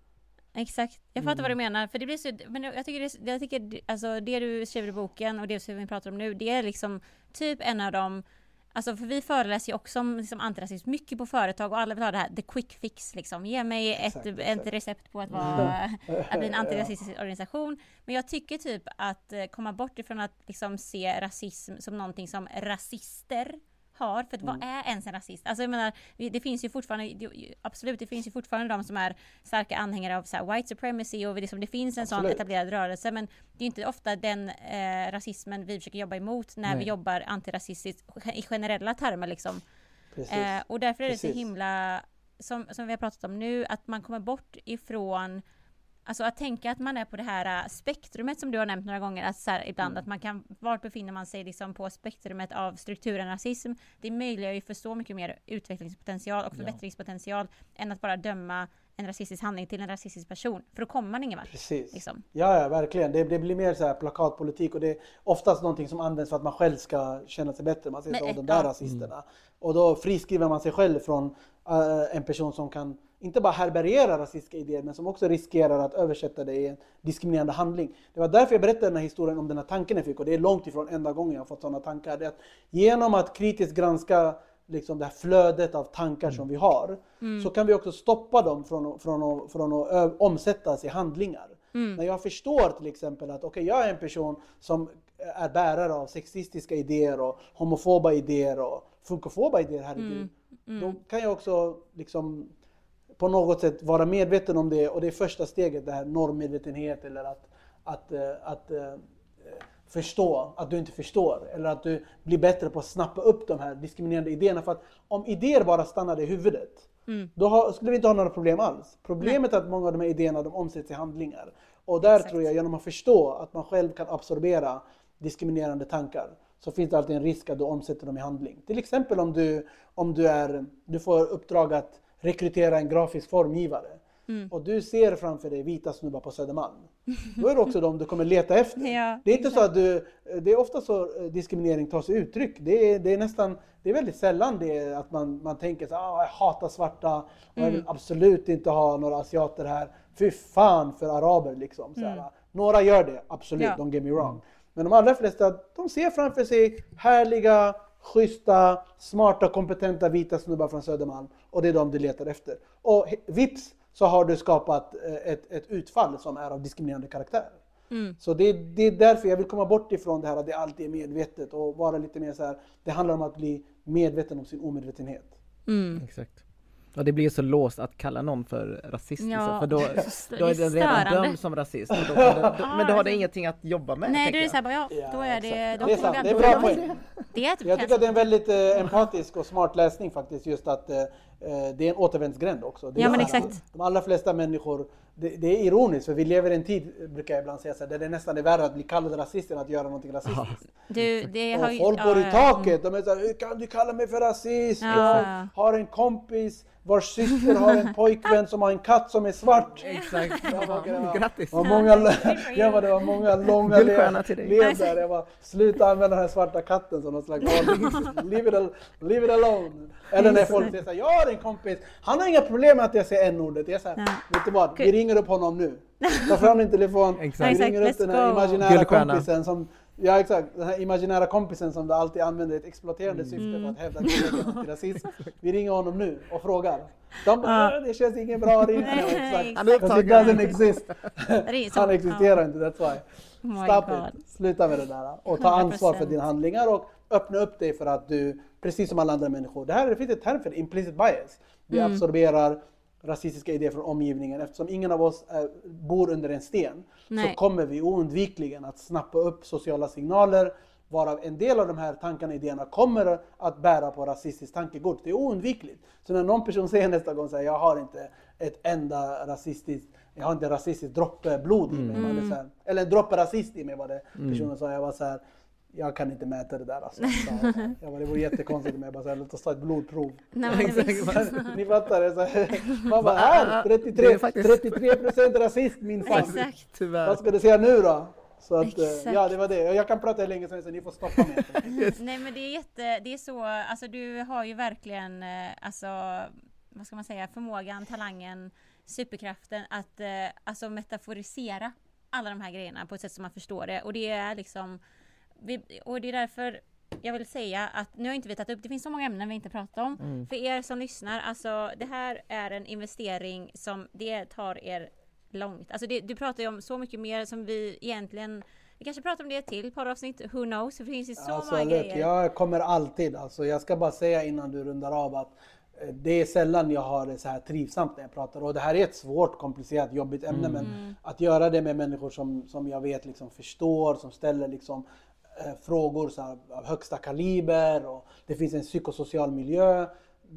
Exakt, jag fattar vad du menar. För det blir så, men jag tycker, det, jag tycker det- alltså, det du skriver i boken och det som vi pratar om nu, det är liksom typ en av de Alltså för vi föreläser ju också om liksom, antirasism mycket på företag och alla vill ha det här the quick fix liksom. Ge mig ett, Exakt, ett recept på att, vara, att bli en antirasistisk organisation. Men jag tycker typ att eh, komma bort ifrån att liksom se rasism som någonting som rasister har, för att vad är ens en rasist? Alltså jag menar, vi- det finns ju fortfarande, det- absolut det finns ju fortfarande de som är starka anhängare av så här white supremacy och liksom, det finns en sån Absolut. etablerad rörelse men det är inte ofta den eh, rasismen vi försöker jobba emot när vi Nej. jobbar antirasistiskt i generella termer liksom. Eh, och därför är det Precis. så himla, som, som vi har pratat om nu, att man kommer bort ifrån Alltså att tänka att man är på det här äh, spektrumet som du har nämnt några gånger, att så här, ibland Mm. att man kan, vart befinner man sig liksom på spektrumet av strukturen rasism? Det möjliggör ju för så mycket mer utvecklingspotential och Ja. förbättringspotential än att bara döma en rasistisk handling till en rasistisk person. För då kommer man ingen vart. Precis. Liksom. Ja, ja, verkligen. Det, det blir mer så här plakatpolitik och det är oftast någonting som används för att man själv ska känna sig bättre. Man säger så, "Åh, eh, de där ja. rasisterna. Och då friskriver man sig själv från eh, en person som kan inte bara härbärgera rasistiska idéer men som också riskerar att översätta det i en diskriminerande handling. Det var därför jag berättade den här historien om den här tanken jag fick och det är långt ifrån enda gången jag har fått sådana tankar. Det är att genom att kritiskt granska liksom det här flödet av tankar som vi har så kan vi också stoppa dem från, att- från, från att omsättas i handlingar. När jag förstår till exempel att okej, jag är en person som är bärare av sexistiska idéer och homofoba idéer och funkofoba idéer, herregud. Då kan jag också liksom på något sätt vara medveten om det och det är första steget, det här normmedvetenhet eller att, att, eh, att eh, förstå att du inte förstår eller att du blir bättre på att snappa upp de här diskriminerande idéerna. För att om idéer bara stannade i huvudet, då har, skulle vi inte ha några problem alls. Problemet är att många av de här idéerna de omsätts i handlingar. Och där Exakt. tror jag, genom att förstå att man själv kan absorbera diskriminerande tankar, så finns det alltid en risk att du omsätter dem i handling. Till exempel om du, om du, är, du får uppdrag att rekrytera en grafisk formgivare. Mm. Och du ser framför dig vita snubbar på Södermalm. Då är det också de du kommer leta efter. Ja, det är inte så att du, det är ofta så eh, diskriminering tar sig uttryck. Det är, det är nästan, det är väldigt sällan det att man, man tänker så ah, jag hatar svarta och jag Mm. vill absolut inte ha några asiater här. Fy fan för araber liksom. Så här, Mm. Några gör det, absolut, Ja. don't get me wrong. Men de allra flesta, de ser framför sig härliga, schyssta, smarta, kompetenta vita snubbar från Södermalm. Och det är de du letar efter. Och vips så har du skapat eh, ett, ett utfall som är av diskriminerande karaktär. Mm. Så det, det är därför jag vill komma bort ifrån det här att det alltid är medvetet och vara lite mer så här. Det handlar om att bli medveten om sin omedvetenhet. Mm. Exakt. Och det blir så låst att kalla någon för rasist, Ja, liksom, för då, då är den redan dömd som rasist. Och då, det- då, men då har det ingenting att jobba med. Nej, då är det jag. så här, bara, ja, då är det... exakt. Då det är sant, det är bra poäng. Det är typ Jag tycker att det är en väldigt eh, empatisk och smart läsning faktiskt, just att eh, eh, det är en återvändsgränd också. Det Ja, men exakt. De allra flesta människor, det, det är ironiskt för vi lever i en tid, brukar jag ibland säga, så här, där det nästan är värre att bli kallad rasist än att göra någonting rasistiskt. Du, det har Och ju... folk ja, går i ja, taket, de är såhär, hur kan du kalla mig för rasist? Ja. Jag har en kompis vars syster har en pojkvän som har en katt som är svart. Exakt. Jag bara, Grattis! Det var många, jag bara, det var många långa led, där. Jag bara, sluta använda den här svarta katten som någon slags leave, it leave it alone. Eller när folk säger såhär, jag har en kompis, han har inga problem med att jag säger n-ordet. Jag säger, Ja. vet du vad, vi ringer upp honom nu. Ta fram din telefon, vi ringer upp den här imaginära kompisen som Ja exakt, den här imaginära kompisen som du alltid använder i ett exploaterande Mm. syfte för att hävda att du är antirasist. Vi ringer honom nu och frågar. De bara, Ja. "Äh, det känns inget bra ring. Nej, exakt. Han är upptagen. doesn't exist. Det är så- Han existerar inte, that's why. Oh Stop God. it. Sluta med det där. Och ta ansvar för 100%. dina handlingar och öppna upp dig för att du, precis som alla andra människor, det här det finns ett term för det, implicit bias. Vi Mm. absorberar rasistiska idéer från omgivningen. Eftersom ingen av oss är, bor under en sten Nej. så kommer vi oundvikligen att snappa upp sociala signaler varav en del av de här tankarna och idéerna kommer att bära på rasistiskt tankegods. Det är oundvikligt. Så när någon person säger nästa gång så här, jag har inte ett enda rasistiskt jag har inte en rasistisk droppe blod i mig. Mm. Här, eller en droppe rasist i mig var det personen sa. Jag var så här, jag kan inte mäta det där alltså. Så, jag bara, det vore jättekonstigt om jag bara sa, låt oss ta ett blodprov. Nej. Ni fattar det? Så här, man bara, här! Det 33, är faktiskt- 33 procent rasist min fan. Exakt. Vad ska du säga nu då? Så att, eh, Exakt. ja det var det. Jag kan prata hur länge som helst ni får stoppa mig. Nej men det är jätte, det är så, alltså du har ju verkligen, eh, alltså vad ska man säga, förmågan, talangen, superkraften att eh, alltså metaforisera alla de här grejerna på ett sätt som man förstår det och det är liksom, vi, och det är därför jag vill säga att nu har inte vi tagit upp, det finns så många ämnen vi inte pratat om. Mm. För er som lyssnar, alltså det här är en investering som det tar er långt. Alltså det, du pratar ju om så mycket mer som vi egentligen vi kanske pratar om det till poddavsnitt, who knows? Det finns ju så Alltså, många look, grejer. jag kommer alltid, alltså, jag ska bara säga innan du rundar av att det är sällan jag har det så här trivsamt när jag pratar och det här är ett svårt, komplicerat, jobbigt ämne men att göra det med människor som, som jag vet liksom förstår, som ställer liksom eh, frågor så här, av högsta kaliber och det finns en psykosocial miljö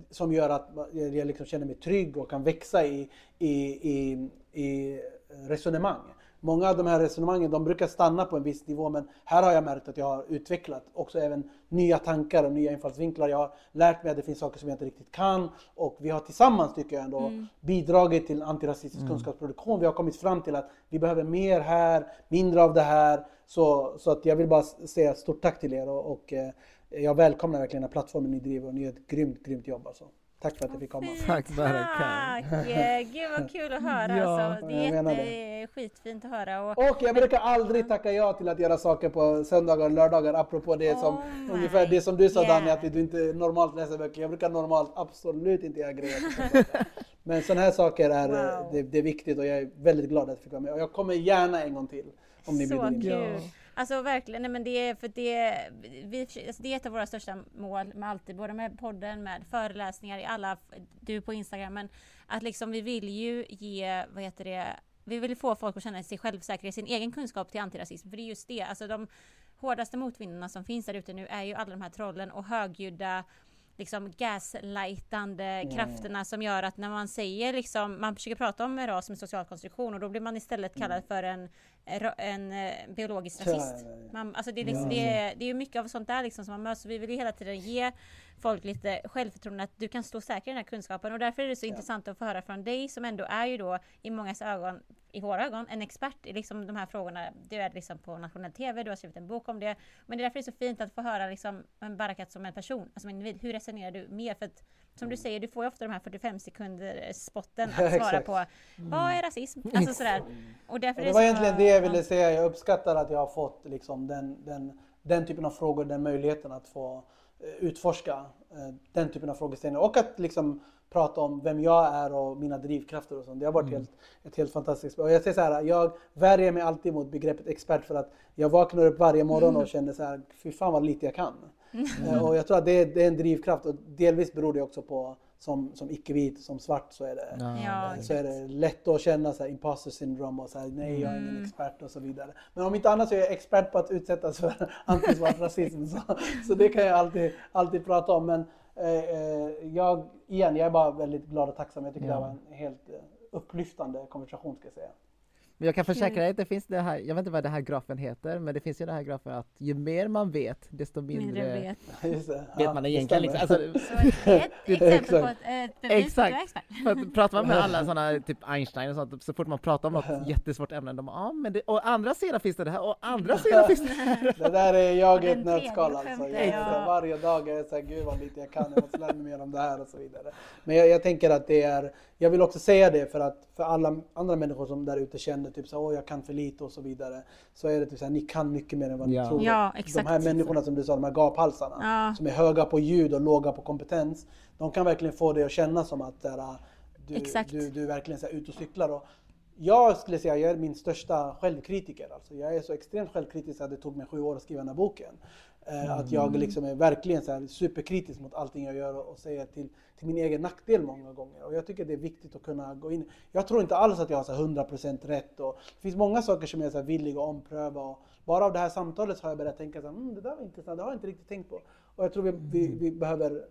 som gör att jag liksom känner mig trygg och kan växa i, i, i, i resonemang. Många av de här resonemangen de brukar stanna på en viss nivå men här har jag märkt att jag har utvecklat också även nya tankar och nya infallsvinklar. Jag har lärt mig att det finns saker som jag inte riktigt kan och vi har tillsammans tycker jag ändå mm. bidragit till antirasistisk mm. kunskapsproduktion. Vi har kommit fram till att vi behöver mer här, mindre av det här. Så, så att jag vill bara säga stort tack till er och, och eh, jag välkomnar verkligen den här plattformen ni driver och ni gör ett grymt, grymt jobb alltså. Tack för att jag fick komma. Tack Tack! Gud vad kul att höra ja, alltså. Det är jätte, skitfint att höra. Och, och jag brukar aldrig tacka ja till att göra saker på söndagar och lördagar apropå det oh som ungefär det som du sa yeah. Dani att du inte normalt läser böcker. Jag brukar normalt absolut inte göra grejer. Men sådana här saker är, wow. det, det, är viktigt och jag är väldigt glad att jag fick vara med. Och jag kommer gärna en gång till. Om ni Så bjuder in. Kul. Alltså verkligen, nej men det är för det, vi, alltså det är ett av våra största mål med alltid, både med podden, med föreläsningar, i alla, du på Instagram, men att liksom vi vill ju ge, vad heter det, vi vill få folk att känna sig självsäkra i sin egen kunskap till antirasism, för det är just det, alltså de hårdaste motvindarna som finns där ute nu är ju alla de här trollen och högljudda liksom gaslightande mm. krafterna som gör att när man säger liksom, man försöker prata om ras som en social konstruktion och då blir man istället kallad mm. för en en eh, biologisk rasist. Man, alltså det, är liksom, det, är, det är mycket av sånt där liksom som man möts. Vi vill ju hela tiden ge folk lite självförtroende att du kan stå säker i den här kunskapen. Och därför är det så ja. intressant att få höra från dig som ändå är ju då i mångas ögon, i våra ögon, en expert i liksom de här frågorna. Du är liksom på nationell TV, du har skrivit en bok om det. Men det är därför det är så fint att få höra liksom en Barakat som en person, alltså en individ. Hur resonerar du mer? För att som du säger, du får ju ofta de här 45 sekunder spotten att svara på vad är rasism? Alltså sådär. Och därför det, det var så, egentligen det jag ville säga. Jag uppskattar att jag har fått liksom den, den, den typen av frågor, den möjligheten att få eh, utforska eh, den typen av frågeställningar och att liksom prata om vem jag är och mina drivkrafter och sånt. Det har varit mm. helt, ett helt fantastiskt Och jag säger så här, jag värjer mig alltid mot begreppet expert för att jag vaknar upp varje morgon och känner så här, fy fan vad lite jag kan. Mm. Och jag tror att det är, det är, en drivkraft och delvis beror det också på som, som icke-vit, som svart så är det, ja, så är det lätt att känna så här, imposter syndrome och så här, nej jag är ingen mm. expert och så vidare. Men om inte annat så är jag expert på att utsättas för antisvart rasism så, så det kan jag alltid, alltid prata om. Men eh, eh, jag, igen, jag är bara väldigt glad och tacksam. Jag tycker ja. det var en helt upplyftande konversation ska jag säga. Men jag kan försäkra dig att det finns det här, jag vet inte vad det här grafen heter, men det finns ju den här grafen att ju mer man vet, desto mindre vet, vet ja, man egentligen. Liksom. Alltså, så ett exempel på ett, ett bevis Exakt. För att pratar man med alla sådana, typ Einstein och sånt, så fort man pratar om något jättesvårt ämne, de ja men det, och andra sidan finns det det här, och andra sidan finns det här. Det där är jag i ett nötskal alltså. Jag ja. Varje dag är jag såhär, gud vad lite jag kan, jag måste lära mig mer om det här och så vidare. Men jag, jag tänker att det är, jag vill också säga det för att för alla andra människor som där ute känner typ så åh jag kan för lite och så vidare. Så är det typ så här, ni kan mycket mer än vad ni ja. tror. Ja. De här människorna som du sa, de här gaphalsarna, ja. som är höga på ljud och låga på kompetens. De kan verkligen få dig att känna som att där, du, du, du, är verkligen är ute och cyklar. Och jag skulle säga att jag är min största självkritiker. Alltså, jag är så extremt självkritisk att det tog mig sju år att skriva den här boken. Mm. Att jag liksom är verkligen så här superkritisk mot allting jag gör och säger till, till min egen nackdel många gånger. Och jag tycker det är viktigt att kunna gå in. Jag tror inte alls att jag har så 100% rätt. Och det finns många saker som jag är så villig att ompröva. Och bara av det här samtalet har jag börjat tänka så här, mm, det där var intressant, det har jag inte riktigt tänkt på. Och jag tror vi, vi, mm. vi behöver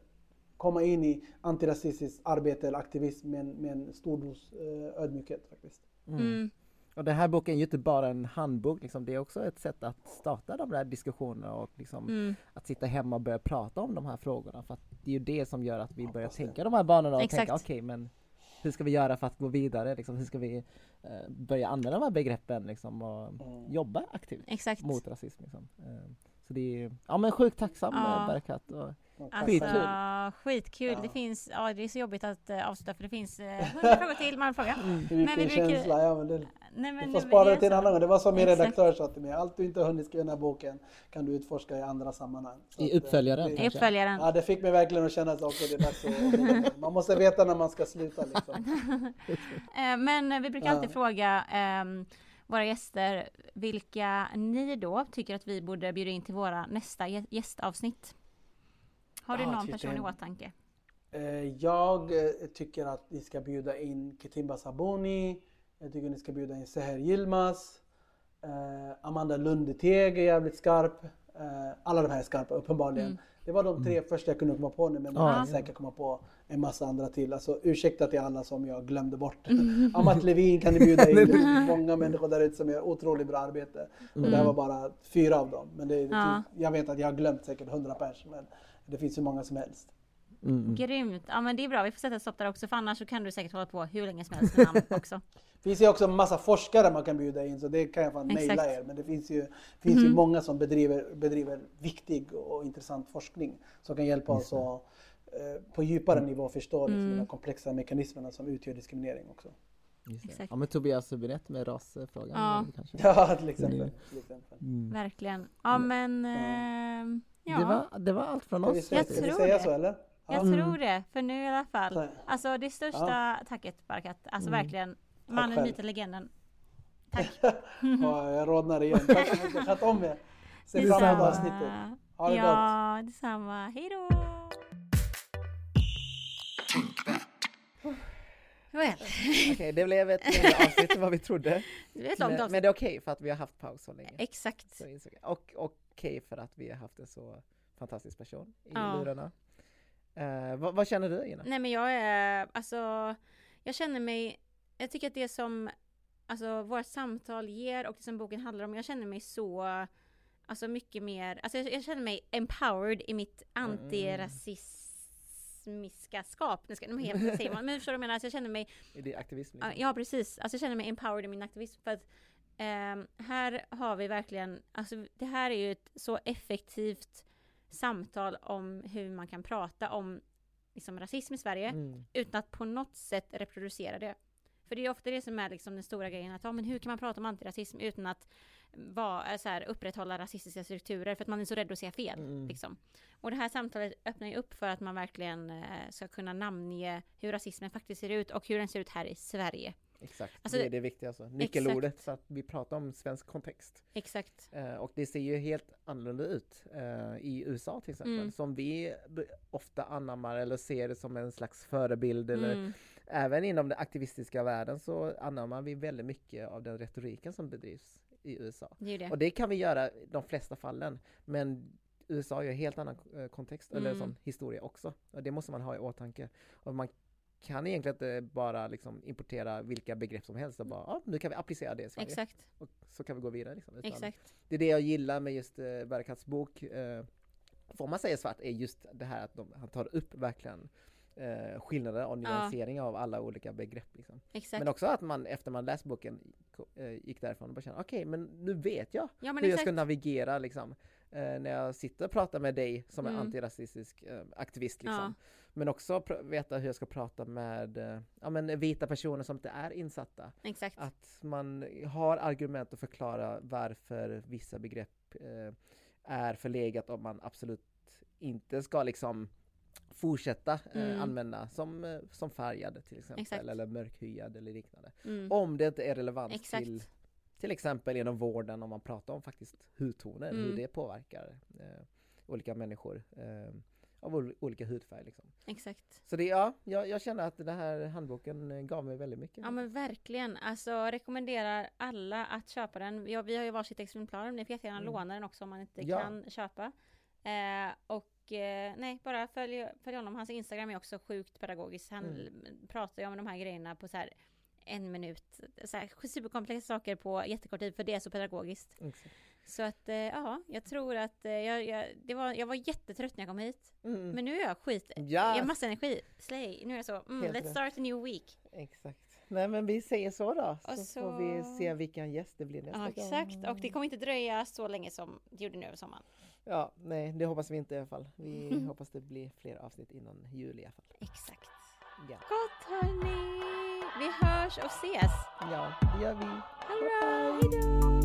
komma in i antirasistiskt arbete eller aktivism med en, med en stor dos eh, ödmjukhet faktiskt. Mm. Och den här boken är ju inte bara en handbok, liksom, det är också ett sätt att starta de där diskussionerna och liksom mm. att sitta hemma och börja prata om de här frågorna. För det är ju det som gör att vi börjar tänka de här banorna och Exakt. tänka okej okay, men hur ska vi göra för att gå vidare? Liksom, hur ska vi eh, börja använda de här begreppen liksom, och mm. jobba aktivt Exakt. mot rasism? Liksom. Eh, så det är ja, men sjukt tacksam ja. Eh, Berkat. Och, Alltså, skitkul! Ja. Det finns, ja det är så jobbigt att uh, avsluta för det finns uh, hundra frågor till, man fråga. Mm. Vilken men vi brukar... känsla, ja men det, Nej, men, du får spara det till en annan gång. Det var som min Exakt. redaktör sa till mig, allt du inte har hunnit skriva i den här boken kan du utforska i andra sammanhang. Så I uppföljaren? I uppföljaren. Ja, det fick mig verkligen att känna att också det är dags att... man måste veta när man ska sluta liksom. men vi brukar alltid fråga um, våra gäster vilka ni då tycker att vi borde bjuda in till våra nästa gästavsnitt. Har du ah, någon person i åtanke? Eh, jag eh, tycker att ni ska bjuda in Ketimba Sabuni. Jag tycker ni ska bjuda in Seher Yilmaz. Eh, Amanda Lundeteg är jävligt skarp. Alla de här är skarpa uppenbarligen. Det var de tre första jag kunde komma på nu men jag Ja. kan säkert komma på en massa andra till. Alltså ursäkta till alla som jag glömde bort. Amat Levin kan ni bjuda in. Det finns många människor där ute som gör otroligt bra arbete. Och det här var bara fyra av dem. Men det, det Ja. jag vet att jag har glömt säkert hundra pers men det finns hur många som helst. Mm. Grymt. Ja men det är bra, vi får sätta stopp där också för annars så kan du säkert hålla på hur länge som helst med namn också. Det finns ju också en massa forskare man kan bjuda in så det kan jag fan mejla er. Men det finns ju, finns ju många som bedriver, bedriver viktig och intressant forskning som kan hjälpa oss att eh, på djupare nivå förstå liksom, de här komplexa mekanismerna som utgör diskriminering också. Ja men Tobias Hübinette med rasfrågan. Ja. Kanske. Ja, till exempel. Till exempel. Verkligen. Ja men... ehm, ja. Det, var, det var allt från Ska vi, oss. Jag tror säga det. så eller? Jag tror det, för nu i alla fall. Så- Alltså det största tacket Barkat, alltså verkligen. Mannen, myten, legenden. Tack. Ja, jag rodnar igen. Tack så mycket. Sköt om er. Se fram emot avsnittet. Ha det gott. ja, detsamma. Hej då! Väl, Okej, det blev ett längre avsnitt än vad vi trodde. det Men, men det är okej för att vi har haft paus så länge. Exakt. Så. Och okej för att vi har haft en så fantastisk person i Ja. lurarna. Eh, vad, vad känner du Gina? Nej men jag är, alltså, jag känner mig, jag tycker att det som, alltså vårt samtal ger och det som boken handlar om, jag känner mig så, alltså mycket mer, alltså jag, jag känner mig empowered i mitt antirasismiska skap. Nu ska, nu helt, säger man, men förstår du vad jag menar? Alltså jag känner mig Är det aktivism? Ja, Liksom? Ja, precis. Alltså jag känner mig empowered i min aktivism för att ehm, här har vi verkligen, alltså det här är ju ett så effektivt samtal om hur man kan prata om liksom, rasism i Sverige Mm. utan att på något sätt reproducera det. För det är ofta det som är liksom den stora grejen, att ja, men hur kan man prata om antirasism utan att vara, eh, så här, upprätthålla rasistiska strukturer för att man är så rädd att säga fel. Mm. Liksom. Och det här samtalet öppnar ju upp för att man verkligen eh, ska kunna namnge hur rasismen faktiskt ser ut och hur den ser ut här i Sverige. Exakt, Alltså, det är det viktiga. Alltså. Nyckelordet så att vi pratar om svensk kontext. Exakt. Eh, och det ser ju helt annorlunda ut eh, i USA till exempel. Mm. Som vi ofta anammar eller ser det som en slags förebild. Eller Mm. även inom den aktivistiska världen så anammar vi väldigt mycket av den retoriken som bedrivs i USA. Det. Och det kan vi göra i de flesta fallen. Men USA har ju en helt annan eh, kontext eller Mm. sån historia också. Och det måste man ha i åtanke. Och man kan egentligen inte bara liksom importera vilka begrepp som helst och bara, ja, nu kan vi applicera det i Sverige. Exakt. Och så kan vi gå vidare. Liksom, Exakt. Det är det jag gillar med just eh, bok. Eh, får man säga svart är just det här att de, han tar upp verkligen eh, skillnader och nyansering av alla olika begrepp. Liksom. Exakt. Men också att man efter man läst boken eh, gick därifrån och bara kände okej men nu vet jag ja hur jag ska exakt. navigera liksom, eh, när jag sitter och pratar med dig som är Mm. antirasistisk eh, aktivist. Liksom. Ja. Men också veta hur jag ska prata med eh, ja, men vita personer som inte är insatta. Exakt. Att man har argument att förklara varför vissa begrepp eh, är förlegat och man absolut inte ska liksom fortsätta eh, Mm. använda som, eh, som färgad till exempel Exakt. eller mörkhyad eller liknande. Mm. Om det inte är relevant Exakt. till till exempel inom vården om man pratar om faktiskt hudtoner, hur Mm. det påverkar eh, olika människor eh, av ol- olika hudfärg. Liksom. Exakt. Så det, ja, jag, jag känner att den här handboken eh, gav mig väldigt mycket. Ja men verkligen. Alltså rekommenderar alla att köpa den. Ja, vi har ju varsitt exemplar. Ni får jättegärna Mm. låna den också om man inte Ja. kan köpa. Eh, och eh, nej, bara följ, följ honom. Hans Instagram är också sjukt pedagogisk. Han Mm. pratar ju om de här grejerna på så här en minut. Så här, superkomplexa saker på jättekort tid för det är så pedagogiskt. Exakt. Så att eh, ja, jag tror att eh, jag, jag, det var, jag var jättetrött när jag kom hit. Mm. Men nu är jag skit. Ja, Jag har massa energi. Slay. Nu är jag så, mm, let's start a new week. exakt. Nej men vi säger så då, så, Och får vi så- se vilken gäst det blir nästa Ja, gång. exakt. Och det kommer inte dröja så länge som det gjorde nu över sommaren. Ja, nej det hoppas vi inte i alla fall. Vi hoppas det blir fler avsnitt innan jul i alla fall. Exakt. Ja, Gott hörni! Vi hörs och ses! ja det gör vi. Ha det bra, hejdå!